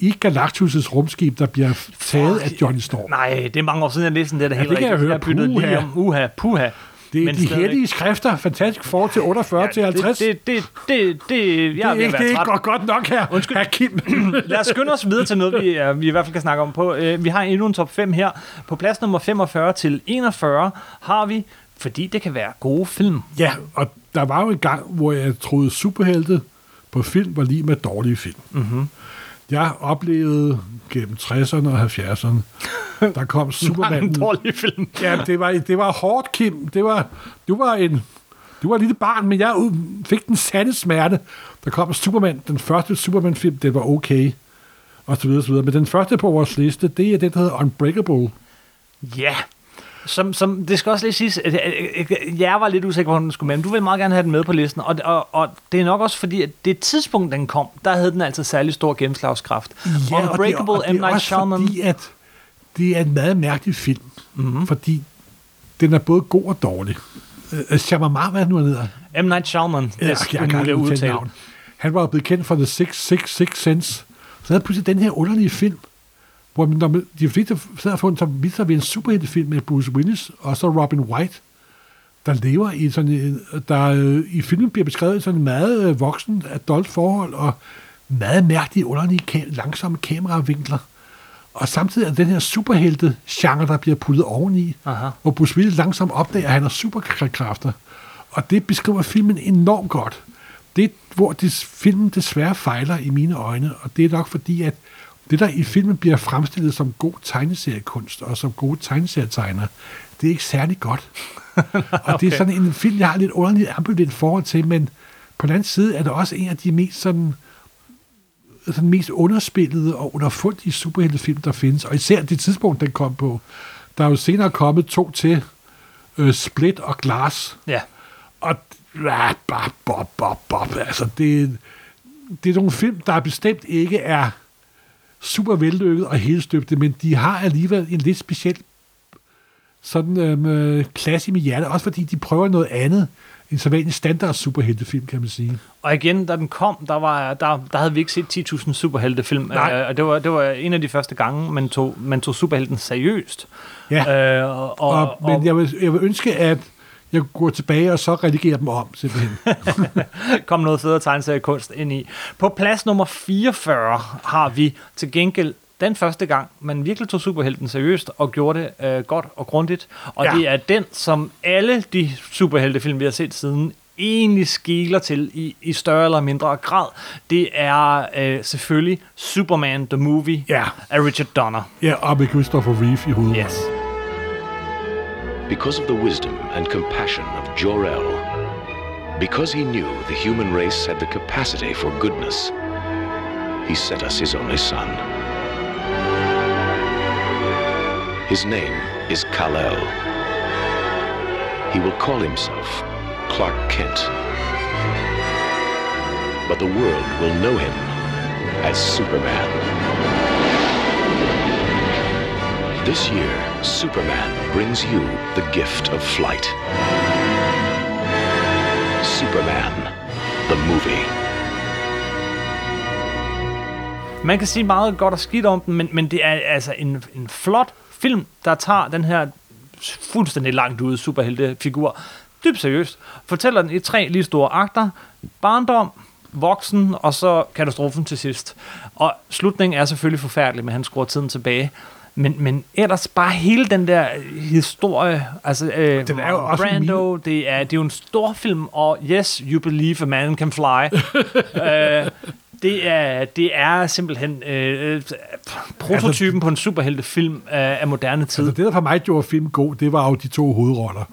i Galactus' rumskib, der bliver taget af Johnny Storm. Nej, det er mange år siden, jeg læste den der, der Ja, det kan jeg rigtigt. høre. byttede lige Puha. om. Uha, puha. Det er Men de heldige skrifter, fantastisk for til 48 til 50. Det, det, det, det, det, jeg er det er ikke, det er ikke godt, godt nok her. Undskyld. Herr Kim. (clears throat) Lad os skynde os videre til noget, vi, uh, vi i hvert fald kan snakke om på. Uh, vi har endnu en top 5 her. På plads nummer 45 til 41 har vi, fordi det kan være gode film. ja, og der var jo en gang, hvor jeg troede superhelte på film var lige med dårlige film. Mm-hmm. Jeg oplevede gennem 60'erne og 70'erne, der kom (laughs) Superman. en dårlig film. Ja, det var, det var hårdt, Kim. Det var, du var en, du var et lille barn, men jeg fik den sande smerte. Der kom Superman, den første Superman-film, det var okay. og så videre, så videre. Men den første på vores liste, det er den, der hedder Unbreakable. Ja. Som, som, det skal også lige siges, at jeg, jeg var lidt usikker på, hvor den skulle med, men du vil meget gerne have den med på listen, og, og, og det er nok også fordi, at det tidspunkt, den kom, der havde den altså særlig stor gennemslagskraft. Unbreakable, og det, og M. det er Night også Shyamalan. fordi, at det er en meget mærkelig film, Mhm. mm-hmm. fordi den er både god og dårlig. Uh, Shyamalan, hvad er nu, han hedder? M. Night Shyamalan, Ja, det er umuligt at udtale. navn. Han var blevet kendt for The Six, Six, Six Sense. Så havde pludselig den her underlige film, hvor når man, de fleste sad og fundet, så sig ved en superheltefilm med Bruce Willis og så Robin White, der lever i sådan en, der øh, i filmen bliver beskrevet sådan en meget øh, voksen adult forhold og meget mærkelige, underlige, ka- langsomme kameravinkler. Og samtidig er den her superhelte genre, der bliver puttet oveni, Aha. hvor Bruce Willis langsomt opdager, at han har superkræfter. Og det beskriver filmen enormt godt. Det hvor det, filmen desværre fejler i mine øjne, og det er nok fordi, at det, der i filmen bliver fremstillet som god tegneseriekunst og som gode tegneserietegner, det er ikke særlig godt. (laughs) og det er sådan en film, jeg har lidt underligt ambivalent forhold til, men på den anden side er det også en af de mest sådan sådan mest underspillede og underfundige superheltefilm, der findes. Og især det tidspunkt, den kom på. Der er jo senere kommet to til, øh, Split og Glass. Ja. Og ja, bob, bob, bob, bob. Altså, det, det er nogle film, der bestemt ikke er super vellykket og helstøbte, men de har alligevel en lidt speciel sådan øhm, øh, klasse i mit hjerte, også fordi de prøver noget andet end så en standard superheltefilm, kan man sige. Og igen, da den kom, der, var, der, der havde vi ikke set 10.000 superheltefilm. Nej. Øh, og det var, det var en af de første gange, man tog, man tog superhelten seriøst. Ja. Øh, og, og, Og, men jeg vil, jeg vil ønske, at jeg kunne gå tilbage og så redigere dem om, simpelthen. (laughs) kom noget federe tegneseriekunst ind i. På plads nummer 44 har vi til gengæld den første gang, man virkelig tog superhelten seriøst og gjorde det øh, godt og grundigt. Og Ja. det er den, som alle de superheltefilm, vi har set siden, egentlig skiler til i, i større eller mindre grad. Det er øh, selvfølgelig Superman the Movie Ja. af Richard Donner. ja, og med Christopher Reeve i hovedet. Yes. Because of the wisdom and compassion of Jor-El, because he knew the human race had the capacity for goodness, he sent us his only son. His name is Kal-El. He will call himself Clark Kent. But the world will know him as Superman. This year, Superman brings you the gift of flight. Superman, the movie. Man kan sige meget godt og skidt om den, men, men det er altså en, en flot film, der tager den her fuldstændig langt ude superheltefigur dybt seriøst. Fortæller den i tre lige store akter. Barndom, voksen, og så katastrofen til sidst. Og slutningen er selvfølgelig forfærdelig, men han skruer tiden tilbage. Men, men ellers bare hele den der historie, altså øh, Den er jo også Brando, det er, det er jo en stor film, og yes, you believe a man can fly. (laughs) øh, det er, det er simpelthen øh, øh, prototypen på en superheltefilm af, af moderne tid. Altså, det, der for mig gjorde film god, det var jo de to hovedroller.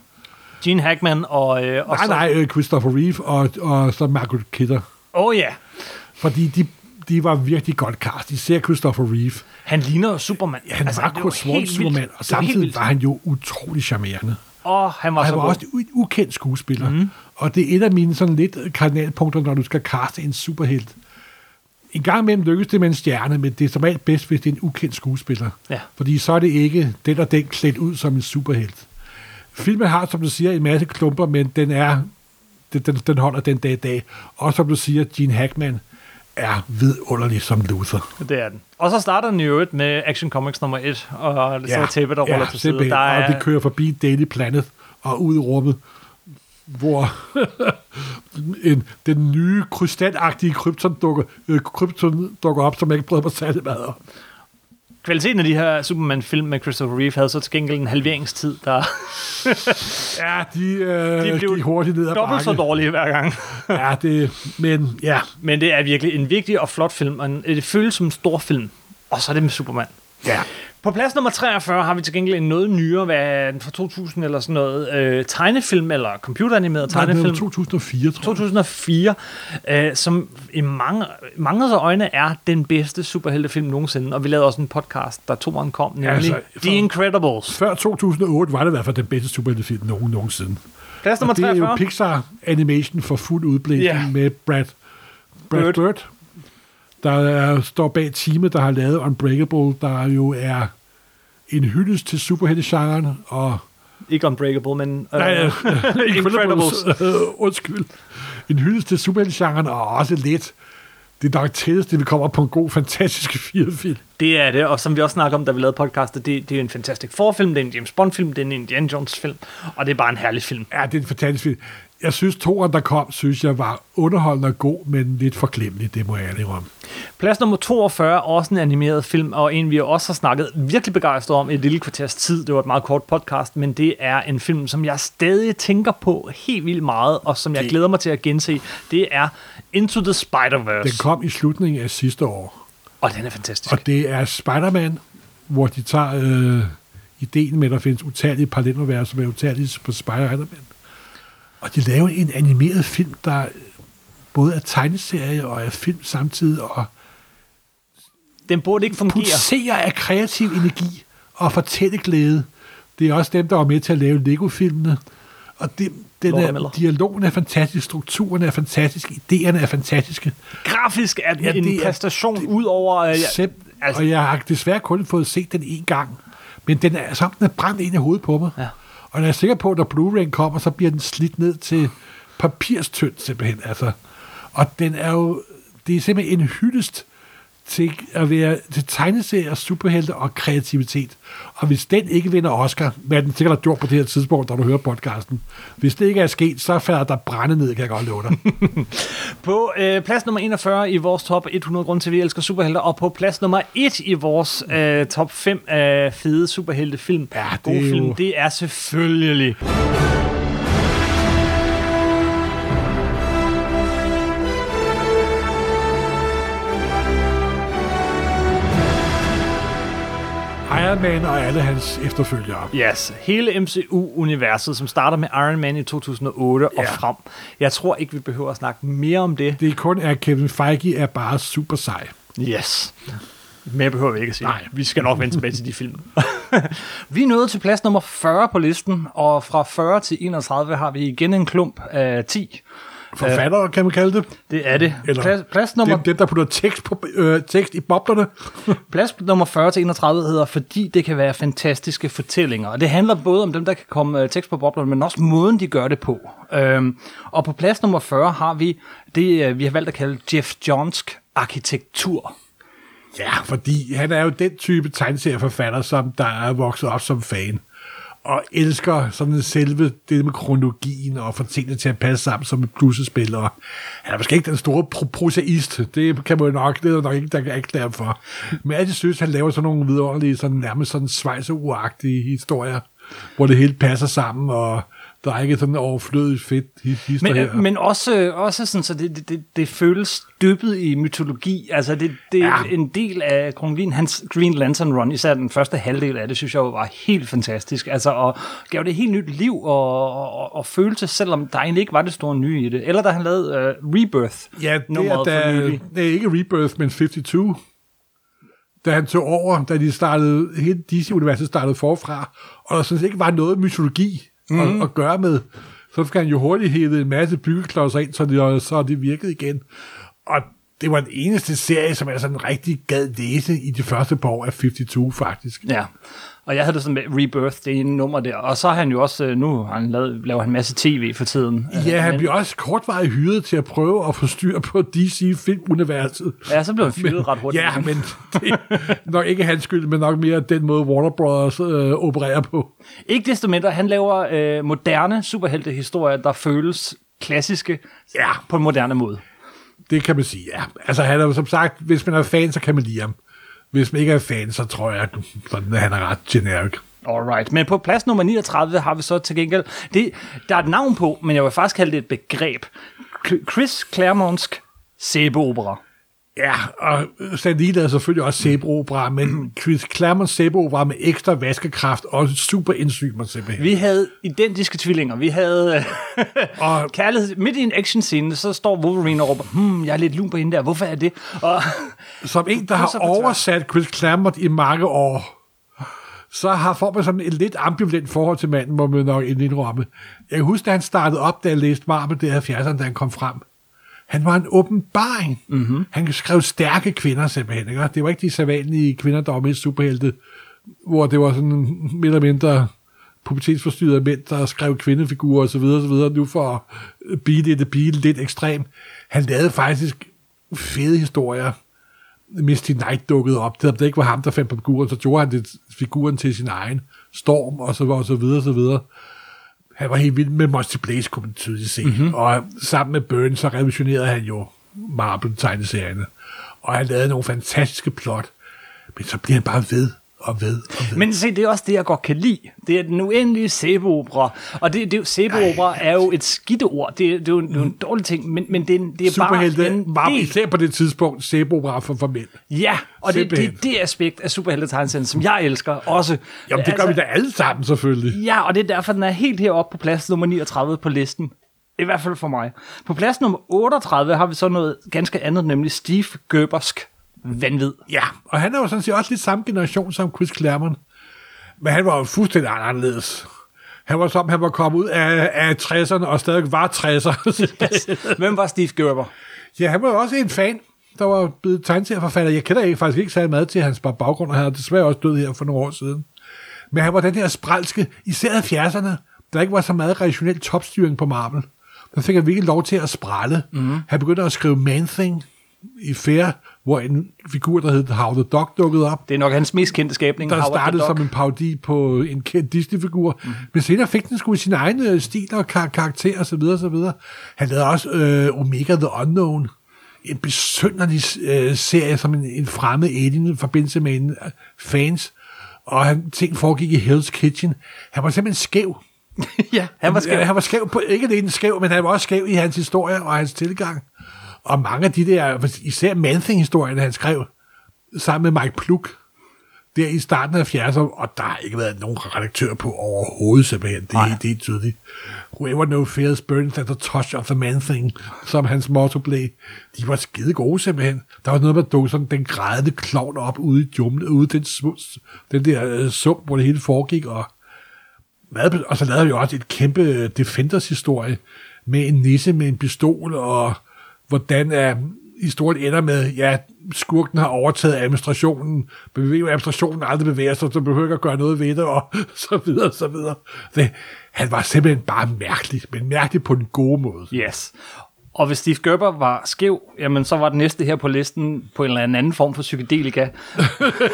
Gene Hackman og... Øh, og Nej, så, nej, øh, Christopher Reeve og, og så Margaret Kidder. Oh ja, Fordi de, de var virkelig godt cast. Især Christopher Reeve. han ligner Superman. Ja, han altså, var Kurt Swan Superman, og var samtidig var han jo utrolig charmerende. Åh, han var Og så han var god. også en ukendt skuespiller. Mm. Og det er et af mine sådan lidt kardinalpunkter, når du skal kaste en superhelt. En gang imellem lykkes det med en stjerne, men det er som regel bedst, hvis det er en ukendt skuespiller. Ja. Fordi så er det ikke den og den klædt ud som en superhelt. Filmen har, som du siger, en masse klumper, men den er den, den, den holder den dag i dag. Og som du siger, Gene Hackman er vidunderlig som Luther. Det er den. Og så starter den øvrigt med Action Comics nummer 1, og det så tæppe, der ruller til side. Der er, Og det kører forbi Daily Planet og ud i rummet, hvor (laughs) en, den nye krystalagtige krypton dukker, øh, krypton dukker op, som jeg ikke bryder mig særlig meget om. Kvaliteten af de her Superman-film med Christopher Reeve havde så til gengæld en halveringstid, der Ja, de, øh, De de blev gik hurtigt ned ad dobbelt så bakke. dårlige hver gang. Ja, det, men ja, Men det er virkelig en vigtig og flot film, og en, det føles som en stor film. Og så er det med Superman. ja. På plads nummer 43 har vi til gengæld en noget nyere, hvad den fra 2000 eller sådan noget, øh, tegnefilm eller computeranimeret Nej, det tegnefilm. var 2004, tror jeg. 2004, øh, som i mange, manges øjne er den bedste superheltefilm nogensinde. Og vi lavede også en podcast, der to år kom, nemlig Altså, for- The Incredibles. Før 2008 var det i hvert fald den bedste superheltefilm nogen nogensinde. Plads nummer Og det er jo 43. Pixar Animation for fuld udblæsning Ja. med Brad, Brad Bird. Bird. Der er, står bag teamet, der har lavet Unbreakable, der jo er en hyldest til superheltegenren, og Ikke Unbreakable, men... Øh, Nej, (laughs) Incredibles. Øh, (laughs) Undskyld. En hyldest til superheltegenren, og også lidt det er nok tætteste, vi kommer på en god, fantastisk (laughs) firefilm. Det er det, og som vi også snakker om, da vi lavede podcastet, det, det er en Fantastic Four-film, det er en James Bond-film, det er en Indiana Jones-film, og det er bare en herlig film. Ja, det er en fantastisk film. Jeg synes, toeren, der kom, synes jeg var underholdende og god, men lidt forglemmelig, det må jeg ærlig om. Plads nummer 42 er også en animeret film, og en vi også har snakket virkelig begejstret om i et lille kvarters tid. Det var et meget kort podcast, men det er en film, som jeg stadig tænker på helt vildt meget, og som jeg Det- glæder mig til at gense. Det er Into the Spider-Verse. Den kom i slutningen af sidste år, Og den er fantastisk. og det er Spider-Man, hvor de tager øh, ideen med, at der findes utallige paralleluniverser med utallige på Spider-Man. Og de laver en animeret film, der både er tegneserie og er film samtidig, og Den burde ikke fungere. pulserer af kreativ energi og fortælleglæde. Det er også dem, der var med til at lave Lego-filmene. Og det, den er, dialogen er fantastisk, strukturen er fantastisk, idéerne er fantastiske. Grafisk er den Ja, en er- præstation det, ud over... Øh, Ja, ja, altså, og jeg har desværre kun fået set den en gang, men den er, som den er brændt ind i hovedet på mig. Ja. Og jeg er sikker på, at når Blu-ray kommer, så bliver den slidt ned til papirstønd simpelthen. Altså. Og den er jo, det er simpelthen en hyldest til at være til tegneserier, superhelte og kreativitet. Og hvis den ikke vinder Oscar, hvad den sikkert har gjort på det her tidspunkt, da du hører podcasten, hvis det ikke er sket, så falder der brænde ned, kan jeg godt love dig. (laughs) På øh, plads nummer 41 i vores top 100 grunde til, vi elsker superhelte, og på plads nummer 1 i vores øh, top 5 af fede superheltefilm, Ja, det gode film, jo- det er selvfølgelig... Iron Man og alle hans efterfølgere. Yes, hele MCU-universet, som starter med Iron Man i 2008 og Ja. frem. Jeg tror ikke, vi behøver at snakke mere om det. Det er kun, at Kevin Feige er bare super sej. Yes. Mere behøver vi ikke at sige. Nej. Vi skal nok vende tilbage til de film. (laughs) vi er nået til plads nummer 40 på listen, og fra 40 til 31 har vi igen en klump af 10. Forfattere, kan man kalde det. Det er det. Eller Plads, plads, nummer, Dem, dem, der putter tekst, på, øh, tekst i boblerne. (laughs) plads nummer 40 til 31 hedder, fordi det kan være fantastiske fortællinger. Og det handler både om dem, der kan komme øh, tekst på boblerne, men også måden, de gør det på. Øhm, og på plads nummer 40 har vi det, øh, vi har valgt at kalde Jeff Johnsk arkitektur. Ja, fordi han er jo den type tegneserieforfatter, som der er vokset op som fan. Og elsker sådan selve det med kronologien og få tingene til at passe sammen som et puslespil. Og han er måske ikke den store pro- prosaist. Det kan man jo nok, det er nok ikke, der kan ikke for. Men jeg synes, han laver sådan nogle vidunderlige, sådan nærmest sådan svejseuagtige historier, hvor det hele passer sammen, og der er ikke sådan overflødigt fedt hister Men, her. øh, men også, også sådan, så det, det- det, føles dyppet i mytologi. Altså, det, det er Ja. ja. en del af kronologien. Hans Green Lantern Run, især den første halvdel af det, synes jeg var helt fantastisk. Altså, og gav det helt nyt liv og, og, og følelse, selvom der egentlig ikke var det store nye i det. Eller da han lavede uh, Rebirth. Ja, det er, da, det er ikke Rebirth, men 52. Da han tog over, da de startede, hele DC-universet startede forfra, og der sådan set ikke var noget mytologi mm. At, at gøre med, så fik han jo hurtigt hævet en masse byggeklodser ind, så det, så det virkede igen. Og det var den eneste serie, som jeg sådan rigtig gad læse i de første par år af 52, faktisk. Ja, og jeg havde det sådan med Rebirth, det ene nummer der. Og så har han jo også, øh, nu har han lavet, laver han en masse tv for tiden. Ja, han Men- blev også kortvarigt hyret til at prøve at få styr på DC-filmuniverset. Ja, så blev han fyret ret hurtigt. Ja, men det nok ikke hans skyld, men nok mere den måde Warner Brothers øh, opererer på. Ikke desto mindre, han laver øh, moderne superheltehistorier, der føles klassiske Ja. på en moderne måde. Det kan man sige, ja. Altså, han er som sagt, hvis man er fan, så kan man lide ham. Hvis man ikke er fan, så tror jeg, sådan, at han er ret generic. Alright, men på plads nummer 39 har vi så til gengæld, det, der er et navn på, men jeg vil faktisk kalde det et begreb. Chris Claremontsk sæbeopera. Ja, og Stan Lee lavede selvfølgelig også sæbeopera, men Chris Claremont sæbeopera med ekstra vaskekraft og super enzymer simpelthen. Vi havde identiske tvillinger. Vi havde Og (laughs) kærlighed. Midt i en actionscene, så står Wolverine og råber, hmm, jeg er lidt lun på hende der. Hvorfor er det? Og, som en, der er har oversat Chris Claremont i mange år, så har får man sådan et lidt ambivalent forhold til manden, må man nok indrømme. Jeg kan huske, da han startede op, da jeg læste Marvel det 70'erne, da han kom frem. Han var en åbenbaring. Mm-hmm. Han skrev stærke kvinder simpelthen. Ikke? Det var ikke de sædvanlige kvinder, der var mest superhelte, hvor det var sådan mere eller mindre pubertetsforstyrrede mænd, der skrev kvindefigurer osv. osv. Nu for at blive det, blive lidt ekstrem. Han lavede faktisk fede historier. Misty Knight dukkede op. Det ikke var ham, der fandt på figuren, så gjorde han det, figuren til sin egen storm, og så, og så videre, og så videre. Han var helt vild med Monty Blaze, kunne man tydeligt se. Mm-hmm. Og sammen med Burns, så revolutionerede han jo Marvel-tegneserierne. Og han lavede nogle fantastiske plot. Men så bliver han bare ved og ved og ved. Men se, det er også det, jeg godt kan lide. Det er den uendelige sæbeopera. Og det, det, sæbeopera er jo et skidt ord. Det, det, er jo en, jo en dårlig ting, men, men det, er- det er bare en var del. især på det tidspunkt sæbeopera for, for mænd. Ja, og det, det er det aspekt af superhelte som jeg elsker også. Jamen, det gør vi da alle sammen selvfølgelig. Ja, og det er derfor, den er helt heroppe på plads nummer 39 på listen. I hvert fald for mig. På plads nummer 38 har vi så noget ganske andet, nemlig Steve Gerbersk vanvid. Ja, og han er jo sådan set også lidt samme generation som Chris Claremont. Men han var jo fuldstændig anderledes. Han var som, han var kommet ud af, af 60'erne og stadig var 60'erne. (laughs) Hvem var Steve Gerber? ja, han var jo også en fan, der var blevet tegneserieforfatter. Jeg kender ikke, faktisk ikke særlig meget til hans baggrund, og han er desværre også død her for nogle år siden. Men han var den her spralske, især i 70'erne, der ikke var så meget rationel topstyring på Marvel. Der fik han virkelig lov til at sprælle. Mm. Han begyndte at skrive Man-Thing i Fair, hvor en figur, der hed How the Dog, dukkede op. Det er nok hans mest kendte skabning. der Howard startede som en parodi på en kendt Disney-figur. Mm. Men senere fik den sgu sin egen stil og kar- karakter og så videre, så videre. Han lavede også øh, Omega the Unknown. En besynderlig øh, serie, som en, en fremmed alien i forbindelse med en øh, fans. Og han, ting foregik i Hell's Kitchen. Han var simpelthen skæv. (laughs) ja, han var skæv. Ja, han var skæv på, ikke alene skæv, men han var også skæv i hans historie og hans tilgang. Og mange af de der, især Man-Thing-historierne, han skrev, sammen med Mike Pluk, der i starten af 70'erne, og der har ikke været nogen redaktør på overhovedet, simpelthen. Det, er, det er tydeligt. Whoever no fears burns at the touch of the man thing, som hans motto blev. De var skide gode, simpelthen. Der var noget med sådan den grædende klovn op ude i jumlen, ude i den, smu- den der øh, sum, hvor det hele foregik, og og så lavede vi også et kæmpe Defenders-historie med en nisse med en pistol, og hvordan er historien ender med, ja, skurken har overtaget administrationen, men vi ved jo, at administrationen aldrig bevæger sig, så behøver ikke at gøre noget ved det, og (laughs) så videre, så videre. Det, han var simpelthen bare mærkelig, men mærkelig på den gode måde. Yes. Og hvis Steve Gerber var skæv, jamen så var den næste her på listen på en eller anden form for psykedelika.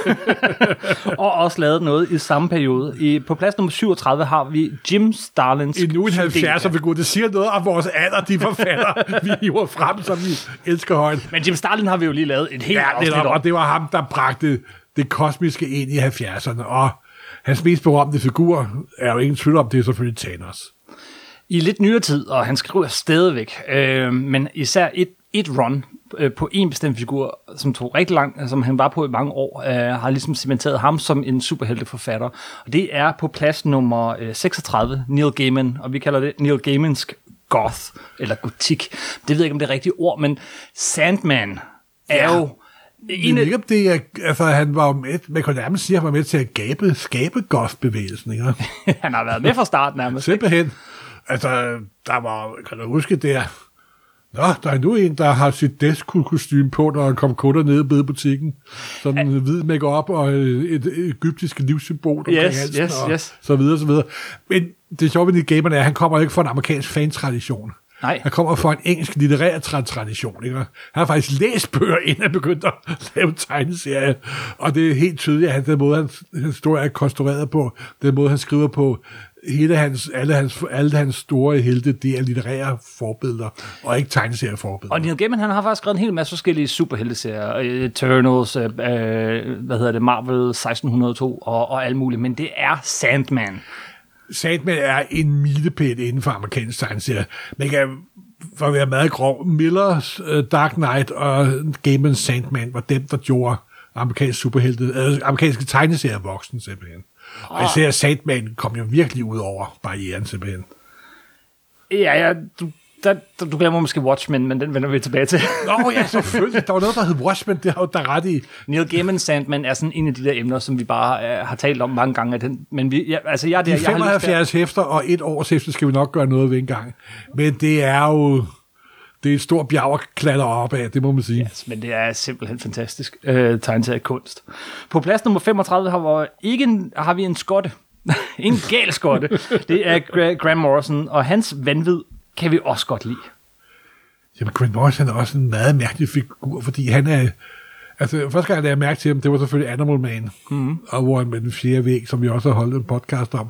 (laughs) og også lavet noget i samme periode. I, på plads nummer 37 har vi Jim Starlins Endnu en psykedelika. 70'er figur, det siger noget om vores alder, de forfatter, (laughs) vi hiver frem, som vi elsker højt. Men Jim Starlin har vi jo lige lavet et helt Ja, afsnit om. og det var ham, der bragte det kosmiske ind i 70'erne, og hans mest berømte figur er jo ingen tvivl om, det er selvfølgelig Thanos. I lidt nyere tid, og han skriver stadigvæk, øh, men især et, et run øh, på en bestemt figur, som tog rigtig lang, som han var på i mange år, øh, har ligesom cementeret ham som en superhelteforfatter. Og det er på plads nummer øh, 36, Neil Gaiman, og vi kalder det Neil Gaimansk goth, eller gotik. Det ved jeg ikke, om det er rigtigt ord, men Sandman er Ja. jo en af, ikke, om det er, altså han var med, man kan nærmest sige, at han var med til at gabe, skabe goth-bevægelsen, ikke? (laughs) han har været med fra start nærmest. Simpelthen. Altså, der var, kan du huske der, Nå, der er nu en, der har sit Deathcool-kostyme på, når han kom kunder ned i bedebutikken. Sådan en hvid make-up og et, egyptisk livssymbol omkring Yes, halsen, yes, og yes. så videre, så videre. Men det sjove ved Gaiman er, at han kommer ikke fra en amerikansk fan-tradition. Nej. Han kommer fra en engelsk litterær tra- tradition. Ikke? Han har faktisk læst bøger, inden han begyndte at lave tegneserier. Og det er helt tydeligt, at den måde, hans historie er konstrueret på, den måde, han skriver på, hele hans, alle, hans, alle hans store helte, det er litterære forbilleder, og ikke tegneserieforbilleder. Og Neil Gaiman, han har faktisk skrevet en hel masse forskellige superhelteserier. øh, Eternals, øh, øh, hvad hedder det, Marvel 1602 og, og alt muligt. Men det er Sandman. Sandman er en milepæl inden for amerikansk tegneserie. Man kan for at være meget grov, Millers uh, Dark Knight og Game Sandman var dem, der gjorde amerikanske superhelte, øh, amerikanske tegneserier voksen simpelthen. Og især Sandman kom jo virkelig ud over barrieren simpelthen. Ja, ja, du, der, der, du glemmer måske Watchmen, men den vender vi tilbage til. Nå ja, selvfølgelig. Der var noget, der hed Watchmen, det har du da ret i. Neil Gaiman Sandman er sådan en af de der emner, som vi bare øh, har talt om mange gange. Den, men vi, ja, altså jeg, er der, De jeg har lyst til at- 75 hæfter og et års hæfter skal vi nok gøre noget ved en gang. Men det er jo... Det er et stort bjerg at klatre op af, det må man sige. Yes, men det er simpelthen fantastisk øh, tegneserie kunst. På plads nummer 35 har, vi ikke en, har vi en skotte. (laughs) en gal skotte. Det er Gra- Graham Morrison, og hans vanvid kan vi også godt lide. Jamen, Grant Morrison er også en meget mærkelig figur, fordi han er... Altså, første gang, jeg lagde mærke til ham, det var selvfølgelig Animal Man, mm. og hvor han med den fjerde væg, som vi også har holdt en podcast om.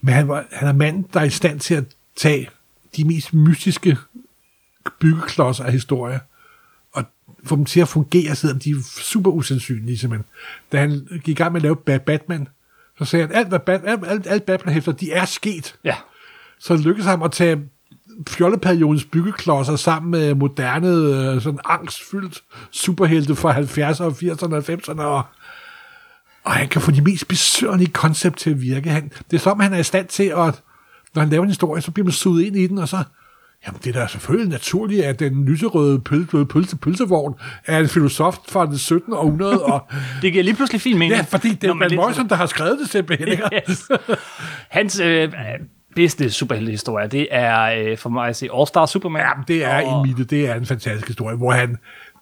Men han, var, han er manden, der er i stand til at tage de mest mystiske byggeklodser af historie, og få dem til at fungere, selvom de er super usandsynlige, simpelthen. Da han gik i gang med at lave Ba- Batman, så sagde han, alt, hvad Bat, alt, alt, alt Batman-hæfter, de er sket. Ja. Så lykkedes ham at tage fjoldeperiodens byggeklodser sammen med moderne, øh, sådan angstfyldt superhelte fra 70'erne, 80'erne og 90'erne, og, og han kan få de mest besøgerlige koncept til at virke. Han, det er som, han er i stand til at, når han laver en historie, så bliver man suget ind i den, og så, jamen det er da selvfølgelig naturligt, at den lyserøde pølse, pølse, pølsevogn er en filosof fra det 17. århundrede, og (laughs) Det giver lige pludselig fin mening. ja, fordi det er Van Morrison, der har skrevet det simpelthen, ikke? (laughs) Yes. Hans øh, bedste superheltehistorie, det er øh, for mig at se All Star Superman. Jamen, det er og, en myte, det er en fantastisk historie, hvor han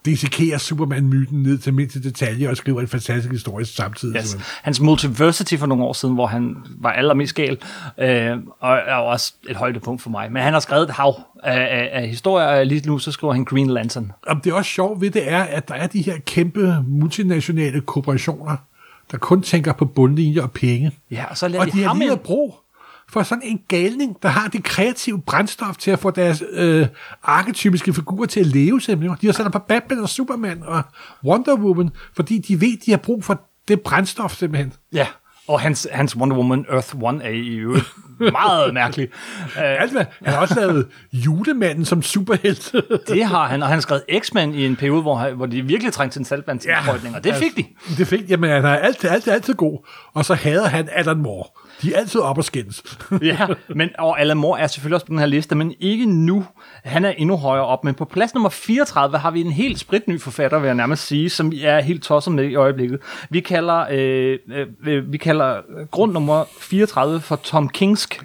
dissekerer Superman-myten ned til mindste detalje og skriver en fantastisk historie samtidig. Yes. Hans Multiversity for nogle år siden, hvor han var allermest gal, øh, og er også et højdepunkt for mig. Men han har skrevet et hav af, af, af historier, og lige nu så skriver han Green Lantern. Og det er også sjovt ved det er, at der er de her kæmpe multinationale korporationer, der kun tænker på bundlinjer og penge. Ja, og så lader Og de, de har ham lige ind. brug for sådan en galning, der har det kreative brændstof til at få deres øh, arketypiske figurer til at leve simpelthen. De har sat på Batman og Superman og Wonder Woman, fordi de ved, de har brug for det brændstof simpelthen. Ja, og hans, hans Wonder Woman Earth One er i øvrigt meget (laughs) mærkelig. Alt hvad, han har også lavet julemanden som superhelt. (laughs) det har han, og han har skrevet X-Men i en periode, hvor, hvor de virkelig trængte til en saltvandsindsprøjtning, og det fik de. Det fik, jamen han er altid, altid, altid god. Og så hader han Alan Moore. De er altid op og skændes. (laughs) ja, men, og Alan Moore er selvfølgelig også på den her liste, men ikke nu. Han er endnu højere op, men på plads nummer 34 har vi en helt spritny forfatter, vil jeg nærmest sige, som vi er helt tosset med i øjeblikket. Vi kalder, øh, øh, vi kalder grund nummer 34 for Tom Kingske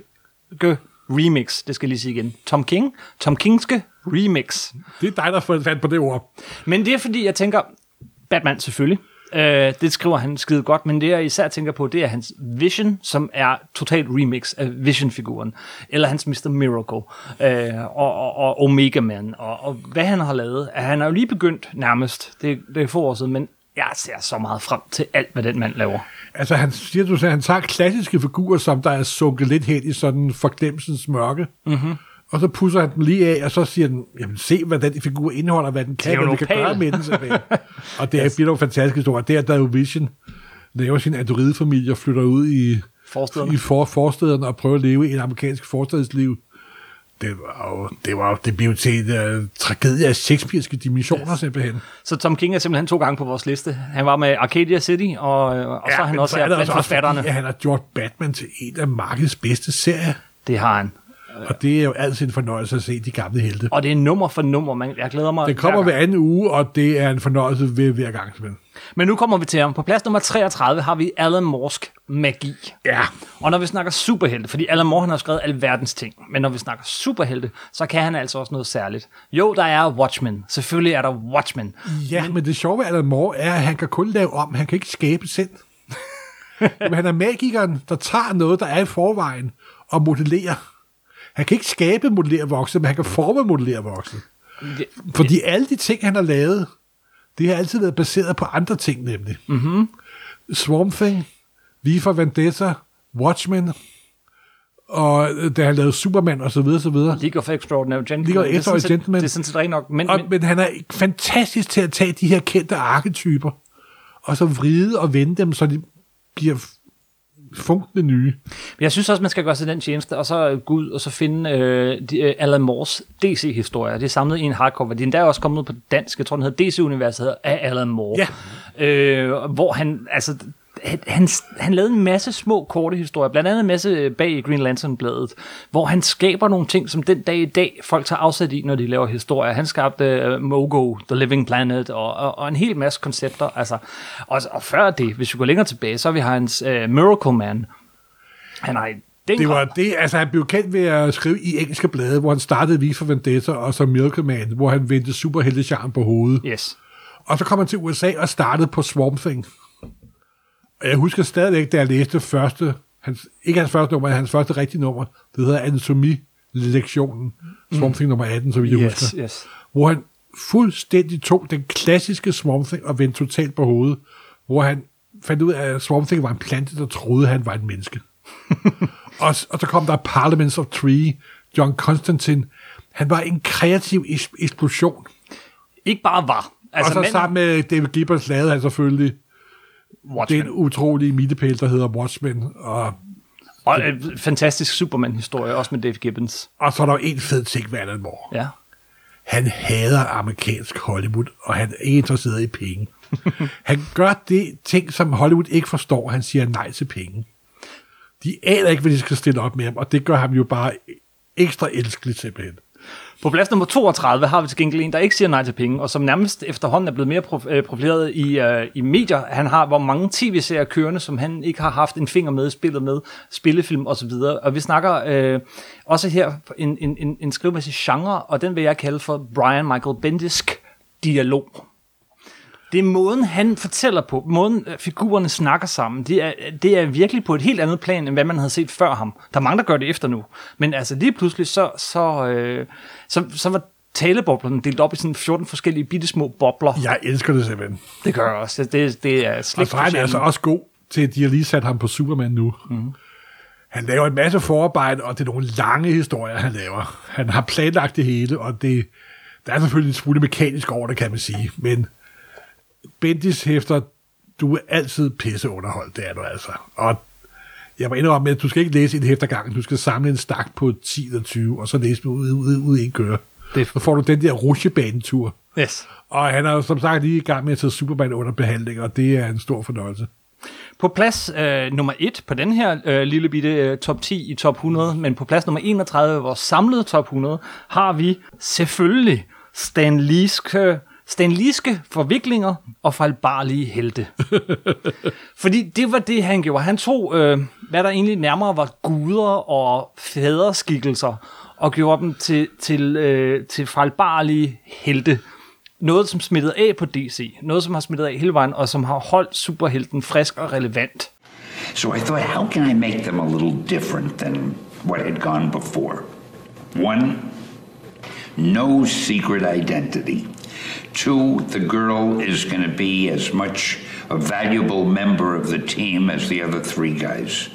remix. Det skal jeg lige sige igen. Tom King. Tom Kingske remix. Det er dig, der får fandt på det ord. Men det er fordi, jeg tænker, Batman selvfølgelig. Øh, det skriver han skide godt, men det jeg især tænker på, det er hans Vision, som er totalt remix af Vision-figuren. Eller hans Mr. Miracle, øh, og, og, og Omega Man, og, og hvad han har lavet. Han har jo lige begyndt nærmest, det, det er få år siden, men jeg ser så meget frem til alt, hvad den mand laver. Altså, han siger, du sagde, han tager klassiske figurer, som der er sunket lidt hen i sådan forglemsens mørke. Mm-hmm. Og så pusser han den lige af, og så siger den, jamen se, hvad den figur indeholder, hvad den er kan, hvad vi en kan gøre med den. (laughs) og det er, bliver nogle fantastiske historier. Det er, der er jo Vision laver sin androidfamilie og flytter ud i, Forstederne. i for, forstederne og prøver at leve et amerikansk forstadsliv. Det var jo, det var jo, det blev til en uh, tragedie af shakespearske dimensioner yes. simpelthen. Så Tom King er simpelthen to gange på vores liste. Han var med Arcadia City, og, og så er han også så her det blandt også forfatterne. fordi, at han har gjort Batman til en af markedets bedste serier. Det har han. Og det er jo altid en fornøjelse at se de gamle helte. Og det er nummer for nummer. Man, jeg glæder mig. Det kommer hver hver anden uge, og det er en fornøjelse ved hver gang. Men nu kommer vi til ham. På plads nummer 33 har vi Alan Morsk magi. Ja. Og når vi snakker superhelte, fordi Alan Moore han har skrevet alverdens ting, men når vi snakker superhelte, så kan han altså også noget særligt. Jo, der er Watchmen. Selvfølgelig er der Watchmen. Ja, men, men det sjove ved Alan Moore er, at han kan kun lave om. Han kan ikke skabe selv. (laughs) men han er magikeren, der tager noget, der er i forvejen, og modellerer. Han kan ikke skabe modellere voksne, men han kan forme modellere voksne. Fordi alle de ting, han har lavet, det har altid været baseret på andre ting, nemlig. Mm-hmm. Swamp Thing, V for Vendetta, Watchmen, og øh, da han lavede Superman og så videre, så videre. League of Extraordinary Gentlemen. League of Det Extraordinary set- Gentlemen. Det er sådan set nok. Men, Og, men, men han er fantastisk til at tage de her kendte arketyper, og så vride og vende dem, så de bliver funkende nye. Men Jeg synes også, man skal gøre sig den tjeneste, og så gå ud og så finde øh, de, øh, Alan Moores DC-historier. Det er samlet i en hardcover. De er endda også kommet ud på dansk. Jeg tror, den hedder DC-universet af Alan Moore. Ja. Øh, hvor han, altså, han, han, han lavede en masse små korte historier, blandt andet en masse bag i Green Lantern-bladet, hvor han skaber nogle ting, som den dag i dag folk tager afsæt i, når de laver historier. Han skabte uh, Mogo, The Living Planet, og, og, og en hel masse koncepter. Altså, og, og før det, hvis vi går længere tilbage, så har vi hans uh, Miracle Man. Han har Det var det, altså han blev kendt ved at skrive i engelske blade, hvor han startede V for Vendetta og så Miracle Man, hvor han vendte superheltecharmen på hovedet. Yes. Og så kom han til USA og startede på Swamp Thing. Og jeg husker stadigvæk, da jeg læste første, hans, ikke hans første nummer, men hans første rigtige nummer, det hedder Anatomi-lektionen, Swamp Thing nummer 18, så vidt jeg Yes, husker. yes. Hvor han fuldstændig tog den klassiske Swamp Thing og vendte totalt på hovedet, hvor han fandt ud af, at Swamp Thing var en plante, der troede, han var et menneske. (laughs) og, og så kom der Parliaments of Tree, John Constantine. Han var en kreativ es- eksplosion. Ikke bare var. Altså, og så manden- sammen med David Gibbons lavede han selvfølgelig Watchmen. den utrolige middepæl, der hedder Watchmen. Og, Og en fantastisk Superman-historie, også med Dave Gibbons. og så er der jo en fed ting ved Alan Moore. Ja. Han hader amerikansk Hollywood, og han er ikke interesseret i penge. (laughs) han gør det ting, som Hollywood ikke forstår. Han siger nej til penge. De aner ikke, hvad de skal stille op med ham, og det gør ham jo bare ekstra elskelig simpelthen. På plads nummer 32 har vi til gengæld en, der ikke siger nej til penge, og som nærmest efterhånden er blevet mere prof- øh, profileret i, øh, i medier. Han har hvor mange tv-serier kørende, som han ikke har haft en finger med spillet med, spillefilm osv. Og, så videre. og vi snakker øh, også her en, en, en, en skrivemæssig genre, og den vil jeg kalde for Brian Michael Bendisk dialog. Det er måden, han fortæller på, måden øh, figurerne snakker sammen, det er, det er virkelig på et helt andet plan, end hvad man havde set før ham. Der er mange, der gør det efter nu. Men altså lige pludselig, så, så, øh, så, så var taleboblerne delt op i sådan 14 forskellige bitte små bobler. Jeg elsker det simpelthen. Det gør jeg også. Det, det er Og slik så er altså også god til, at de har lige sat ham på Superman nu. Mm. Han laver en masse forarbejde, og det er nogle lange historier, han laver. Han har planlagt det hele, og det, der er selvfølgelig en smule mekanisk over det, kan man sige. Men Bendis hæfter, du er altid pisse underholdt, det er du altså. Og jeg må indrømme, at du skal ikke læse en hæfter gangen. Du skal samle en stak på 10 eller 20, og så læse dem ud, ud, ud i en køre. Det- Så får du den der rutsjebanetur. Yes. Og han er jo som sagt lige i gang med at tage Superman under behandling, og det er en stor fornøjelse. På plads øh, nummer 1 på den her øh, lille bitte øh, top 10 i top 100, men på plads nummer 31 af vores samlede top 100, har vi selvfølgelig Stan Leeske, Stan Leeske forviklinger og fejlbarlige helte. (laughs) Fordi det var det, han gjorde. Han tog, øh, hvad der egentlig nærmere var guder og faderskikkelser, og gjorde dem til, til, øh, til fejlbarlige helte. Noget, som smittede af på DC. Noget, som har smittet af hele vejen, og som har holdt superhelten frisk og relevant. So I thought, how can I make them a little different than what had gone before? One, no secret identity. Two, the girl is going to be as much a valuable member of the team as the other three guys.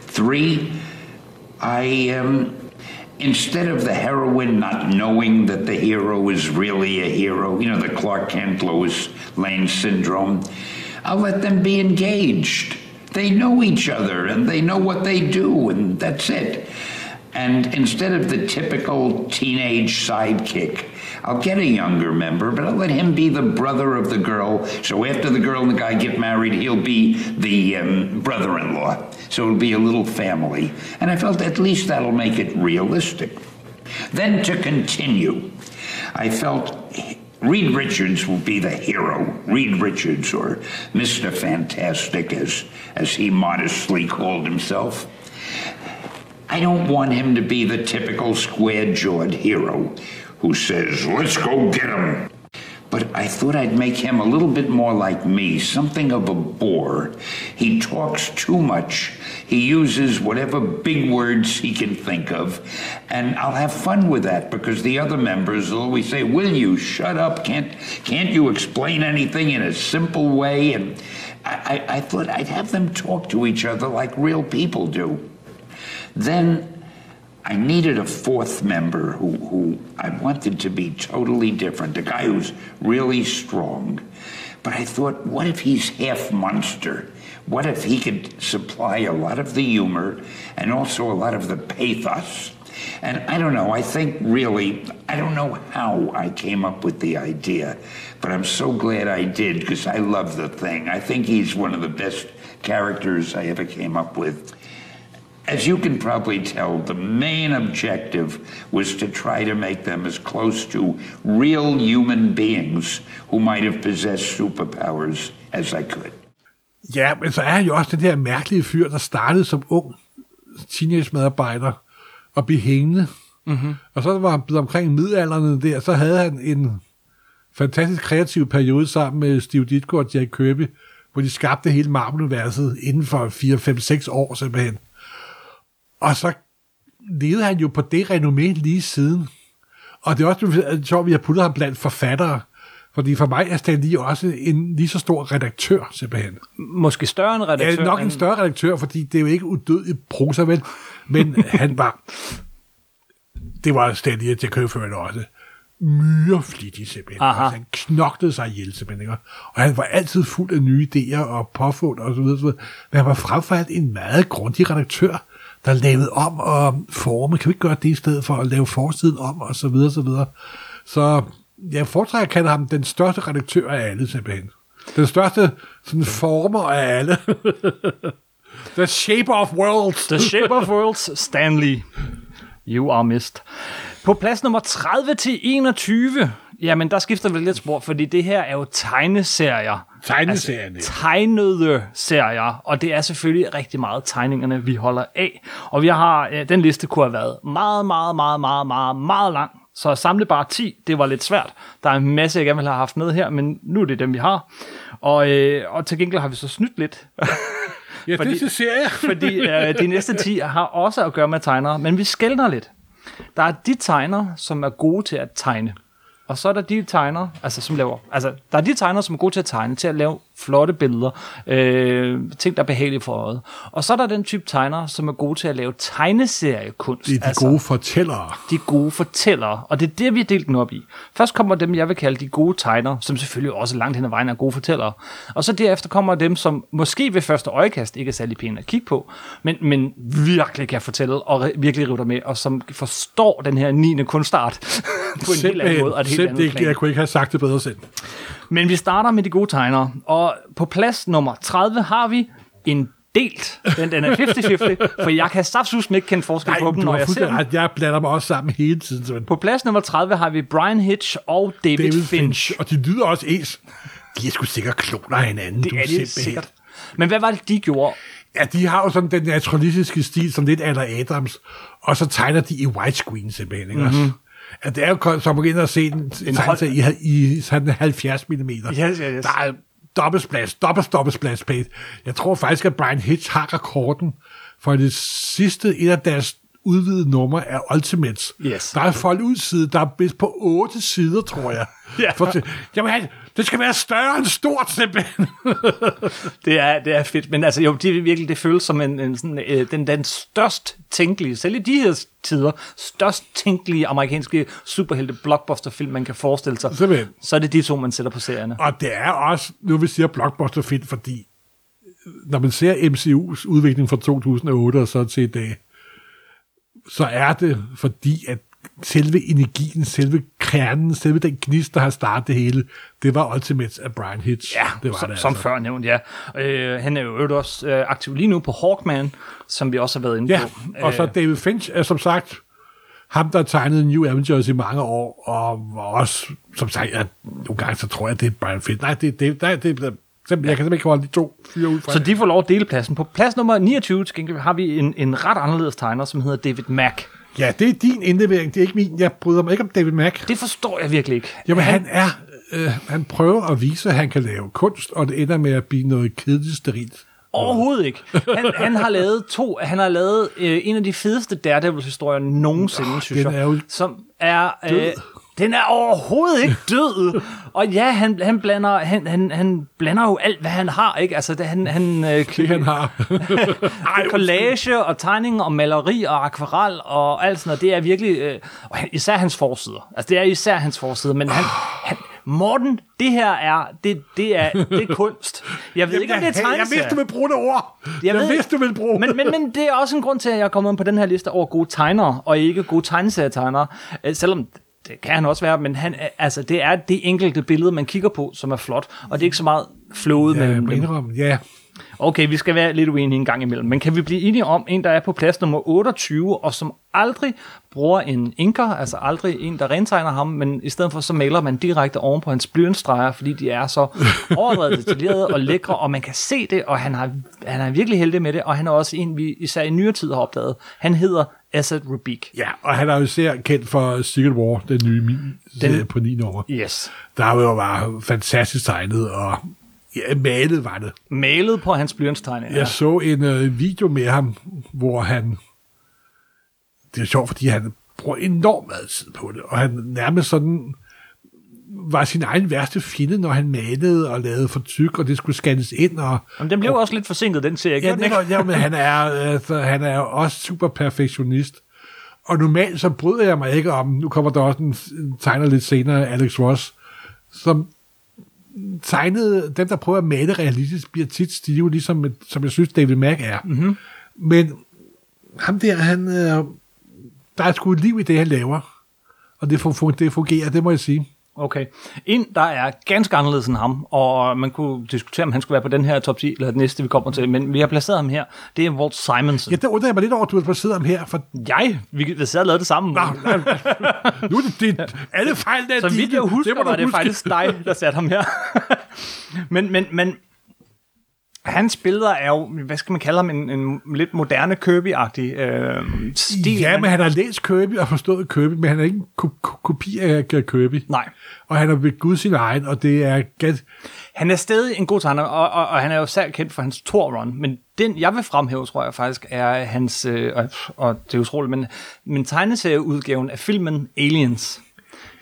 Three, I, um, instead of the heroine not knowing that the hero is really a hero, you know, the Clark Kent Lois Lane syndrome, I'll let them be engaged. They know each other and they know what they do, and that's it. And instead of the typical teenage sidekick, I'll get a younger member, but I'll let him be the brother of the girl. So after the girl and the guy get married, he'll be the um, brother in law. So it'll be a little family. And I felt at least that'll make it realistic. Then to continue, I felt Reed Richards will be the hero. Reed Richards, or Mr. Fantastic, as, as he modestly called himself. I don't want him to be the typical square jawed hero who says, let's go get him. But I thought I'd make him a little bit more like me, something of a bore. He talks too much. He uses whatever big words he can think of. And I'll have fun with that because the other members will always say, Will you shut up? Can't, can't you explain anything in a simple way? And I, I, I thought I'd have them talk to each other like real people do. Then I needed a fourth member who, who I wanted to be totally different, a guy who's really strong. But I thought, what if he's half monster? What if he could supply a lot of the humor and also a lot of the pathos? And I don't know, I think really, I don't know how I came up with the idea, but I'm so glad I did because I love the thing. I think he's one of the best characters I ever came up with. As you can probably tell, the main objective was to try to make them as close to real human beings who might have possessed superpowers as I could. Ja, men så er han jo også den her mærkelige fyr, der startede som ung teenage-medarbejder og blev hængende. Mm-hmm. Og så var han blevet omkring middelalderen der, så havde han en fantastisk kreativ periode sammen med Steve Ditko og Jack Kirby, hvor de skabte hele Marvel-universet inden for 4, 5, 6 år simpelthen. Og så levede han jo på det renommé lige siden. Og det er også sjovt, at vi har puttet ham blandt forfattere. Fordi for mig er Stan Lee også en lige så stor redaktør, simpelthen. Måske større end redaktør. Ja, nok en større redaktør, fordi det er jo ikke udødelig prosa, vel? Men (laughs) han var... Det var Stan Lee, kører for også. Myreflittig, simpelthen. Aha. Altså, han knoklede sig ihjel, simpelthen. Og han var altid fuld af nye idéer og påfund og så videre, så videre. Men han var frem for alt en meget grundig redaktør, der lavede om og forme. Kan vi ikke gøre det i stedet for at lave forsiden om, og så videre, så videre. Så jeg foretrækker at kalde ham den største redaktør af alle, simpelthen. Den største sådan, former af alle. (laughs) The shape of worlds. The Shape of Worlds, Stanley. You are missed. På plads nummer 30 til 21, jamen der skifter vi lidt spor, fordi det her er jo tegneserier. Tegneserierne. Altså, tegnede serier, og det er selvfølgelig rigtig meget tegningerne, vi holder af. Og vi har, ja, den liste kunne have været meget, meget, meget, meget, meget, meget lang. Så at samle bare 10, det var lidt svært. Der er en masse, jeg gerne ville have haft med her, men nu er det dem, vi har. Og, øh, og til gengæld har vi så snydt lidt. Ja, Fordi- det er (laughs) serier. (laughs) fordi øh, de næste 10 har også at gøre med tegnere, men vi skældner lidt. Der er de tegnere, som er gode til at tegne. Og så er der de tegnere, altså som laver, altså der er de tegnere, som er gode til at tegne, til at lave flotte billeder, øh, ting, der er behagelige for øjet. Og så er der den type tegnere, som er gode til at lave tegneseriekunst. Det er de altså, gode fortællere. de gode fortællere, og det er det, vi har delt den op i. Først kommer dem, jeg vil kalde de gode tegnere, som selvfølgelig også langt hen ad vejen er gode fortællere. Og så derefter kommer dem, som måske ved første øjekast ikke er særlig pæne at kigge på, men, men virkelig kan fortælle og virkelig rive dig med, og som forstår den her 9. kunstart (laughs) på en helt anden måde og et helt Selv andet det, plan. jeg kunne ikke have sagt det bedre selv. Men vi starter med de gode tegnere, og på plads nummer 30 har vi en delt. Den, den er 50-50, for jeg kan saftsus ikke kende forskel Nej, på dem, når jeg ser ret. Jeg blander mig også sammen hele tiden. simpelthen. På plads nummer 30 har vi Brian Hitch og David, David Finch. Finch. Og de lyder også ens. De er sgu sikkert kloner af hinanden. Det du er det simpelthen. sikkert. Men hvad var det, de gjorde? Ja, de har jo sådan den naturalistiske stil, som lidt Alder Adams, og så tegner de i widescreen simpelthen, ikke mm-hmm. også? Ja, det er jo som at ind og se en, en hold- i, i sådan 70 mm. Yes, yes, yes. Der er dobbeltsplads, dobbelt, dobbelt splash page. Jeg tror faktisk, at Brian Hitch har rekorden for det sidste, et af deres udvidede numre er Ultimates. Yes. Der er foldet ud side, der er bedst på otte sider, tror jeg. (laughs) Ja. For, jamen, han- det skal være større end stort, simpelthen. (laughs) Det er, det er fedt, men altså jo, det, virkelig, det føles som en, en sådan, øh, den, den størst tænkelige, selv i de her tider, størst tænkelige amerikanske superhelte blockbuster-film, man kan forestille sig. Simpelthen. Så er det de to, man sætter på serierne. Og det er også, nu vi siger blockbuster film, fordi når man ser MCU's udvikling fra 2008 og så til i dag, så er det fordi, at selve energien, selve kernen, selve den gnist, der har startet det hele, det var Ultimates af Brian Hitch. Ja, det var som, det som altså. før nævnt, ja. Øh, han er jo også øh, aktiv lige nu på Hawkman, som vi også har været inde Ja, på. og så Øh, David Finch er som sagt ham, der tegnede New Avengers i mange år, og var også, som sagt, at nogle gange så tror jeg, det er Brian Finch. Nej, det, det, det, det, det jeg kan simpelthen ikke holde de to fyre ud fra Så de får lov at dele pladsen. På plads nummer 29 til gengæld har vi en, en ret anderledes tegner, som hedder David Mack. Ja, det er din indlevering, det er ikke min. Jeg bryder mig ikke om David Mack. Det forstår jeg virkelig ikke. Jamen, han, han er... Øh, han prøver at vise, at han kan lave kunst, og det ender med at blive noget kedeligt sterilt. Overhovedet ikke. Han, han har lavet to, han har lavet øh, en af de fedeste Daredevil-historier nogensinde, oh, synes jeg. er jo som er... Øh, den er overhovedet ikke død. Og ja, han, han, blander, han, han, han blander jo alt, hvad han har, ikke? Altså, det, han, han, øh, (laughs) Det han har. (laughs) Collage og tegning og maleri og akvarel og alt sådan noget, det er virkelig, øh, især hans forsider. Altså, det er især hans forsider, men han, (sighs) han, Morten, det her er, det, det er, det er kunst. Jeg ved ikke, om det er jeg, jeg tegneserie. vidste, du ville bruge det ord. Jeg, jeg ved vidste, du ville bruge men, men, men det er også en grund til, at jeg er kommet på den her liste over gode tegnere, og ikke gode tegneserietegnere. Øh, Selvom det kan han også være, men han, altså, det er det enkelte billede, man kigger på, som er flot, og det er ikke så meget flowet Ja, mellem dem. ja. Okay, vi skal være lidt uenige en gang imellem, men kan vi blive enige om en, der er på plads nummer 28, og som aldrig bruger en inker, altså aldrig en, der rentegner ham, men i stedet for så maler man direkte oven på hans blyantstreger, fordi de er så (laughs) overdrevet detaljerede og lækre, og man kan se det, og han har, han er virkelig heldig med det, og han er også en, vi især i nyere tid har opdaget. Han hedder Asad Rubik. Ja, og han er jo især kendt for Secret War, den nye min Den- på 9 nummer. Yes. Der var jo bare fantastisk tegnet, og ja, malet var det. Malet på hans blyantstegning. Jeg så en øh, video med ham, hvor han... Det er sjovt, fordi han bruger enormt meget tid på det, og han nærmest sådan var sin egen værste fjende, når han malede og lavede for tyk, og det skulle scannes ind. Og, Men den blev også lidt forsinket, den serie. ja, den ja, men han er, altså, han er også super perfektionist. Og normalt så bryder jeg mig ikke om, nu kommer der også en, en tegner lidt senere, Alex Ross, som tegnede, dem der prøver at male realistisk, bliver tit stive, ligesom som jeg synes David Mack er. Mm-hmm. Men ham der, han, øh, der er sgu et liv i det, han laver. Og det, fun- det fungerer, det må jeg sige. Okay. En, der er ganske anderledes end ham, og man kunne diskutere, om han skulle være på den her top 10, eller det næste, vi kommer til, men vi har placeret ham her. Det er Walt Simonson. Ja, der undrer jeg mig lidt over, at du har placeret ham her, for Jeg? Vi vi sad og lavede det sammen. Nå, nu er det dit, alle fejlene er Så vidt jeg husker, du var det faktisk dig, der satte ham her. (laughs) men, men, men hans billeder er jo, hvad skal man kalde ham, en, en lidt moderne Kirby-agtig øh, stil. Ja, men han har læst Kirby og forstået Kirby, men han er ikke en ko- ko- kopi af Kirby. Nej. Og han har ved Gud sin egen, og det er ganske... Han er stadig en god tegner, og, og, og han er jo særligt kendt for hans Thor-run, men den, jeg vil fremhæve, tror jeg faktisk, er hans, øh, og, og det er utroligt, men, men tegneserieudgaven af filmen Aliens.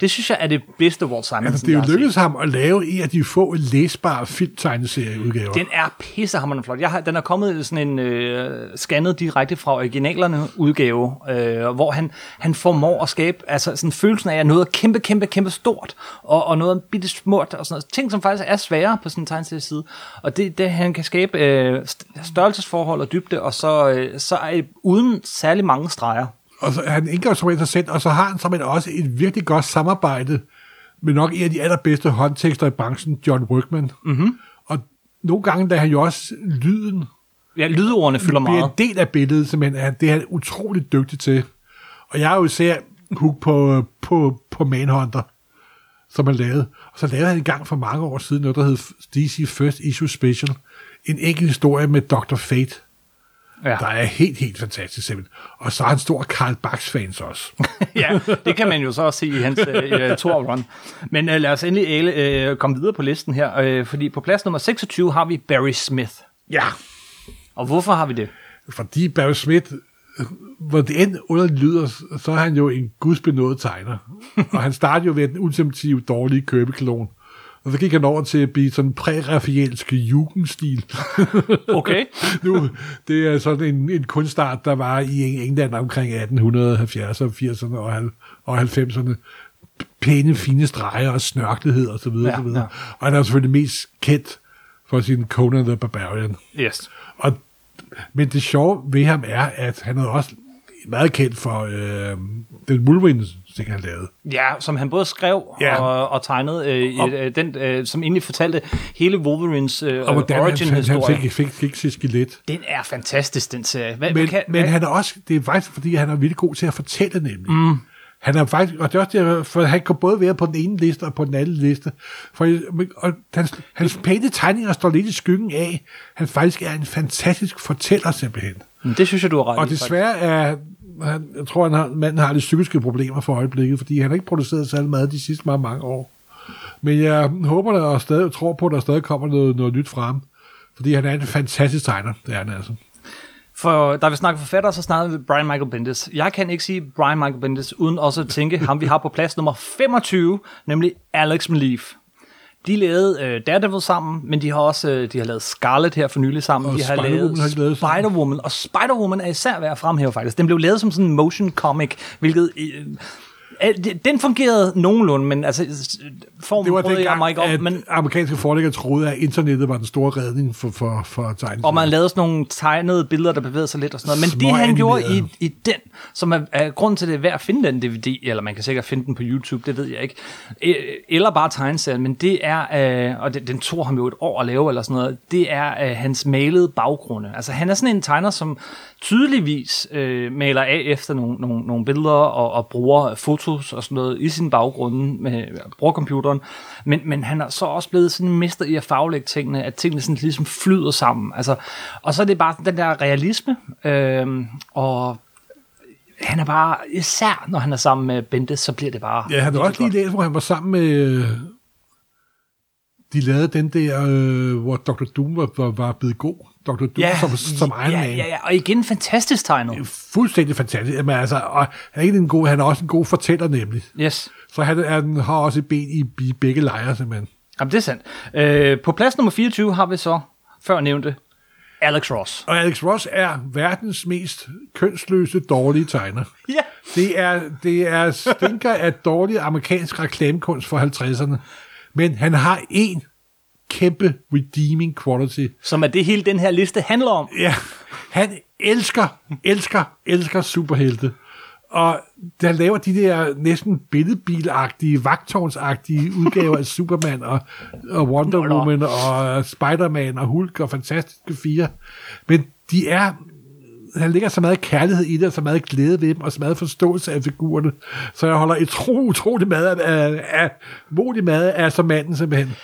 Det synes jeg er det bedste Walt Simonson, Altså, det er jo lykkedes ham at lave en af de få læsbare filmtegneserieudgaver. Den er pissehammerende flot. Jeg har, den er kommet sådan en øh, scannet direkte fra originalerne udgave, øh, hvor han, han formår at skabe altså sådan følelsen af, at noget er kæmpe, kæmpe, kæmpe stort, og, og noget er bitte småt, og sådan noget. Ting, som faktisk er svære på sådan en tegneserieside. Og det, det han kan skabe øh, st- størrelsesforhold og dybde, og så, øh, så er det uden særlig mange streger. Og så, han indgår som sig selv, og så har han som også et virkelig godt samarbejde med nok en af de allerbedste håndtekster i branchen, John Workman. Mm-hmm. Og nogle gange, der han jo også lyden Ja, lydordene fylder meget. en del af billedet, simpelthen. Er, det er han utroligt dygtig til. Og jeg er jo især hook på, på, på Manhunter, som han lavede. Og så lavede han en gang for mange år siden noget, der hed DC First Issue Special. En enkelt historie med Dr. Fate, Ja. der er helt, helt fantastisk simpelthen. Og så er han stor Karl Barks-fans også. (laughs) ja, det kan man jo så også se i hans øh, tour run. Men øh, lad os endelig Ale, øh, komme videre på listen her, øh, fordi på plads nummer 26 har vi Barry Smith. ja, Og hvorfor har vi det? fordi Barry Smith, hvor det end underligt lyder, så er han jo en gudsbenået tegner. og han startede jo ved den ultimative dårlige købeklon. Og så gik han over til at blive sådan prærafiansk jugendstil. (laughs) Okay. nu, det er sådan en, en kunstart, der var i England omkring 1870'erne, 80'erne og, hal- og 90'erne. Pæne, fine streger og snørklighed og så videre, Ja, så videre. ja. Og han er selvfølgelig mest kendt for sin Conan the Barbarian. Yes. Og, men det sjove ved ham er, at han er også meget kendt for øh, den Wolverine, ting han lavede. Ja, som han både skrev Ja. og, og tegnede, øh, i, øh, den, øh, som egentlig fortalte hele Wolverines øh, Og hvordan han, han, han origin-historie. fik, fik, fik sit skelet. Den er fantastisk, den serie. Hvad, Men, kan, men hvad, han er også, det er faktisk, fordi han er virkelig god til at fortælle nemlig. Mm. Han er faktisk, og det er også der, for han kan både være på den ene liste og på den anden liste. For, og hans, hans pæne tegninger står lidt i skyggen af, han faktisk er en fantastisk fortæller simpelthen. det synes jeg, du har ret Og i, desværre er, han, jeg tror, han har, manden har lidt psykiske problemer for øjeblikket, fordi han har ikke produceret særlig meget de sidste mange, mange år. Men jeg håber der og stadig tror på, at der stadig kommer noget, noget nyt frem. Fordi han er en fantastisk tegner, det er han altså. For da vi snakker forfatter, så snakker vi Brian Michael Bendis. Jeg kan ikke sige Brian Michael Bendis, uden også at tænke ham, vi har på plads nummer 25, nemlig Alex Malief. De lavede øh, Daredevil sammen, men de har også øh, de har lavet Scarlet her for nylig sammen. Og de har lavet har. Spider-Woman, og Spider-Woman er især værd at fremhæve faktisk. Den blev lavet som sådan en motion comic, hvilket... Øh, Den fungerede nogenlunde, men altså, formen Det var brød jeg mig ikke om, men, amerikanske forlæggere troede, at internettet var den store redning for, for, for tegneserier. og man lavede sådan nogle tegnede billeder, der bevægede sig lidt og sådan noget. Men det, han gjorde i, i den, som er, er grund til, det er værd at finde den DVD, eller man kan sikkert finde den på YouTube, det ved jeg ikke, Øh, eller bare tegneserien, men det er, øh, og det, den tog ham jo et år at lave, eller sådan noget, det er øh, hans malede baggrunde. Altså han er sådan en tegner, som tydeligvis øh, maler af efter nogle, nogle, nogle billeder, og, og bruger fotos og sådan noget i sin baggrunde, med, bruger computeren, men, men han er så også blevet sådan en mester i at faglægge tingene, at tingene sådan ligesom flyder sammen. Altså, og så er det bare den der realisme, øh, og han er bare, især når han er sammen med Bente, så bliver det bare... Ja, han har også lige læst, hvor han var sammen med... øh, De lavede den der, øh, hvor Dr. Doom var, var, var blevet god. Dr. Doom Ja, som, som Iron ja, Man. ja, ja, og igen fantastisk tegnet. Fuldstændig fantastisk. Men altså, og han, er ikke en god, han er også en god fortæller nemlig. Yes. Så han, er, han har også et ben i, i begge lejre, simpelthen. Jamen, det er sandt. Øh, på plads nummer 24 har vi så, før nævnte, Alex Ross. Og Alex Ross er verdens mest kønsløse, dårlige tegner. Ja. Det er, det er stinker af dårlig amerikansk reklamekunst for 50'erne. Men han har en kæmpe redeeming quality. Som er det hele den her liste handler om. Ja, han elsker, elsker, elsker superhelte. Og der laver de der næsten billedbilagtige, vagtårnsagtige udgaver af Superman og, og Wonder. Woman og Spider-Man og Hulk og Fantastiske Fire. Men de er han ligger så meget kærlighed i det, og så meget glæde ved dem, og så meget forståelse af figurerne. Så jeg holder et utroligt meget af, af, af modig meget af som manden simpelthen.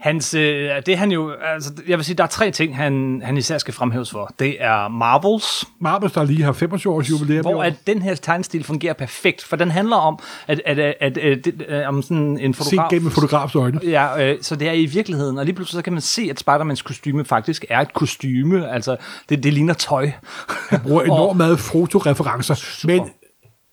Hans, øh, det han jo, altså, jeg vil sige, der er tre ting, han, han især skal fremhæves for. Det er Marvels, Marbles, der lige har 25 års jubilæum. hvor at den her tegnstil fungerer perfekt, for den handler om, at, at, at, at, at, det, øh, om sådan en fotograf... gennem en fotografs øjne. Ja, øh, så det er i virkeligheden, og lige pludselig så kan man se, at Spider-Mans kostyme faktisk er et kostyme, altså det, det ligner tøj. Han bruger (laughs) enormt meget fotoreferencer, men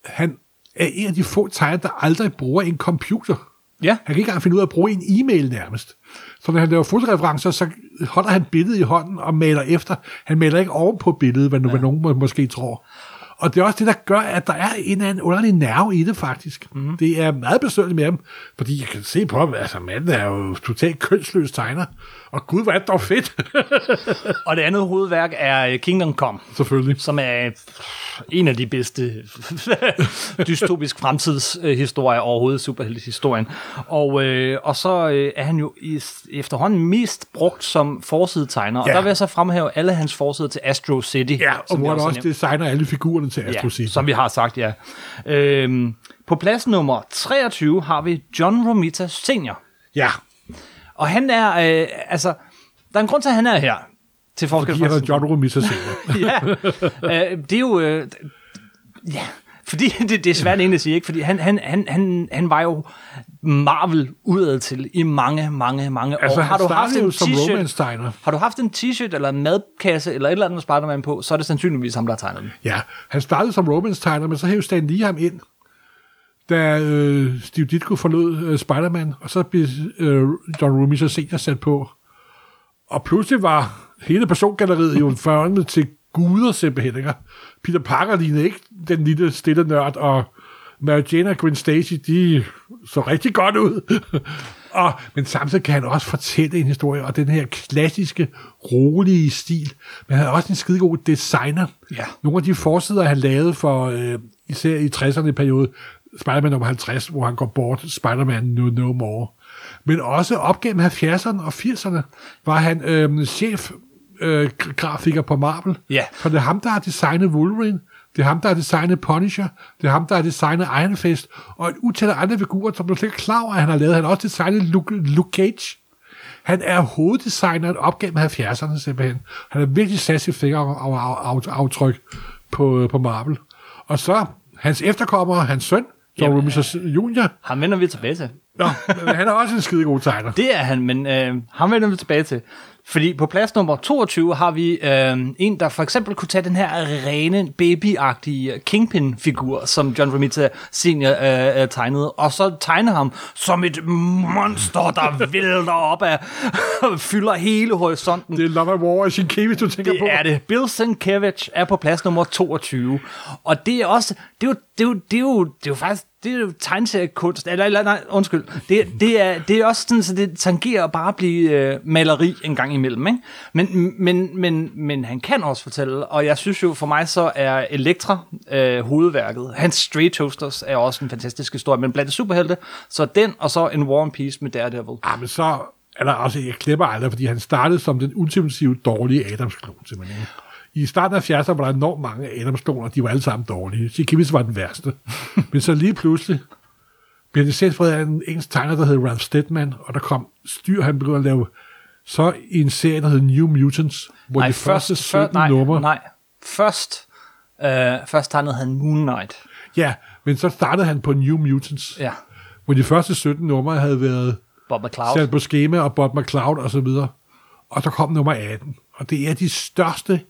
han er en af de få tegnere, der aldrig bruger en computer. Ja. Han kan ikke engang finde ud af at bruge en e-mail nærmest. Så når han laver fotoreferencer, så holder han billedet i hånden og maler efter. Han maler ikke oven på billedet, hvad, ja. hvad nogen må, måske tror. Og det er også det, der gør, at der er en eller anden underlig nerve i det, faktisk. Mm. Det er meget besøgende med ham, fordi jeg kan se på ham, altså manden er jo totalt kønsløs tegner. Og gud, hvor er det dog fedt. (laughs) og det andet hovedværk er øh, Kingdom Come. Selvfølgelig. Som er øh, en af de bedste (laughs) dystopisk fremtidshistorier overhovedet i superheltehistorien. Og, øh, og så øh, er han jo i, efterhånden mest brugt som forsidetegner. Og Ja. der vil jeg så fremhæve alle hans forsider til Astro City. Ja, og hvor han også nævnt. designer alle figurerne til Astro ja, som vi har sagt, ja. Øhm, på plads nummer 23 har vi John Romita Senior. Ja, Og han er, øh, altså, der er en grund til, at han er her. Til forskel fordi han er John Romita senere. (laughs) ja, øh, det er jo... Øh, ja, fordi (laughs) det, det er svært egentlig at sige, ikke? Fordi han, han, han, han, han var jo Marvel udad til i mange, mange, mange Altså, år. han startede jo som romance-tegner. Har du haft en t-shirt eller en madkasse eller et eller andet med Spider-Man på, så er det sandsynligvis ham, der har tegnet den. Ja, han startede som romance-tegner, men så hævde Stan Lee ham ind, da øh, Steve Ditko forlod øh, Spider-Man, og så blev øh, John Romita senior sat på. Og pludselig var hele persongalleriet jo førende til guder simpelthen. Ikke? Peter Parker lignede ikke den lille stille nørd, og Mary Jane og Gwen Stacy, de så rigtig godt ud. (laughs) og, men samtidig kan han også fortælle en historie, og den her klassiske, rolige stil. Men han er også en skidegod designer. Ja. Nogle af de forsider, han lavede for, øh, især i 60'erne periode, Spider-Man nummer 50, hvor han går bort, Spider-Man No, no More. Men også op gennem 70'erne og 80'erne var han øh, chef øh, grafiker på Marvel. Ja. For det er ham, der har designet Wolverine, det er ham, der har designet Punisher, det er ham, der har designet Iron Fist, og et utal af andre figurer, som du slet ikke er klar over, at han har lavet. Han har også designet Luke, Luke Cage. Han er hoveddesigneren op gennem 70'erne simpelthen. Han har virkelig sat sit fingeraftryk på, på Marvel. Og så hans efterkommere, hans søn, John Romita Jr., Ham vender vi tilbage til. Nå, han er også en skidegod tegner. (laughs) Det er han, men øh, ham vender vi tilbage til. Fordi på plads nummer 22 har vi øh, en, der for eksempel kunne tage den her rene, babyagtige Kingpin-figur, som John Romita senior øh, øh, tegnede, og så tegne ham som et monster, der (laughs) vælter op af, (laughs) fylder hele horisonten. Det er Love and War og Sienkiewicz, du tænker Det på. er det. Bill Sienkiewicz er på plads nummer 22. Og det er også, det er jo, det er jo, det er jo, det er jo faktisk det er jo tegneseriekunst, eller, eller nej, undskyld, det, det, er, det er også sådan, så det tangerer bare at blive øh, maleri en gang imellem, ikke? Men, men, men, men han kan også fortælle, og jeg synes jo for mig så er Elektra øh, hovedværket. Hans Stray Toasters er også en fantastisk historie, men blandt superhelte, så den, og så en War and Peace med Daredevil. Ja, men så er der også, jeg klipper aldrig, fordi han startede som den ultimative dårlige Adams-klon, simpelthen. I starten af 70'erne var der enormt mange Adams-kloner, de var alle sammen dårlige. Sikkimis var den værste. (laughs) Men så lige pludselig blev det selvspredt af en engelsk tegner, der hed Ralph Steadman, og der kom styr, han begyndte at lave så i en serie, der hed New Mutants, hvor nej, de første 17 før, nej, numre... Nej, først, øh, først tegnede han Moon Knight. Ja, men så startede han på New Mutants, Ja, hvor de første 17 numre havde været Bob McCloud. sat på schema og Bob McCloud og så videre. Og der kom nummer 18. Og det er de største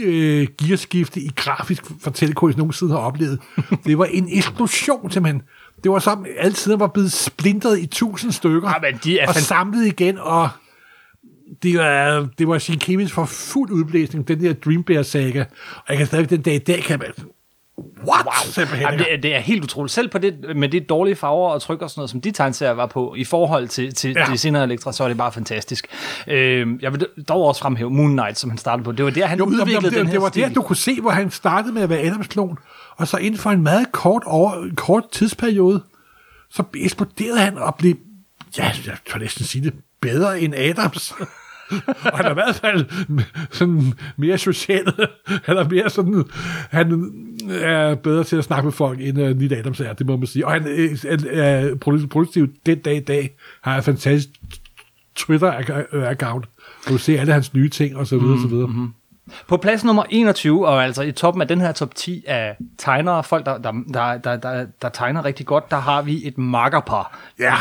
øh, gearskifte i grafisk fortællekunst nogensinde har oplevet. Det var en eksplosion simpelthen. Det var som, alle sider var blevet splintret i tusind stykker. Ja, men de er og fan- samlet igen, og det var, det var Sean Kevins for fuld udblæsning, den der Dream Bear saga. Og jeg kan stadig den dag i dag, kan man... What? Wow. Jamen, det, er, det er helt utroligt. Selv på det, med de dårlige farver og tryk og sådan noget, som de tegneserier var på, i forhold til, til Ja. det senere Elektra, så er det bare fantastisk. Øh, jeg vil dog også fremhæve Moon Knight, som han startede på. Det var der, han Jo, udviklede jo, det, den her det var stil. der, du kunne se, hvor han startede med at være Adams klon, og så inden for en meget kort, over, kort tidsperiode, så eksploderede han og blev, ja, jeg tør næsten sige det, bedre end Adams. (laughs) og han er i hvert fald sådan mere social. (laughs) Han er mere sådan, han er bedre til at snakke med folk, end uh, Nita Adams er, det må man sige. Og han øh, er produktiv- produktiv den dag i dag, har en fantastisk Twitter-account, hvor du ser alle hans nye ting, og så videre, mm, så videre. Mm-hmm. På plads nummer 21, og altså i toppen af den her top 10 af tegnere, folk, der, der, der, der, der, der tegner rigtig godt, der har vi et makkerpar. Ja.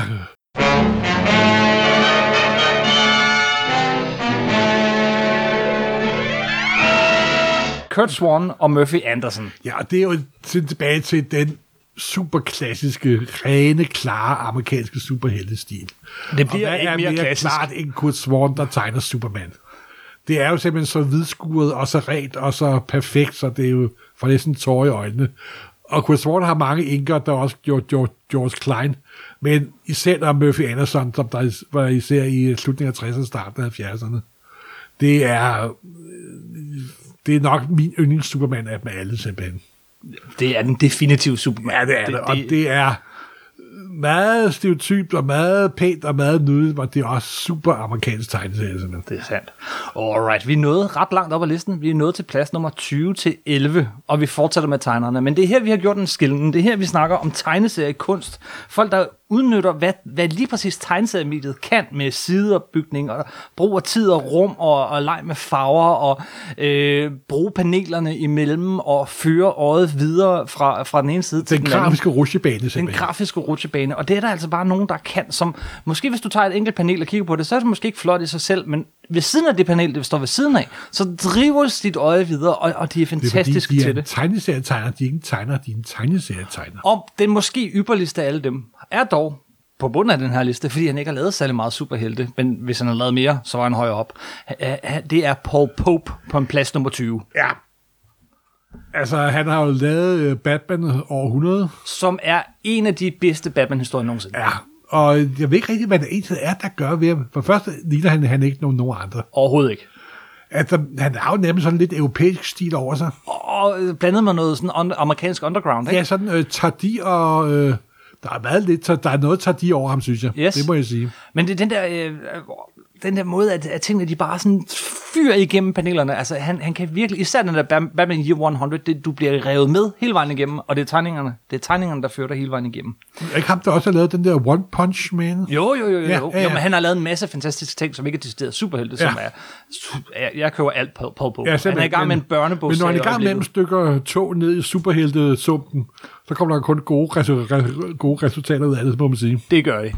Kurt Swan og Murphy Anderson. Ja, og det er jo til- tilbage til den super klassiske, rene, klare amerikanske superheltestil. Det Og bliver hvad ikke er mere mere klassisk. klart end Kurt Swan, der tegner Superman? Det er jo simpelthen så vidskuret og så rent og så perfekt, så det er jo for næsten tår i øjnene. Og Kurt Swan har mange inker, der også gjort George, George Klein, men især der Murphy Anderson, som der var især i slutningen af 60'erne og starten af 70'erne. Det er, det er nok min yndlings Superman af dem alle simpelthen. Det er den definitive Superman. Ja, det er det. Og det er meget stereotypt og meget pænt og meget nydeligt, men det er også super amerikansk tegneserie, simpelthen. Det er sandt. Alright, vi er nået ret langt op ad listen. Vi er nået til plads nummer 20 til 11, og vi fortsætter med tegnerne. Men det er her, vi har gjort en skillen. Det er her, vi snakker om tegneseriekunst. Folk, der udnytter, hvad, hvad lige præcis tegneseriemediet kan med sideopbygning, og brug af tid og rum, og, og leg med farver, og øh, bruge panelerne imellem, og føre øjet videre fra, fra den ene side til Den den anden. grafiske rutsjebane, Den simpelthen. grafiske rutsjebane, og det er der altså bare nogen, der kan, som måske hvis du tager et enkelt panel og kigger på det, så er det måske ikke flot i sig selv, men ved siden af det panel, det står ved siden af, så driver dit øje videre, og, og de er det er de er til det. tegneserietegner, de er ikke en tegner, de er en tegneserietegner. Og den måske ypperligste af alle dem er dog på bunden af den her liste, fordi han ikke har lavet særlig meget superhelte, men hvis han har lavet mere, så var han højere op. Det er Paul Pope på en plads nummer 20, Ja. Altså, han har jo lavet øh, Batman over 100. som er en af de bedste Batman-historier nogensinde. Ja. Og jeg ved ikke rigtig, hvad det egentlig er, der gør ved ham. For det første ligner han, han ikke nogen, nogen andre. Overhovedet ikke. Altså, han har jo nærmest sådan lidt europæisk stil over sig. Og øh, blandet med noget sådan amerikansk underground, ikke? Ja, sådan øh, tardi og... Øh, der er meget lidt, der er noget tardi over ham, synes jeg. Yes. Det må jeg sige. Men det er den der, øh, den der måde, at, at tingene de bare sådan fyrer igennem panelerne. Altså, han, han kan virkelig, især den der Batman Year 100, det, du bliver revet med hele vejen igennem, og det er tegningerne, det er tegningerne, der fører dig hele vejen igennem. Er ikke ham, der også har lavet den der One Punch Man? Jo, jo, jo, jo. Ja, Ja, ja. Jo, men han har lavet en masse fantastiske ting, som ikke er decideret superhelte, som Ja. er, su- jeg, jeg køber alt Paul Paul på. Ja, han er i gang med en børnebog. Men når han er i gang med en stykker tog ned i superhelte-sumpen, så kommer der kun gode, resu- gode resultater ud af det, må man sige. Det gør det.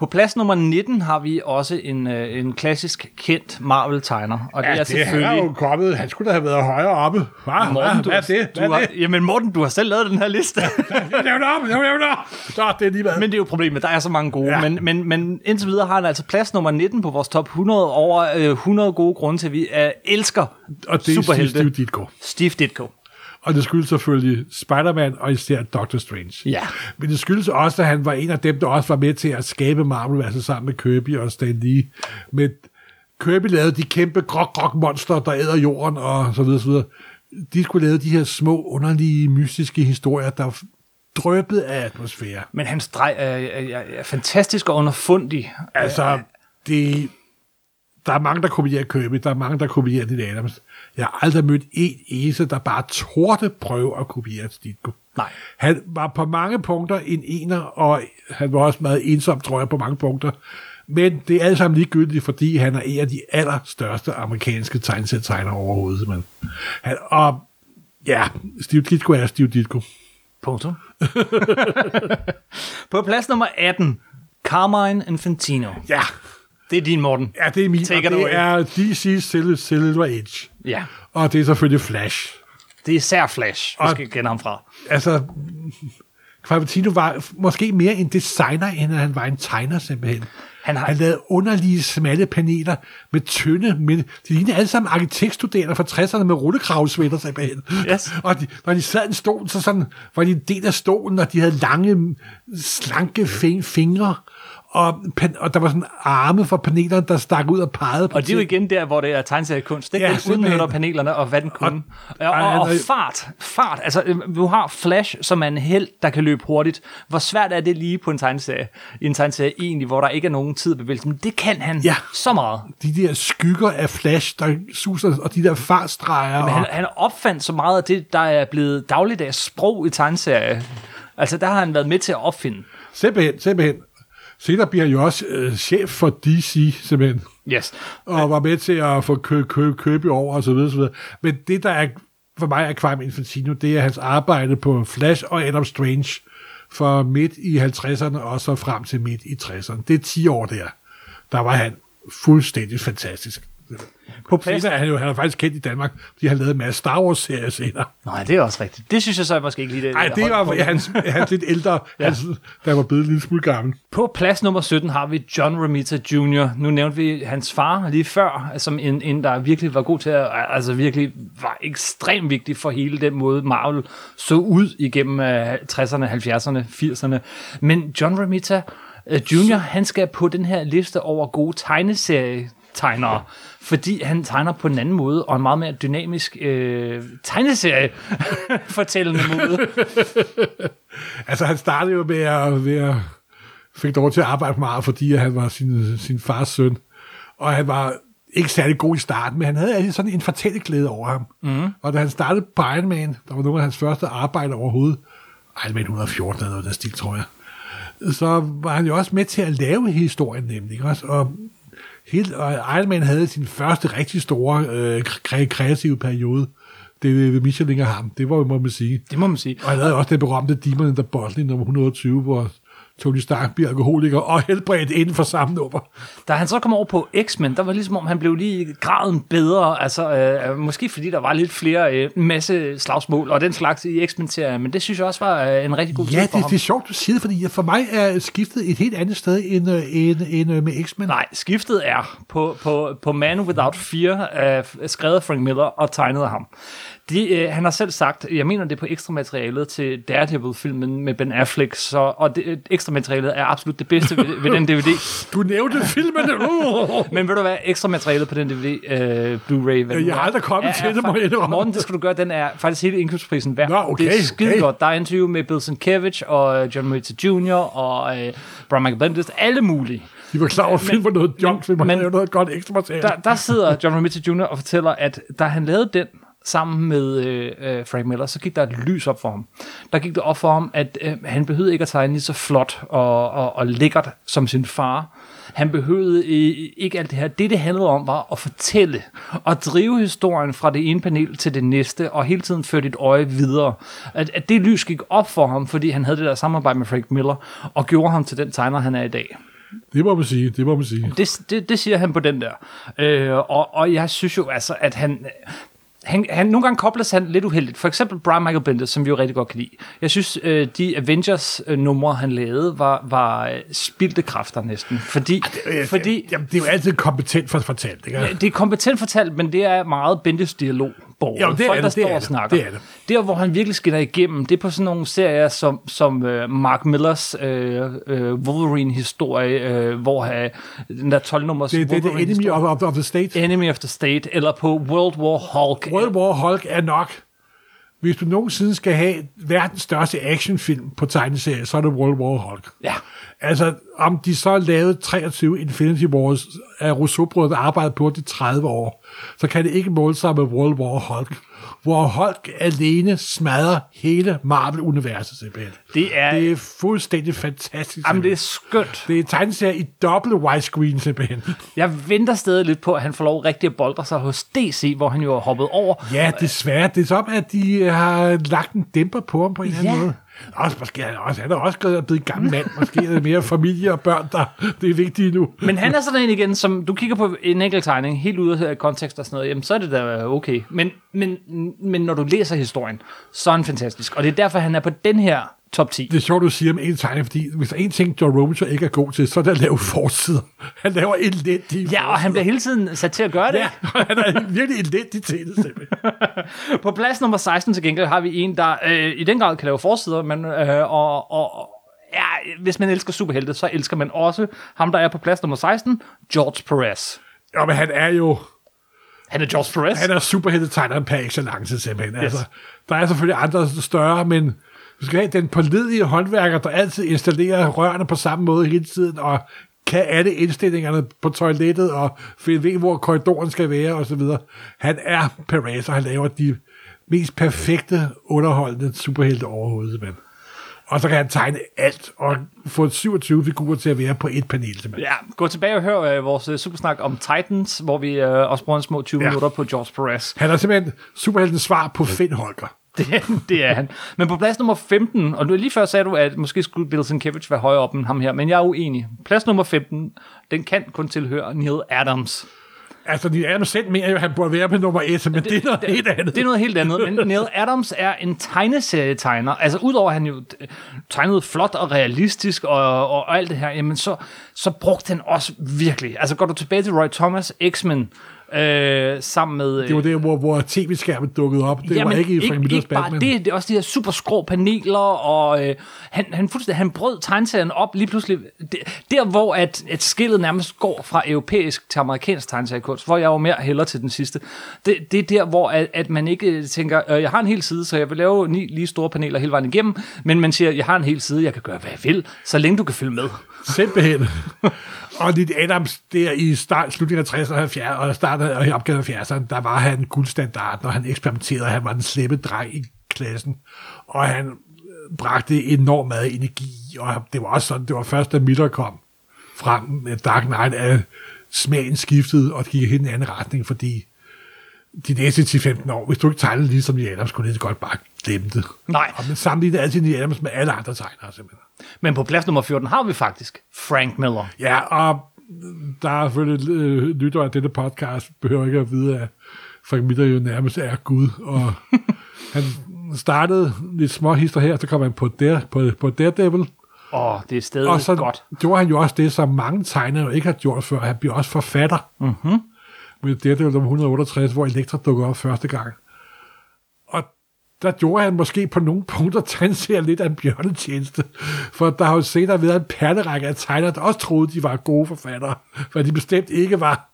På plads nummer 19 har vi også en, øh, en klassisk kendt Marvel-tegner, og det er selvfølgelig... kommet. Han skulle da have været højere oppe. Hva? Morten, du, hvad er det? Du Hvad er har, det? jamen Morten, du har selv lavet den her liste. (laughs) Lav det op, det op. Så, det er lige hvad. men det er jo problemet, der er så mange gode. Ja. Ja. Men, men, men indtil videre har han altså plads nummer 19 på vores top 100 over øh, 100 gode grunde til, at vi øh, elsker og det er. Steve Ditko. Steve Ditko. Og det skyldes selvfølgelig Spider-Man og især Doctor Strange. Ja. Men det skyldes også, at han var en af dem, der også var med til at skabe Marvel, altså sammen med Kirby og Stan Lee. Med Kirby lavede de kæmpe grok grok monster der æder jorden og så videre, så videre. De skulle lave de her små, underlige, mystiske historier, der drøbede af atmosfære. Men hans drej er, er, er, er fantastisk og underfundig. Altså, det, der er mange, der kopierer Kirby, der er mange, der kopierer Neil Adams. Jeg har aldrig mødt en eneste, der bare torde prøve at kopiere Ditko. Nej. Han var på mange punkter en ener, og han var også meget ensom, tror jeg, på mange punkter. Men det er alt sammen ligegyldigt, fordi han er en af de allerstørste amerikanske tegnesættegnere overhovedet. Men han, og ja, Steve Ditko er Steve Ditko. Punktum. (laughs) på plads nummer 18, Carmine Infantino. Ja, Det er din, Morten. ja det er min, Take og det away. er DC Silver, Silver Age. Ja. Og det er selvfølgelig Flash. Det er især Flash, vi Og- skal kende ham fra. altså, Quavatino var måske mere en designer, end han var en tegner simpelthen. Han har- han lavede underlige, smalle paneler med tynde, men de lignede alle sammen arkitektstuderende fra 60'erne med rullekravsvætter simpelthen. Yes. (laughs) Og de, når de sad i en stol, så sådan, var de en del af stolen, og de havde lange, slanke fing- fingre, og, og der var sådan arme for panelerne, der stak ud og pegede på Og det er jo igen der, hvor det er tegneseriekunst. Det Ja, den udnytter panelerne og hvad den kunne. Og, og, og, og fart. Fart. Altså, øh, du har Flash, som er en held, der kan løbe hurtigt. Hvor svært er det lige på en tegneserie? I en tegneserie egentlig, hvor der ikke er nogen tid bevægelse. Men det kan han Ja. så meget. De der skygger af flash, der suser, og de der fartstreger. Men og, han, han opfandt så meget af det, der er blevet dagligdags sprog i tegneserie. Altså, der har han været med til at opfinde. Simpelthen, simpelthen. Senere bliver han jo også øh, chef for DC, simpelthen. Yes. Og var med til at få kø, kø, købe over, og så videre, så videre. Men det, der er for mig er Crime Infantino, det er hans arbejde på Flash og Adam Strange for midt i 50'erne og så frem til midt i 60'erne. Det er 10 år der. Der var han fuldstændig fantastisk. På plads. Senere er han jo han er faktisk kendt i Danmark, fordi han lavede en masse Star Wars-serier senere. Nej, det er også rigtigt. Det synes jeg så måske ikke lige det. Nej, det var på. hans, hans lidt ældre, (laughs) ja. hans, der var blevet en lille smule gammel. På plads nummer 17 har vi John Romita Jr. Nu nævnte vi hans far lige før, som en, en der virkelig var god til at, altså virkelig var ekstremt vigtig for hele den måde, Marvel så ud igennem øh, 60'erne, 70'erne, 80'erne. Men John Romita øh, Jr., han skal på den her liste over gode tegneserietegnere, fordi han tegner på en anden måde, og en meget mere dynamisk øh, tegneserie (laughs) fortællende måde. (laughs) Altså, han startede jo med at, ved at fik lov til at arbejde meget, fordi han var sin, sin fars søn. Og han var ikke særlig god i starten, men han havde altid sådan en fortælleglæde over ham. Mm. Og da han startede på Iron Man, der var nogle af hans første arbejde overhovedet, Iron Man 114 eller noget den stil, tror jeg, så var han jo også med til at lave historien nemlig. ikke Også? Og, helt, og Iron Man havde sin første rigtig store øh, kre- kreative periode. Det ved Michelin og ham. Det var må man sige. Det må man sige. Og han havde også den berømte Demon in the Bottle i nummer 120, hvor Tony Stark bliver alkoholiker og helbredt inden for samme nummer. Da han så kom over på X-Men, der var ligesom om, han blev lige graden bedre. Altså, øh, måske fordi der var lidt flere øh, masse slagsmål og den slags i X-Men-serien, men det synes jeg også var øh, en rigtig god Ja, tid for det, ham. det er sjovt, du siger det, fordi for mig er skiftet et helt andet sted end, øh, end, end øh, med X-Men. Nej, skiftet er på, på, på Man Without Fear, øh, skrevet af Frank Miller og tegnet af ham. De, øh, han har selv sagt, jeg mener det på ekstra materialet til Daredevil-filmen med Ben Affleck, så, og det, øh, ekstra materialet er absolut det bedste ved, ved den DVD. (laughs) Du nævnte filmen. Uh! (laughs) Men ved du hvad, ekstra materialet på den DVD, øh, Blu-ray... Jeg nu har aldrig kommet er- til det, må jeg. Morten, det skal du gøre, den er faktisk hele indkøbsprisen værd. Nå, okay, det er skide okay. godt. Der er interview med Bill Sienkiewicz og øh, John Murray Jr. og øh, Brian Michael Bendis, alle mulige. De var klar over, at film var noget junk, film var men- noget godt ekstra materiale. Der, der sidder John Romita Jr. og fortæller, at da han lavede den sammen med øh, øh, Frank Miller, så gik der et lys op for ham. Der gik det op for ham, at øh, han behøvede ikke at tegne lige så flot og, og, og lækkert som sin far. Han behøvede øh, ikke alt det her. Det, det handlede om, var at fortælle og drive historien fra det ene panel til det næste, og hele tiden føre dit øje videre. At, at det lys gik op for ham, fordi han havde det der samarbejde med Frank Miller, og gjorde ham til den tegner, han er i dag. Det må man sige, det må man sige. Det, det, det siger han på den der. Øh, og, og jeg synes jo altså, at han... Han, han, nogle gange kobles han lidt uheldigt. For eksempel Brian Michael Bendis, som vi jo rigtig godt kan lide. Jeg synes, øh, de Avengers-numre, han lavede, var, var øh, spildte kræfter næsten. Fordi, fordi Jamen, det er jo altid kompetent for fortalt, ikke? det er kompetent fortalt, men det er meget Bendis spotball. Jo, det er folk, det, der det står er og det, snakker. det er det. Der, hvor han virkelig skinner igennem, det er på sådan nogle serier som, som uh, Mark Millers uh, uh, Wolverine-historie, uh, hvor uh, den der 12-nummers Det, det er det enemy of, of, of the state. Enemy of the State, eller på World War Hulk. World War Hulk er nok, hvis du nogensinde skal have verdens største actionfilm på tegneserie, så er det World War Hulk. Ja. Altså, om de så lavede 23 Infinity Wars af rousseau der arbejdet på det i 30 år, så kan det ikke måle sig med World War Hulk. Hvor Hulk alene smadrer hele Marvel-universet simpelthen. Det er, Det er fuldstændig fantastisk. jamen, det er simpelthen. skønt. det er tegneserie i dobbelt widescreen simpelthen. Jeg venter stadig lidt på, at han får lov rigtig at boldre sig hos DC, hvor han jo har hoppet over. Ja, desværre. Det er som, at de har lagt en dæmper på ham på en eller anden måde. Også, måske han også, han er også gået og blevet gammel mand. Måske er det mere familie og børn, der det er vigtigt nu. Men han er sådan en igen, som du kigger på en enkelt tegning, helt ude af kontekst og sådan noget, jamen så er det da okay. Men, men, men når du læser historien, så er han fantastisk. Og det er derfor, han er på den her top 10. Det er sjovt, du siger om en tegning, fordi hvis der er en ting, John Romita ikke er god til, så er det at lave forsider. Han laver elendige Ja, og han bliver hele tiden sat til at gøre det. Ja, han er virkelig elendig til det, simpelthen. (laughs) På plads nummer 16 til gengæld har vi en, der øh, i den grad kan lave forsider, men, øh, og, og, og ja, hvis man elsker superhelte, så elsker man også ham, der er på plads nummer 16, George Perez. Ja, men han er jo... Han er George Perez. Han er superheltetegneren per excellence, simpelthen. Yes. Altså, der er selvfølgelig andre større, men du skal have den pålidelige håndværker, der altid installerer rørene på samme måde hele tiden, og kan alle indstillingerne på toilettet, og finde ved, hvor korridoren skal være, og så videre. Han er Perez, og han laver de mest perfekte, underholdende superhelte overhovedet, simpelthen. Og så kan han tegne alt, og få 27 figurer til at være på et panel, simpelthen. Ja, gå tilbage og hør øh, vores øh, supersnak om Titans, hvor vi øh, også bruger en små 20 ja. Ja. minutter på George Perez. Han er simpelthen superheltens svar på Finn Holger. (laughs) Det, det er han. Men på plads nummer 15, og nu lige før sagde du, at måske skulle Bill Sienkiewicz være højere op end ham her, men jeg er uenig. Plads nummer 15, den kan kun tilhøre Neil Adams. Altså, Neil Adams selv mener jo, at han burde være på nummer 1, men det, det er noget helt andet. Det er noget helt andet, men Neil Adams er en tegneserietegner. Altså udover at han jo øh, tegnede flot og realistisk og, og, og alt det her, jamen så, så brugte han også virkelig. Altså går du tilbage til Roy Thomas, X-Men, øh, sammen med... Det var det, hvor, hvor tv-skærmen dukkede op. Det Jamen, var ikke i Frank Millers ikke bare Batman. det, det er også de her super skrå paneler, og øh, han, han, fuldstændig, han brød tegneserien op lige pludselig. Det, der, hvor at, at skillet nærmest går fra europæisk til amerikansk tegneseriekunst, hvor jeg var mere hellere til den sidste. Det, det er der, hvor at, at man ikke tænker, øh, jeg har en hel side, så jeg vil lave ni lige store paneler hele vejen igennem, men man siger, jeg har en hel side, jeg kan gøre, hvad jeg vil, så længe du kan følge med. Simpelthen. (laughs) og Neil Adams, der i start, slutningen af 60'erne og 70'erne, og starten af opgaven af 70'erne, der var han guldstandard, når han eksperimenterede. Han var den slippe dreng i klassen, og han øh, bragte enormt meget energi, og det var også sådan, det var først, da Miller kom frem med Dark Knight, at smagen skiftede og gik i en anden retning, fordi de næste 10-15 år, hvis du ikke tegnede ligesom Neil Adams, kunne det godt bare glemme det. Nej. Og man sammenligner altid Neil Adams med alle andre tegnere, simpelthen. Men på plads nummer 14 har vi faktisk Frank Miller. Ja, og der er selvfølgelig øh, lytter af dette podcast, behøver ikke at vide, at Frank Miller jo nærmest er Gud, og (laughs) han startede lidt små hister her, så kom han på, der, på, på Daredevil, Åh, det er stadig og så godt. gjorde han jo også det, som mange tegnere jo ikke har gjort før, han blev også forfatter. Mm-hmm. Med Daredevil nummer 168, hvor Elektra dukker op første gang. Og der gjorde han måske på nogle punkter tegneserien lidt af en bjørnetjeneste. For der har jo senere været en perlerække af tegnere, der også troede, de var gode forfattere, hvad de bestemt ikke var.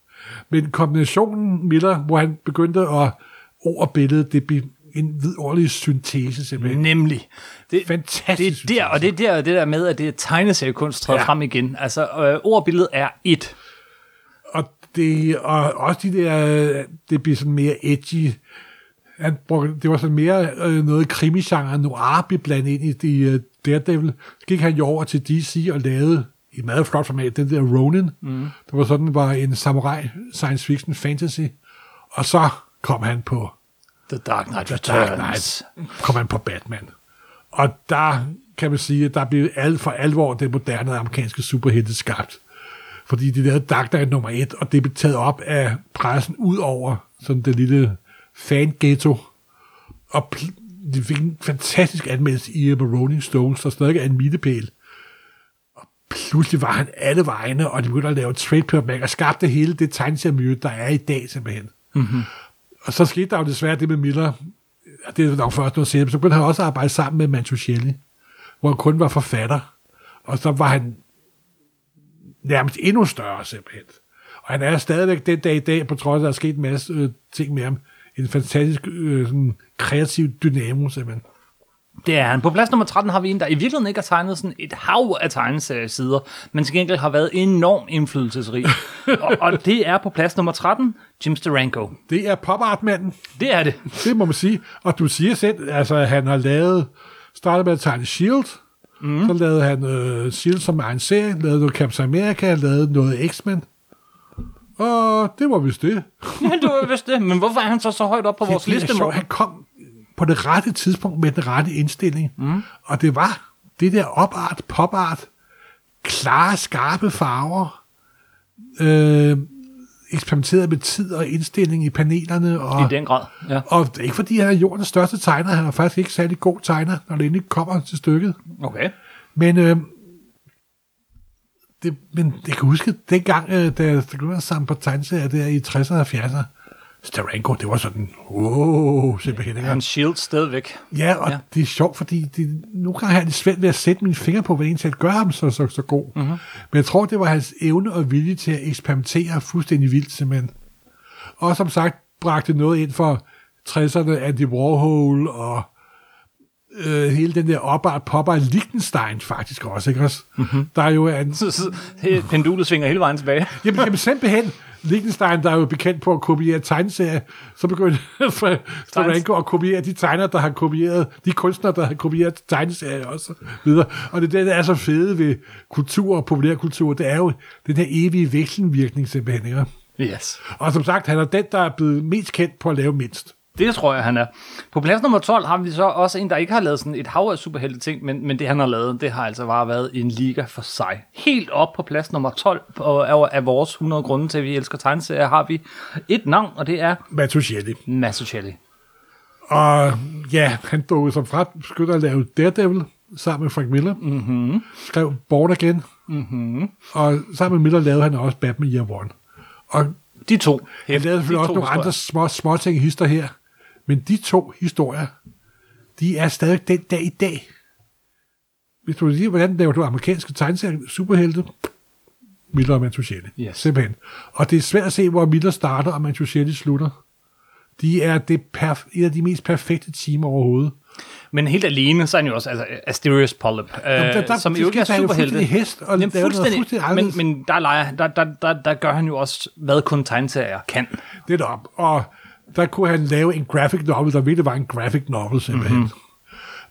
Men kombinationen Miller, hvor han begyndte at ord og billede, det blev en vidunderlig syntese simpelthen. Nemlig. Det, Fantastisk Det er der, og det er der, det der med, at det er tegneseriekunst træder ja. Ja. frem igen. Altså, øh, ordbilledet er et. Og, det, og også de der, det blev sådan mere edgy. Han brugte, det var sådan mere øh, noget krimigenre, noir blev blandet ind i de uh, Daredevil. Så gik han jo over til DC og lavede i meget flot format, den der Ronin. Mm. Det var sådan, var en samurai science fiction fantasy. Og så kom han på The Dark Knight The Dark. Knight, kom han på Batman. Og der kan man sige, at der blev alt for alvor den moderne amerikanske superhelte skabt. Fordi de lavede Dark Knight nummer et, og det blev taget op af pressen ud over sådan det lille fan-ghetto. Og de fik en fantastisk anmeldelse i uh, Rolling Stones, der stadig er en milepæl. Og pludselig var han alle vegne, og de begyndte at lave trade paperback og skabte hele det tegneseriemiljø, der er i dag simpelthen. Mm-hmm. Og så skete der jo desværre det med Miller. og Det er nok først noget senere. Så begyndte han også at arbejde sammen med Mancucelli, hvor han kun var forfatter. Og så var han nærmest endnu større simpelthen. Og han er stadigvæk den dag i dag, på trods af, at der er sket en masse øh, ting med ham, en fantastisk øh, sådan, kreativ dynamo simpelthen. Det er han. På plads nummer 13 har vi en, der i virkeligheden ikke har tegnet sådan et hav af tegneseriesider, men til gengæld har været enormt indflydelsesrig. (laughs) og, og det er på plads nummer 13, Jim Steranko. Det er pop art manden. Det er det. Det må man sige. Og du siger selv, altså at han har lavet, startet med at tegne S.H.I.E.L.D., mm. så lavede han øh, S.H.I.E.L.D. som egen serie, lavede noget Captain America, lavede noget X-Men. Og det var vist det. (laughs) Ja, du var vist det. Men hvorfor er han så så højt op på vores det er liste, sjovt. Han kom på det rette tidspunkt med den rette indstilling. Mm. Og det var det der opart, popart, klare, skarpe farver, øh, eksperimenteret med tid og indstilling i panelerne. Og, I den grad, ja. Og det er ikke fordi, han er jordens største tegner. Han er faktisk ikke særlig god tegner, når det endelig kommer til stykket. Okay. Men, øh, det, men jeg kan huske, dengang, øh, da jeg begyndte at samle på tegneserier der i 60'erne og 70'erne, Steranko, det var sådan, wow, simpelthen. ikke? Han shield stadigvæk. Ja, og Ja. det er sjovt, fordi det, nu kan jeg have det svært ved at sætte mine fingre på, hvad egentlig gør ham så, så, så god. Mhm. Mm-hmm. Men jeg tror, det var hans evne og vilje til at eksperimentere fuldstændig vildt, simpelthen. Og som sagt, bragte noget ind for 60'erne, Andy Warhol og øh, hele den der opart popper Liechtenstein faktisk også, ikke også? Mhm. Mm-hmm. Der er jo en... Så, så, he- pendulet svinger hele vejen tilbage. Jamen, jamen simpelthen, Liechtenstein, der er jo bekendt på at kopiere tegneserier, så begyndte (laughs) Steranko at kopiere de tegnere, der har kopieret, de kunstnere, der har kopieret tegneserier også, videre. Og det er det, der er så fede ved kultur og populærkultur, det er jo den her evige vekselvirkning simpelthen, ikke? Yes. Og som sagt, han er den, der er blevet mest kendt på at lave mindst. Det tror jeg, han er. På plads nummer 12 har vi så også en, der ikke har lavet sådan et hav af superhelte ting, men, men det, han har lavet, det har altså bare været en liga for sig. Helt op på plads nummer 12 og af, af vores 100 grunde til, at vi elsker tegneserier, har vi et navn, og det er Mattuccelli. Mazzucchelli. Og ja, han dukkede som frem, begyndte at lave Daredevil sammen med Frank Miller. Mm-hmm. Skrev Born Again. Mm-hmm. Og sammen med Miller lavede han også Batman Year One. Og De to. han lavede selvfølgelig også to nogle andre små, små ting hister her. Men de to historier, de er stadig den dag i dag. Hvis du vil sige, hvordan laver du amerikanske tegneserier, superhelte, Miller og Mantuchelli. Yes. Simpelthen. Og det er svært at se, hvor Miller starter og Mantuchelli slutter. De er det perf- et af de mest perfekte timer overhovedet. Men helt alene, så er han jo også altså, Asterius Polyp, øh, der- der- som det jo ikke er superhelte. hest og Jamen, fuldstændig, fuldstændig men, men der, leger, der, der, der, der gør han jo også, hvad kun tegneserier kan. Det er op. Og der kunne han lave en graphic novel, der virkelig var en graphic novel simpelthen. Mm-hmm.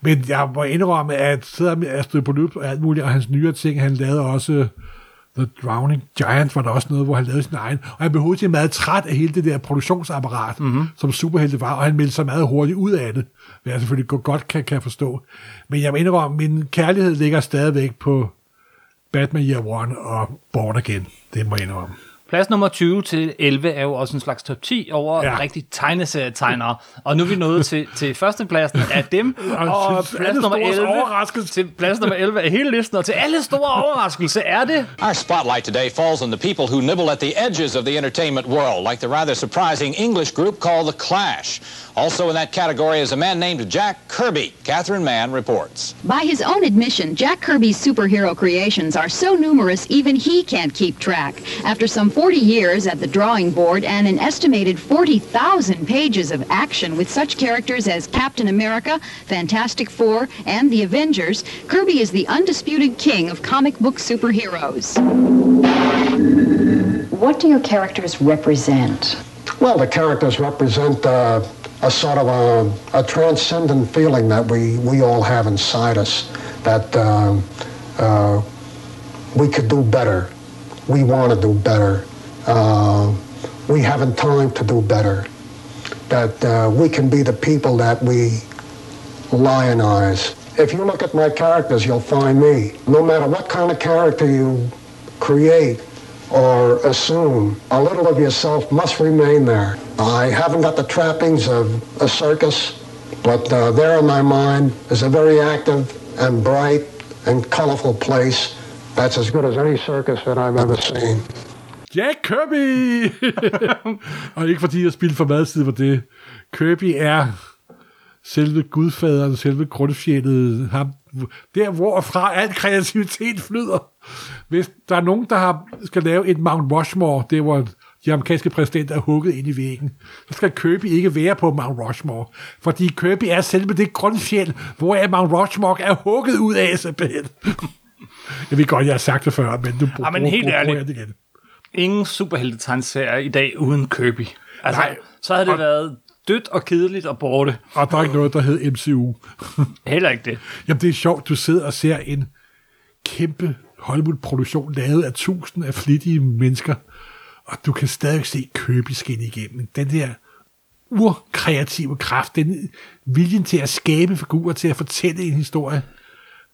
Men jeg må indrømme, at sidder med Astrid Polyp og alt muligt, og hans nyere ting, han lavede også The Drowning Giant, var der også noget, hvor han lavede sin egen. Og han blev hurtigt meget træt af hele det der produktionsapparat, mm-hmm. som superhelte var, og han meldte sig meget hurtigt ud af det, hvad jeg selvfølgelig godt kan, kan forstå. Men jeg må indrømme, min kærlighed ligger stadigvæk på Batman Year One og Born Again. Det må jeg indrømme. Plads nummer 20 til 11 er jo også en slags top 10 over ja. Rigtig tegneserietegnere. Og nu er vi nået til, til førstepladsen af dem. (laughs) og til plads nummer, stores 11, overraskelse. til plads nummer 11 af hele listen. Og til alle store overraskelse er det... Our spotlight today falls on the people who nibble at the edges of the entertainment world, like the rather surprising English group called The Clash. Also in that category is a man named Jack Kirby. Catherine Mann reports. By his own admission, Jack Kirby's superhero creations are so numerous even he can't keep track. After some 40 years at the drawing board and an estimated 40,000 pages of action with such characters as Captain America, Fantastic Four, and the Avengers, Kirby is the undisputed king of comic book superheroes. What do your characters represent? Well, the characters represent uh, a sort of a, a transcendent feeling that we, we all have inside us, that um, uh, we could do better. We want to do better. Uh, we haven't time to do better. That uh, we can be the people that we lionize. If you look at my characters, you'll find me. No matter what kind of character you create or assume, a little of yourself must remain there. I haven't got the trappings of a circus, but uh, there in my mind is a very active and bright and colorful place that's as good as any circus that I've ever seen. Jack Kirby! og ikke fordi jeg spildte for meget tid på det. Kirby er selve gudfaderen, selve grundfjellet, ham, der hvorfra al kreativitet flyder. Hvis der er nogen, der har, skal lave et Mount Rushmore, det hvor de amerikanske præsident er hugget ind i væggen, så skal Kirby ikke være på Mount Rushmore. Fordi Kirby er selve det grundfjeld, hvor Mount Rushmore er hugget ud af simpelthen. Jeg ved godt, jeg har sagt det før, men du Ja, men bruger- helt bruger ærligt. det igen. Ingen superhelte i dag uden Kirby. Altså, Nej. så havde det Og- været dødt og kedeligt og borte. Og der er ikke noget, der hedder MCU. (laughs) Heller ikke det. Jamen, det er sjovt, du sidder og ser en kæmpe Hollywood-produktion lavet af tusind af flittige mennesker, og du kan stadig se Kirby skinne igennem. Den der urkreative kraft, den viljen til at skabe figurer, til at fortælle en historie,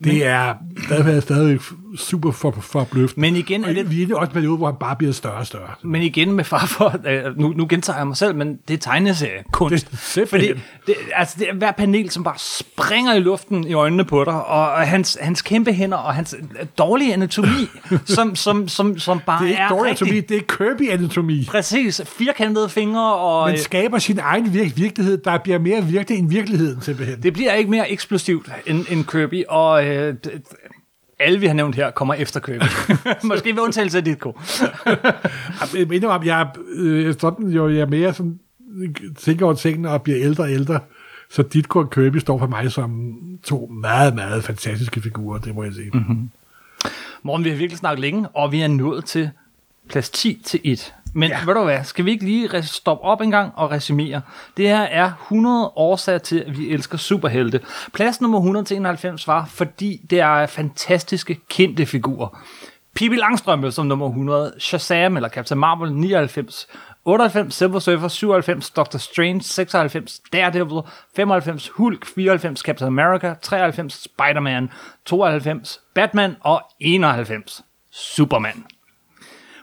det er stadig, stadig super for, forbløffende. Men igen er Og det- Vi er også periode, hvor han bare bliver større og større. Men igen med far for, (laughs) øh, nu, nu gentager jeg mig selv, men det er tegneseriekunst. Det. Fordi det, altså det er hver panel, som bare springer i luften i øjnene på dig, og, og hans, hans kæmpe hænder, og hans øh, dårlige anatomi, (laughs) som, som, som, som bare Det er ikke er dårlig rigtig, anatomi, det er Kirby-anatomi. Præcis, firkantede fingre, og Man øh, skaber sin egen vir- virkelighed, der bliver mere virkelig end virkeligheden, simpelthen. det bliver ikke mere eksplosivt end, end Kirby, og øh, d- alle vi har nævnt her kommer efter Kirby. (laughs) Måske ved undtagelse af Ditko. (laughs) Jeg mener om, jeg øh, sådan jo, jeg er mere sådan, tænker over tingene og bliver ældre og ældre. Så Ditko og Kirby står for mig som to meget, meget fantastiske figurer, det må jeg sige. Mm-hmm. Morgen, vi har virkelig snakket længe, og vi er nået til plads 10 til 1. Men ja. ved du hvad, skal vi ikke lige stoppe op en gang og resumere? Det her er 100 årsager til, at vi elsker superhelte. Plads nummer 100 til 91 var, fordi det er fantastiske, kendte figurer. Pippi Langstrømpe som nummer 100, Shazam eller Captain Marvel 99, 98 Silver Surfer, 97 Doctor Strange, 96 Daredevil, 95 Hulk, 94 Captain America, 93 Spider-Man, 92 Batman og 91 Superman.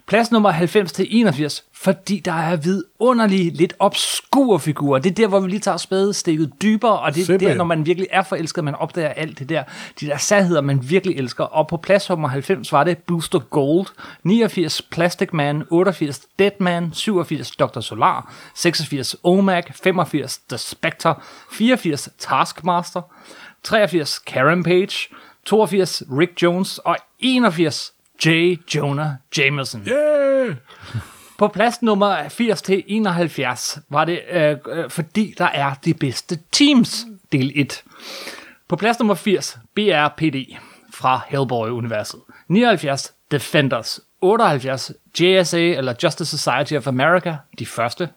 Plads nummer 90 til 81, fordi der er vidunderlige, lidt obskure figurer. Det er der, hvor vi lige tager spadestikket dybere, og det er Simpelthen. der, når man virkelig er forelsket, man opdager alt det der, de der sandheder, man virkelig elsker. Og på plads nummer 90 var det Booster Gold, 89 Plastic Man, 88 Deadman, 87 Dr. Solar, 86 OMAG, 85 The Spectre, 84 Taskmaster, 83 Karen Page, 82 Rick Jones og 81 J. Jonah Jameson. Yeah! På plads nummer 80 til 71 var det, øh, øh, fordi der er de bedste teams, del 1. På plads nummer 80, BRPD fra Hellboy-universet. 79, Defenders. 78, JSA eller Justice Society of America, de første.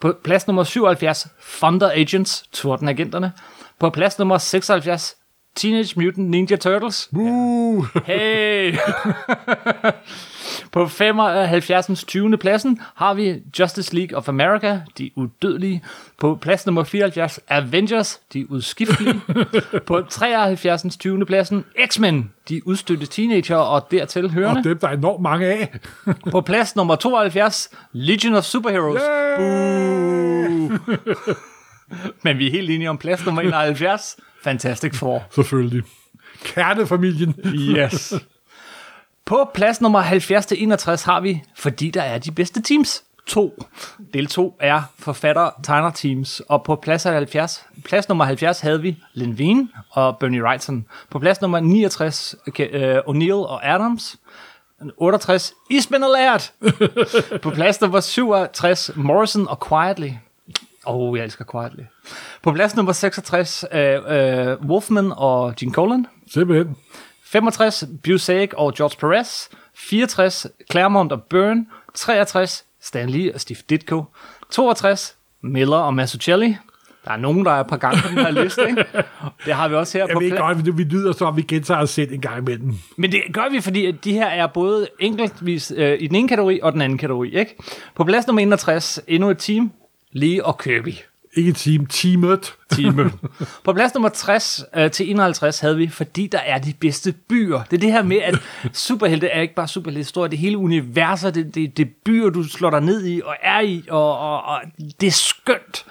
På plads nummer 77, Thunder Agents, Torten-agenterne. På plads nummer 76, Teenage Mutant Ninja Turtles. Uh. Hey! (laughs) På 75. 20. pladsen har vi Justice League of America, de udødelige. På plads nummer 74, Avengers, de udskiftelige. (laughs) På 73. 20. pladsen, X-Men, de udstødte teenager og dertil hørende. Og dem, der er enormt mange af. (laughs) På plads nummer 72, Legion of Superheroes. Boo! Men vi er helt enige om plads nummer 71, Fantastic Four. Selvfølgelig. Kernefamilien. Yes. På plads nummer 70-61 har vi, fordi der er de bedste teams, to. Del 2 er forfatter tegner teams, og på plads 70, plads nummer 70 havde vi Lin og Bernie Wrightson. På plads nummer 69 okay, uh, O'Neill og Adams. 68 Eastman og Laird. på plads nummer 67 Morrison og Quietly. Åh, oh, jeg elsker Quietly. På plads nummer 66 uh, uh, Wolfman og Gene Colan. Simpelthen. 65 Busek og George Perez, 64 Claremont og Byrne, 63 Stan Lee og Steve Ditko, 62 Miller og Mazzucchelli. Der er nogen, der er et par gange på den her liste, ikke? Det har vi også her Jeg på ved godt, vi, vi lyder så, om vi gentager os selv en gang imellem. Men det gør vi, fordi at de her er både enkeltvis øh, i den ene kategori og den anden kategori, ikke? På plads nummer 61, endnu et team, Lee og Kirby. Ikke team, teamet. Teamet. (laughs) På plads nummer 60 øh, til 51 havde vi, fordi der er de bedste byer. Det er det her med, at superhelte er ikke bare superheltehistorie, det er hele universet, det, det, det er byer, du slår dig ned i og er i, og, og, og det er skønt.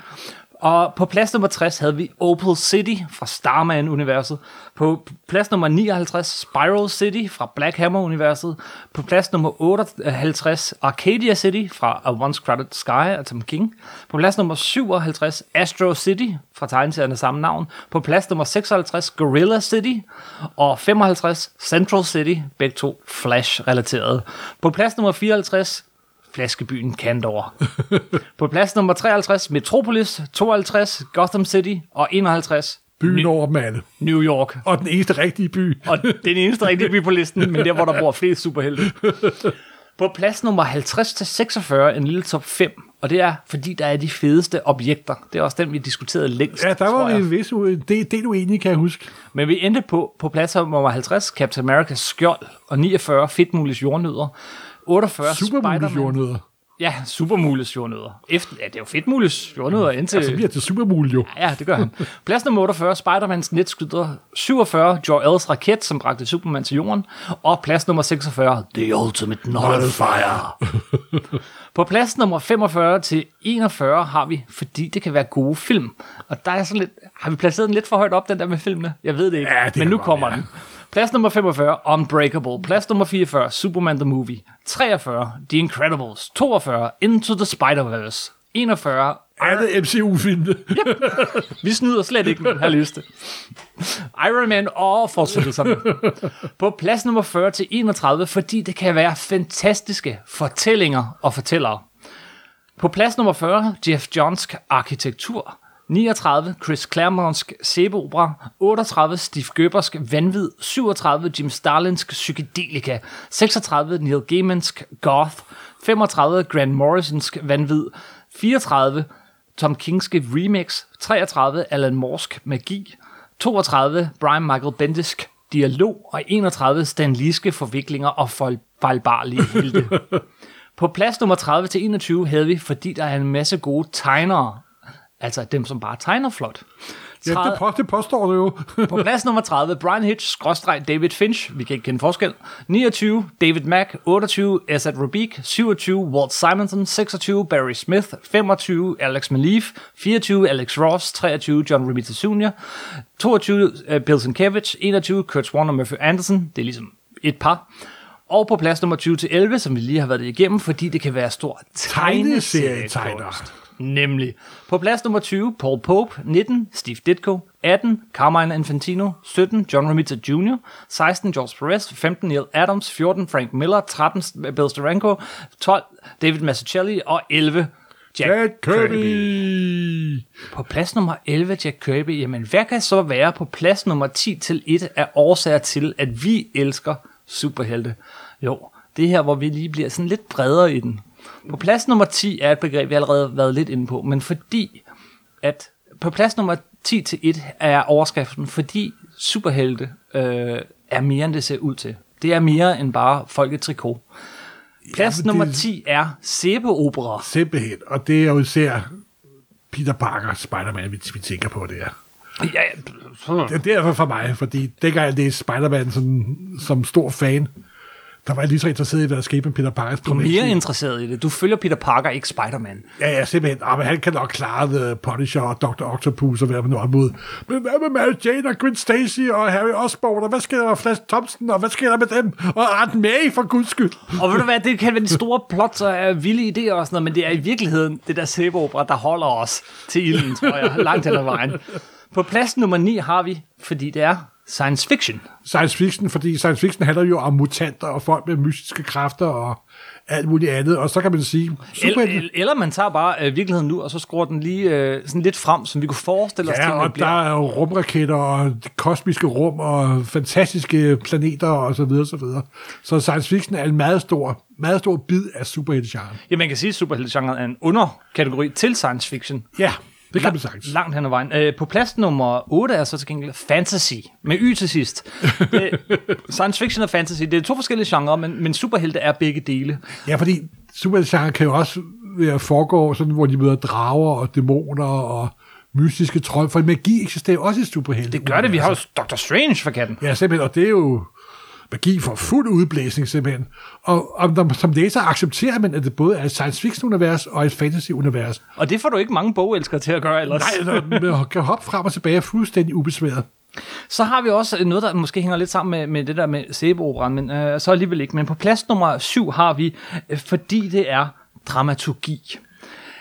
Og på plads nummer 60 havde vi Opal City fra Starman-universet. På plads nummer 59 Spiral City fra Black Hammer-universet. På plads nummer 58 Arcadia City fra A Once Crowded Sky af Tom King. På plads nummer 57 Astro City fra tegneserien af samme navn. På plads nummer 56 Gorilla City. Og 55 Central City, begge to Flash-relaterede. På plads nummer 54 flaskebyen Kandor. På plads nummer 53, Metropolis, 52, Gotham City og 51, Byen over dem alle. New York. Og den eneste rigtige by. Og den eneste rigtige by på listen, men der, hvor der bor flest superhelte. På plads nummer 50 til 46, en lille top 5, og det er, fordi der er de fedeste objekter. Det er også den, vi diskuterede længst, Ja, der var vi en vis det, det er du enig, kan huske. Men vi endte på, på plads nummer 50, Captain America's skjold, og 49, Fedtmulis jordnødder. 48, Supermulis Spider-Man. jordnødder. Ja, Supermulis jordnødder. Efter, ja, det er jo Fedtmulis jordnødder indtil... Altså, bliver til Supermul jo. Ja, det gør han. Plads nummer 48, Spider-Mans netskyder. 47, Jor-Els raket, som bragte Superman til jorden. Og plads nummer 46, The Ultimate Nullifier. (laughs) På plads nummer 45 til 41 har vi, fordi det kan være gode film. Og der er sådan lidt, har vi placeret den lidt for højt op, den der med filmene? Jeg ved det ikke, Ja, det men nu kommer være. den. Plads nummer 45, Unbreakable. Plads nummer 44, Superman the Movie. 43, The Incredibles. 42, Into the Spider-Verse. 41, Alle MCU-filmene. vi snyder slet ikke med den her liste. Iron Man og fortsættelserne. På plads nummer 40 til 31, fordi det kan være fantastiske fortællinger og fortællere. På plads nummer 40, Jeff Johnsk arkitektur. 39, Chris Claremontsk sæbeopera. 38, Steve Goebbers vanvid. 37, Jim Starlinsk psykedelika. 36, Neil Gaimansk goth. 35, Grant Morrisonsk vanvid. 34, Tom Kingske remix. 33, Alan Morsk magi. 32, Brian Michael Bendisk dialog. Og 31, Stan Liske forviklinger og fejl- fejlbarlige helte. (laughs) På plads nummer 30 til 21 havde vi, fordi der er en masse gode tegnere. Altså dem, som bare tegner flot. Ja, det, på, det påstår du jo. (laughs) På plads nummer 30, Brian Hitch, skråstreg David Finch, vi kan ikke kende forskel. 29, David Mack. 28, Esad Rubik. 27, Walt Simonson. 26, Barry Smith. 25, Alex Maleev. 24, Alex Ross. 23, John Romita Jr. 22, uh, Bill Sienkiewicz. 21, Kurt og Murphy Anderson. Det er ligesom et par. Og på plads nummer 20 til 11, som vi lige har været igennem, fordi det kan være stor tegneserietegner. Nemlig. På plads nummer 20, Paul Pope. 19, Steve Ditko. 18, Carmine Infantino. 17, John Romita Jr. 16, George Perez. 15, Neil Adams. 14, Frank Miller. 13, Bill Steranko. 12, David Mazzucchelli. Og 11, Jack, Jack Kirby. Kirby. På plads nummer 11, Jack Kirby. Jamen, hvad kan så være på plads nummer 10 til 1 af årsager til, at vi elsker superhelte? Jo, det er her, hvor vi lige bliver sådan lidt bredere i den. På plads nummer 10 er et begreb, vi allerede har været lidt inde på, men fordi at på plads nummer 10 til 1 er overskriften, fordi superhelte øh, er mere, end det ser ud til. Det er mere end bare folketrikot. Plads men nummer det- 10 er sæbeopera. Simpelthen. Og det er jo især Peter Parker, Spider-Man, vi, vi tænker på det er. Ja, Det er derfor for mig, fordi dengang jeg læste Spider-Man som, som stor fan, der var jeg lige så interesseret i, hvad der skete med Peter Parkers Du er mere interesseret i det. Du følger Peter Parker, ikke Spider-Man. Ja, ja, simpelthen. Ah, men han kan nok klare The Punisher og Dr. Octopus og hvad man nu har mod. Men hvad med Mary Jane og Gwen Stacy og Harry Osborn, og hvad sker der med Flash Thompson, og hvad sker der med dem? Og Aunt May, for guds skyld. Og ved du hvad, det kan være de store plots og vilde idéer og sådan noget, men det er i virkeligheden det der sæbeopera, der holder os til ilden, tror jeg, langt hen ad vejen. På plads nummer 9 har vi, fordi det er science fiction. Science fiction, fordi science fiction handler jo om mutanter og folk med mystiske kræfter og alt muligt andet. Og så kan man sige, super, Eller, eller man tager bare øh, virkeligheden nu, og så skruer den lige øh, sådan lidt frem, som vi kunne forestille os. Ja, og bliver. der er jo rumraketter og kosmiske rum og fantastiske planeter og så videre, så videre. Så science fiction er en meget stor, meget stor bid af superheltegenren. Ja, man kan sige, at superheltegenren er en underkategori til science fiction. Ja, det kan man sagtens. Langt hen ad vejen. Øh, på plads nummer 8 er så til gengæld fantasy, med y til sidst. Det, (laughs) science fiction og fantasy, det er to forskellige genrer, men, men superhelte er begge dele. Ja, fordi superheltegenren kan jo også være foregå sådan, hvor de møder drager og dæmoner og mystiske trold, for magi eksisterer også i superhelte. Det gør det, vi har jo Doctor Strange for katten. Ja, simpelthen, og det er jo magi for fuld udblæsning simpelthen. Og, og når, som læser accepterer man, at det både er et science fiction-univers og et fantasy-univers. Og det får du ikke mange bogelskere til at gøre ellers. Nej, man (laughs) kan hoppe frem og tilbage fuldstændig ubesværet. Så har vi også noget, der måske hænger lidt sammen med, med det der med sæbeoperan, men øh, så alligevel ikke. Men på plads nummer syv har vi, øh, fordi det er dramaturgi.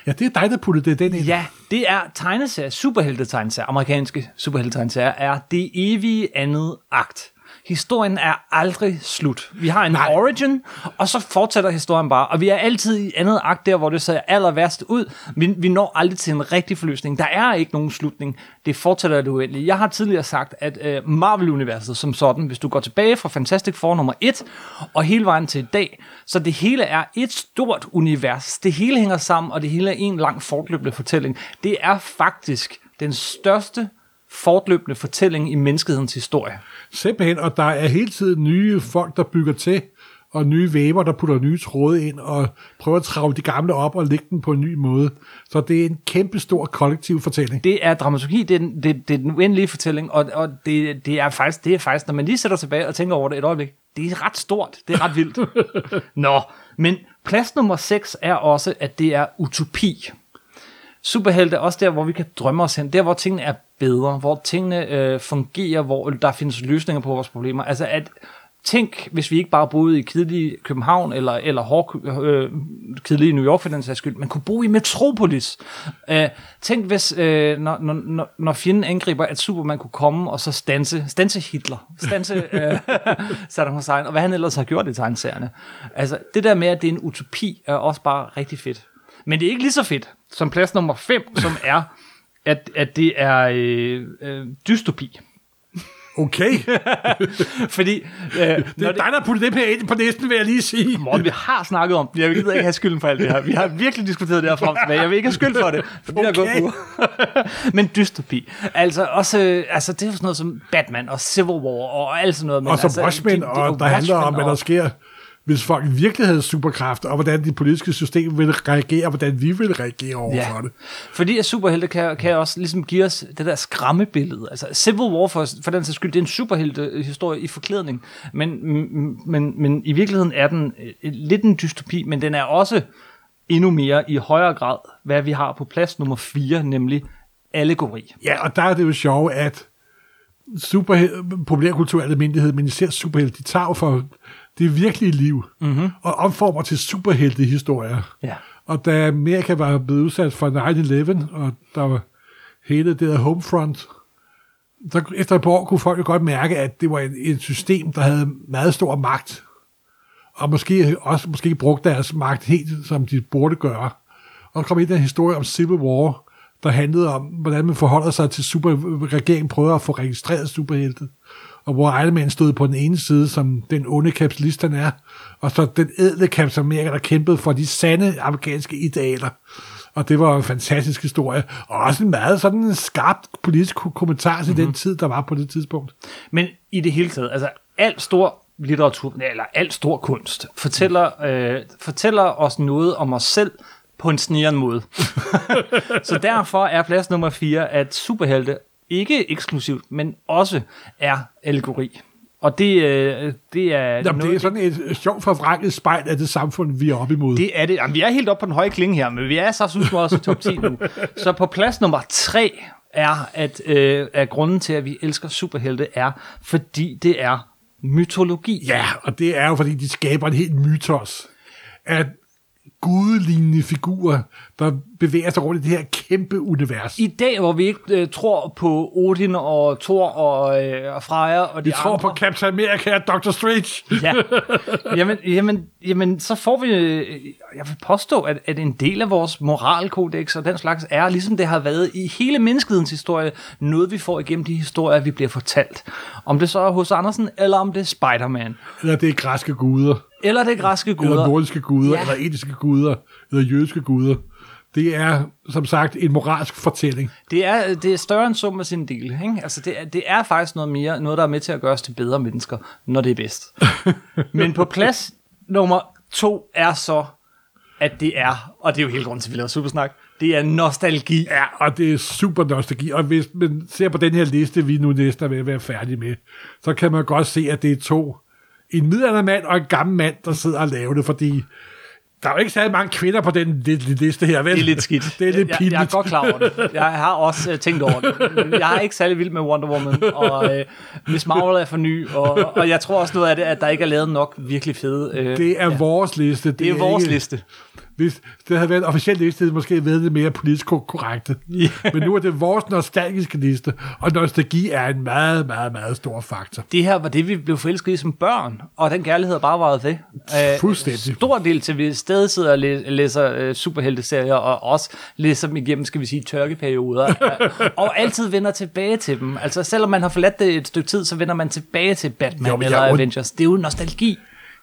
Ja, det er dig, der puttede det den ind. Ja, det er tegneserier, superhelte-tegneserier, amerikanske superhelte-tegneserier, er det evige andet akt. Historien er aldrig slut. Vi har en Nej. origin, og så fortsætter historien bare. Og vi er altid i andet akt der, hvor det ser aller værst ud. Vi, vi når aldrig til en rigtig forløsning. Der er ikke nogen slutning. Det fortsætter det uendelige. Jeg har tidligere sagt, at uh, Marvel-universet som sådan, hvis du går tilbage fra Fantastic Four nummer 1, og hele vejen til i dag, så det hele er et stort univers. Det hele hænger sammen, og det hele er en lang fortløbende fortælling. Det er faktisk den største fortløbende fortælling i menneskehedens historie. Simpelthen, og der er hele tiden nye folk, der bygger til, og nye væver, der putter nye tråde ind, og prøver at trave de gamle op og lægge dem på en ny måde. Så det er en kæmpe stor kollektiv fortælling. Det er dramaturgi, det er den, det, det er den uendelige fortælling, og, og det, det, er faktisk, det er faktisk, når man lige sætter tilbage og tænker over det et øjeblik, det er ret stort, det er ret vildt. (laughs) Nå, men plads nummer 6 er også, at det er utopi. Superhelte er også der, hvor vi kan drømme os hen, der hvor tingene er bedre, hvor tingene øh, fungerer, hvor der findes løsninger på vores problemer. Altså at tænk, hvis vi ikke bare boede i kedelige København, eller, eller hård, øh, kedelige New York for den sags skyld, men kunne bo i Metropolis. Øh, tænk, hvis øh, når, når, når fjenden angriber, at Superman kunne komme og så stanse, stanse Hitler, stanse (laughs) øh, Saddam Hussein, og hvad han ellers har gjort i tegneserierne. Altså, det der med, at det er en utopi, er også bare rigtig fedt. Men det er ikke lige så fedt som plads nummer 5, som (laughs) er, at, at det er øh, øh, dystopi. Okay. (laughs) Fordi... Øh, det er dig, der puttede det her ind på næsten, vil jeg lige sige. Morten, vi har snakket om det. Jeg gider ikke have skylden for alt det her. Vi har virkelig diskuteret det her frem tilbage. Jeg vil ikke have skyld for det. For okay. det har gået Men dystopi. Altså, også, øh, altså, det er sådan noget som Batman og Civil War og alt sådan noget. Men og så altså, Watchmen, og, og der handler om, hvad der sker hvis folk virkelig havde superkræfter, og hvordan det politiske system ville reagere, og hvordan vi ville reagere over ja. det. Fordi at superhelte kan, kan også ligesom give os det der skræmmebillede. Altså Civil War for, for den sags skyld, det er en superhelte-historie i forklædning, men, men, men i virkeligheden er den lidt en dystopi, men den er også endnu mere i højere grad, hvad vi har på plads nummer 4, nemlig allegori. Ja, og der er det jo sjovt, at super, populærkultur er almindelighed, men især superhelte, de tager for det virkelige liv, mm-hmm. og omformer til superheltehistorier. Ja. Og da Amerika var blevet udsat for 9-11, og der var hele det der Homefront, så efter et par år kunne folk jo godt mærke, at det var et, et system, der havde meget stor magt, og måske også måske brugte deres magt helt, som de burde gøre. Og der kom ind den historie om Civil War, der handlede om, hvordan man forholder sig til super... Regeringen prøver at få registreret superhelte og hvor Iron Man stod på den ene side, som den onde kapitalist han er, og så den ædle kapitalist Amerika, der kæmpede for de sande amerikanske idealer. Og det var en fantastisk historie, og også en meget sådan skarp politisk kommentar til mm-hmm. den tid, der var på det tidspunkt. Men i det hele taget, altså alt stor litteratur, eller alt stor kunst, fortæller, øh, fortæller os noget om os selv, på en snigeren måde. (laughs) så derfor er plads nummer 4, at superhelte ikke eksklusivt, men også er allegori. Og det, øh, det er... Jamen, noget, det er sådan et sjovt forvrænget spejl af det samfund, vi er oppe imod. Det er det. Jamen, vi er helt oppe på den høje klinge her, men vi er så synes også i top 10 nu. Så på plads nummer 3 er, at øh, er grunden til, at vi elsker superhelte, er, fordi det er mytologi. Ja, og det er jo, fordi de skaber en helt mytos. At gudelignende figurer, der bevæger sig rundt i det her kæmpe univers. I dag, hvor vi ikke øh, tror på Odin og Thor og, øh, og Freja og de Vi tror andre, på Captain America og Doctor Strange. ja. Jamen, jamen, jamen, så får vi, øh, jeg vil påstå, at, at en del af vores moralkodex og den slags er, ligesom det har været i hele menneskehedens historie, noget vi får igennem de historier, vi bliver fortalt. Om det så er hos Andersen, eller om det er Spider-Man. Eller det er græske guder. Eller det græske guder. Eller nordiske guder, ja. eller etiske guder, eller jødiske guder. Det er, som sagt, en moralsk fortælling. Det er, det er større end sum af sin del. Ikke? Altså det, er, det er faktisk noget mere, noget der er med til at gøre os til bedre mennesker, når det er bedst. (laughs) Men på plads nummer to er så, at det er, og det er jo helt grund til, at vi laver supersnak, det er nostalgi. Ja, og det er super nostalgi. Og hvis man ser på den her liste, vi nu næsten er ved at være færdige med, så kan man godt se, at det er to en midaldrende mand og en gammel mand, der sidder og laver det, fordi der er jo ikke særlig mange kvinder på den li- li- liste her, vel? Det er lidt skidt. Det er lidt jeg, pinligt. jeg er godt klar over det. Jeg har også uh, tænkt over det. Jeg er ikke særlig vild med Wonder Woman, og uh, Miss Marvel er for ny, og, og jeg tror også noget af det, at der ikke er lavet nok virkelig fede... Uh, Det er ja. vores liste. det er vores ikke- liste. Hvis det havde været en officiel liste, havde det måske været lidt mere politisk ko- korrekte. Ja. Men nu er det vores nostalgiske liste, og nostalgi er en meget, meget, meget stor faktor. Det her var det, vi blev forelsket i som børn, og den kærlighed har bare varet ved. Uh, Fuldstændig. Stor del til, vi stadig sidder og læ- læser uh, superhelteserier, og også læser dem igennem, skal vi sige, tørkeperioder, uh, (laughs) og altid vender tilbage til dem. Altså, selvom man har forladt det et stykke tid, så vender man tilbage til Batman Jo, eller und- Avengers. Det er jo nostalgi.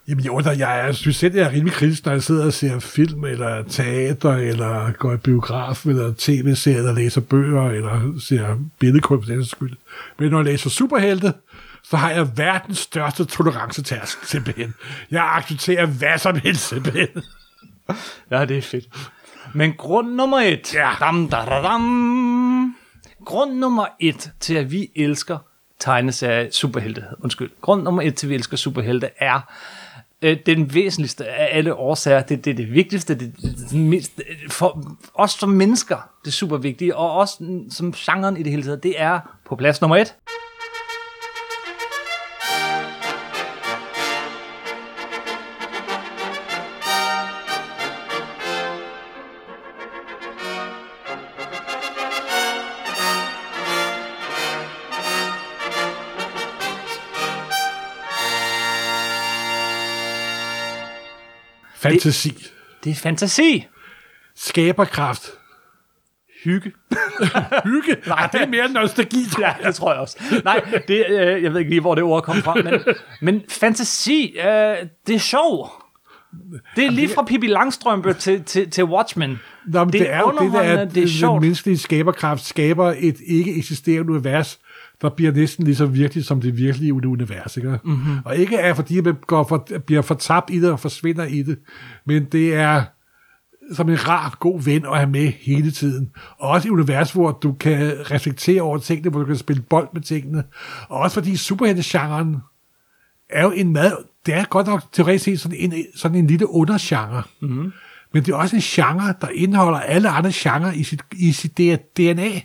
Jamen jo, der, jeg, jeg synes selv, jeg er rimelig kritisk, når jeg sidder og ser film, eller teater, eller går i biograf, eller tv-serier, eller læser bøger, eller ser billedkunst for den skyld. Men når jeg læser superhelte, så har jeg verdens største tolerancetærsk, simpelthen. Jeg accepterer hvad som helst, simpelthen. Ja, det er fedt. Men grund nummer et. Ja. Dam, da, da, dam. Grund nummer et til, at vi elsker tegneserie superhelte. Undskyld. Grund nummer et til, at vi elsker superhelte, er øh, den væsentligste af alle årsager. Det, det er det vigtigste. Det, det, det, det for os som mennesker, det er super vigtige. Og også som genren i det hele taget. Det er på plads nummer et. Fantasi. Det, det er fantasi. Skaberkraft. Hygge. (laughs) Hygge. Nej, det er mere nostalgi, tror Ja, det tror jeg også. Nej, det, øh, jeg ved ikke lige, hvor det ord kom fra, men, men fantasi, øh, det er sjov. Det er lige fra Pippi Langstrømpe til, til, til Watchmen. Nå, men det, det er jo det, der er, det er den sjovt. menneskelige skaberkraft skaber et ikke eksisterende univers, der bliver næsten lige så virkeligt som det virkelige univers. Ikke? Mm-hmm. Og ikke er, fordi man går for, bliver fortabt i det og forsvinder i det, men det er som en rar, god ven at have med hele tiden. Og også et univers, hvor du kan reflektere over tingene, hvor du kan spille bold med tingene. Og også fordi superheltegenren er jo en meget, det er godt nok teoretisk set sådan en, sådan en lille undergenre. Mhm. Men det er også en genre, der indeholder alle andre genrer i sit, i sit DNA.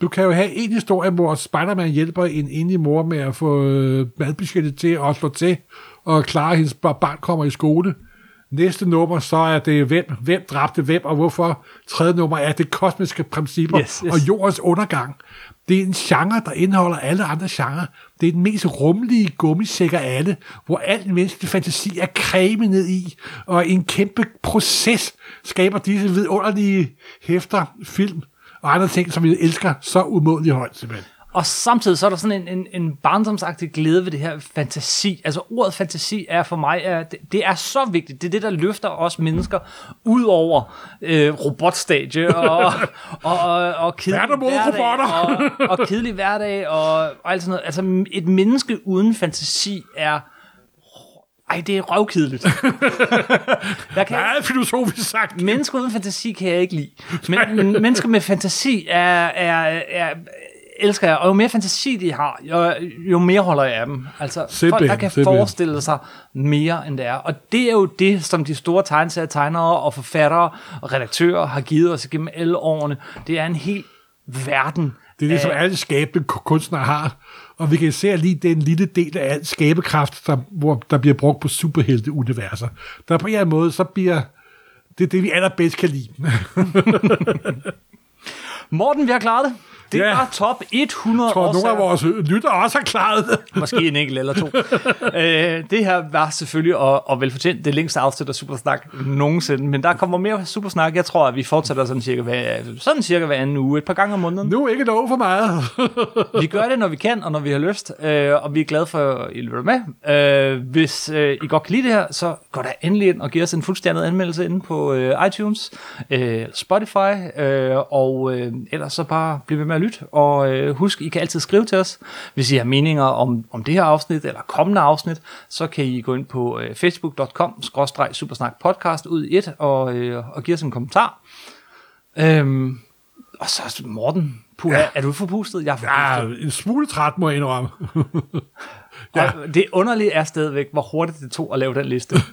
Du kan jo have en historie, hvor Spider-Man hjælper en enlig mor med at få øh, madbudgettet til at slå til, og klare, at hendes bar- barn kommer i skole. Næste nummer, så er det, hvem, hvem dræbte hvem, og hvorfor. Tredje nummer er det kosmiske principper Yes, yes. og jordens undergang. Det er en genre, der indeholder alle andre genrer. Det er den mest rummelige gummisæk af alle, hvor al menneskelig fantasi er cremet ned i, og en kæmpe proces skaber disse vidunderlige hæfter, film og andre ting, som vi elsker så umådeligt højt, simpelthen. Og samtidig så er der sådan en, en, en barndomsagtig glæde ved det her fantasi. Altså ordet fantasi er for mig, er, det, det er så vigtigt. Det er det, der løfter os mennesker ud over øh, robotstadie og, og, og, og kedelig der mod hverdag, og, og kedelig hverdag og, og alt sådan noget. Altså et menneske uden fantasi er... Ej, det er røvkedeligt. (laughs) jeg kan, Meget filosofisk sagt. Mennesker uden fantasi kan jeg ikke lide. Men, men mennesker med fantasi er, er, er, elsker jeg. Og jo mere fantasi de har, jo, jo mere holder jeg af dem. Altså folk, der Simpelthen, kan simpelthen. forestille sig mere, end det er. Og det er jo det, som de store tegnere og forfattere og redaktører har givet os gennem alle årene. Det er en hel verden. Det er det, som alle skabende ku- kunstnere har. Og vi kan se lige den lille del af alt skabekraft, der, hvor der bliver brugt på superhelte-universer. Der på en eller anden måde, så bliver det det, vi allerbedst kan lide. (laughs) Morten, vi har klaret det. Det Ja. var top 100 Jeg tror, nogle af vores lyttere også har klaret det. (laughs) Måske en enkelt eller to. (laughs) øh, det her var selvfølgelig, og, og velfortjent, det længste afsnit af Supersnak nogensinde. Men der kommer mere Supersnak. Jeg tror, at vi fortsætter sådan cirka hver, sådan cirka hver anden uge, et par gange om måneden. Nu er ikke lov for meget. (laughs) vi gør det, når vi kan, og når vi har lyst. Øh, og vi er glade for, at I lytter med. Øh, hvis øh, I godt kan lide det her, så gå da endelig ind og giv os en fuldstændig anmeldelse inde på øh, iTunes, øh, Spotify, øh, og øh, ellers så bare bliv ved med at lytte. Og øh, husk, I kan altid skrive til os, hvis I har meninger om, om det her afsnit, eller kommende afsnit, så kan I gå ind på øh, facebook.com, supersnak podcast ud i et, og, øh, og give os en kommentar. Øhm, og så Morten, puha, ja. er du forpustet? Jeg er forpustet. Ja, en smule træt, må jeg indrømme. Ja. Og det underlige er stadigvæk, hvor hurtigt det tog at lave den liste. (laughs)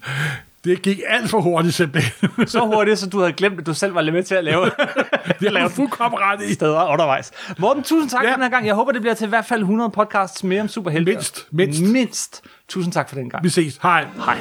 Det gik alt for hurtigt simpelthen. Så hurtigt, så du havde glemt, at du selv var lidt med til at lave, (laughs) Det er fuldkommen ret i. steder undervejs. Morten, tusind tak ja. for den her gang. Jeg håber, det bliver til i hvert fald 100 podcasts mere om superhelte. Mindst, mindst. Mindst. Tusind tak for den gang. Vi ses. Hej. Hej.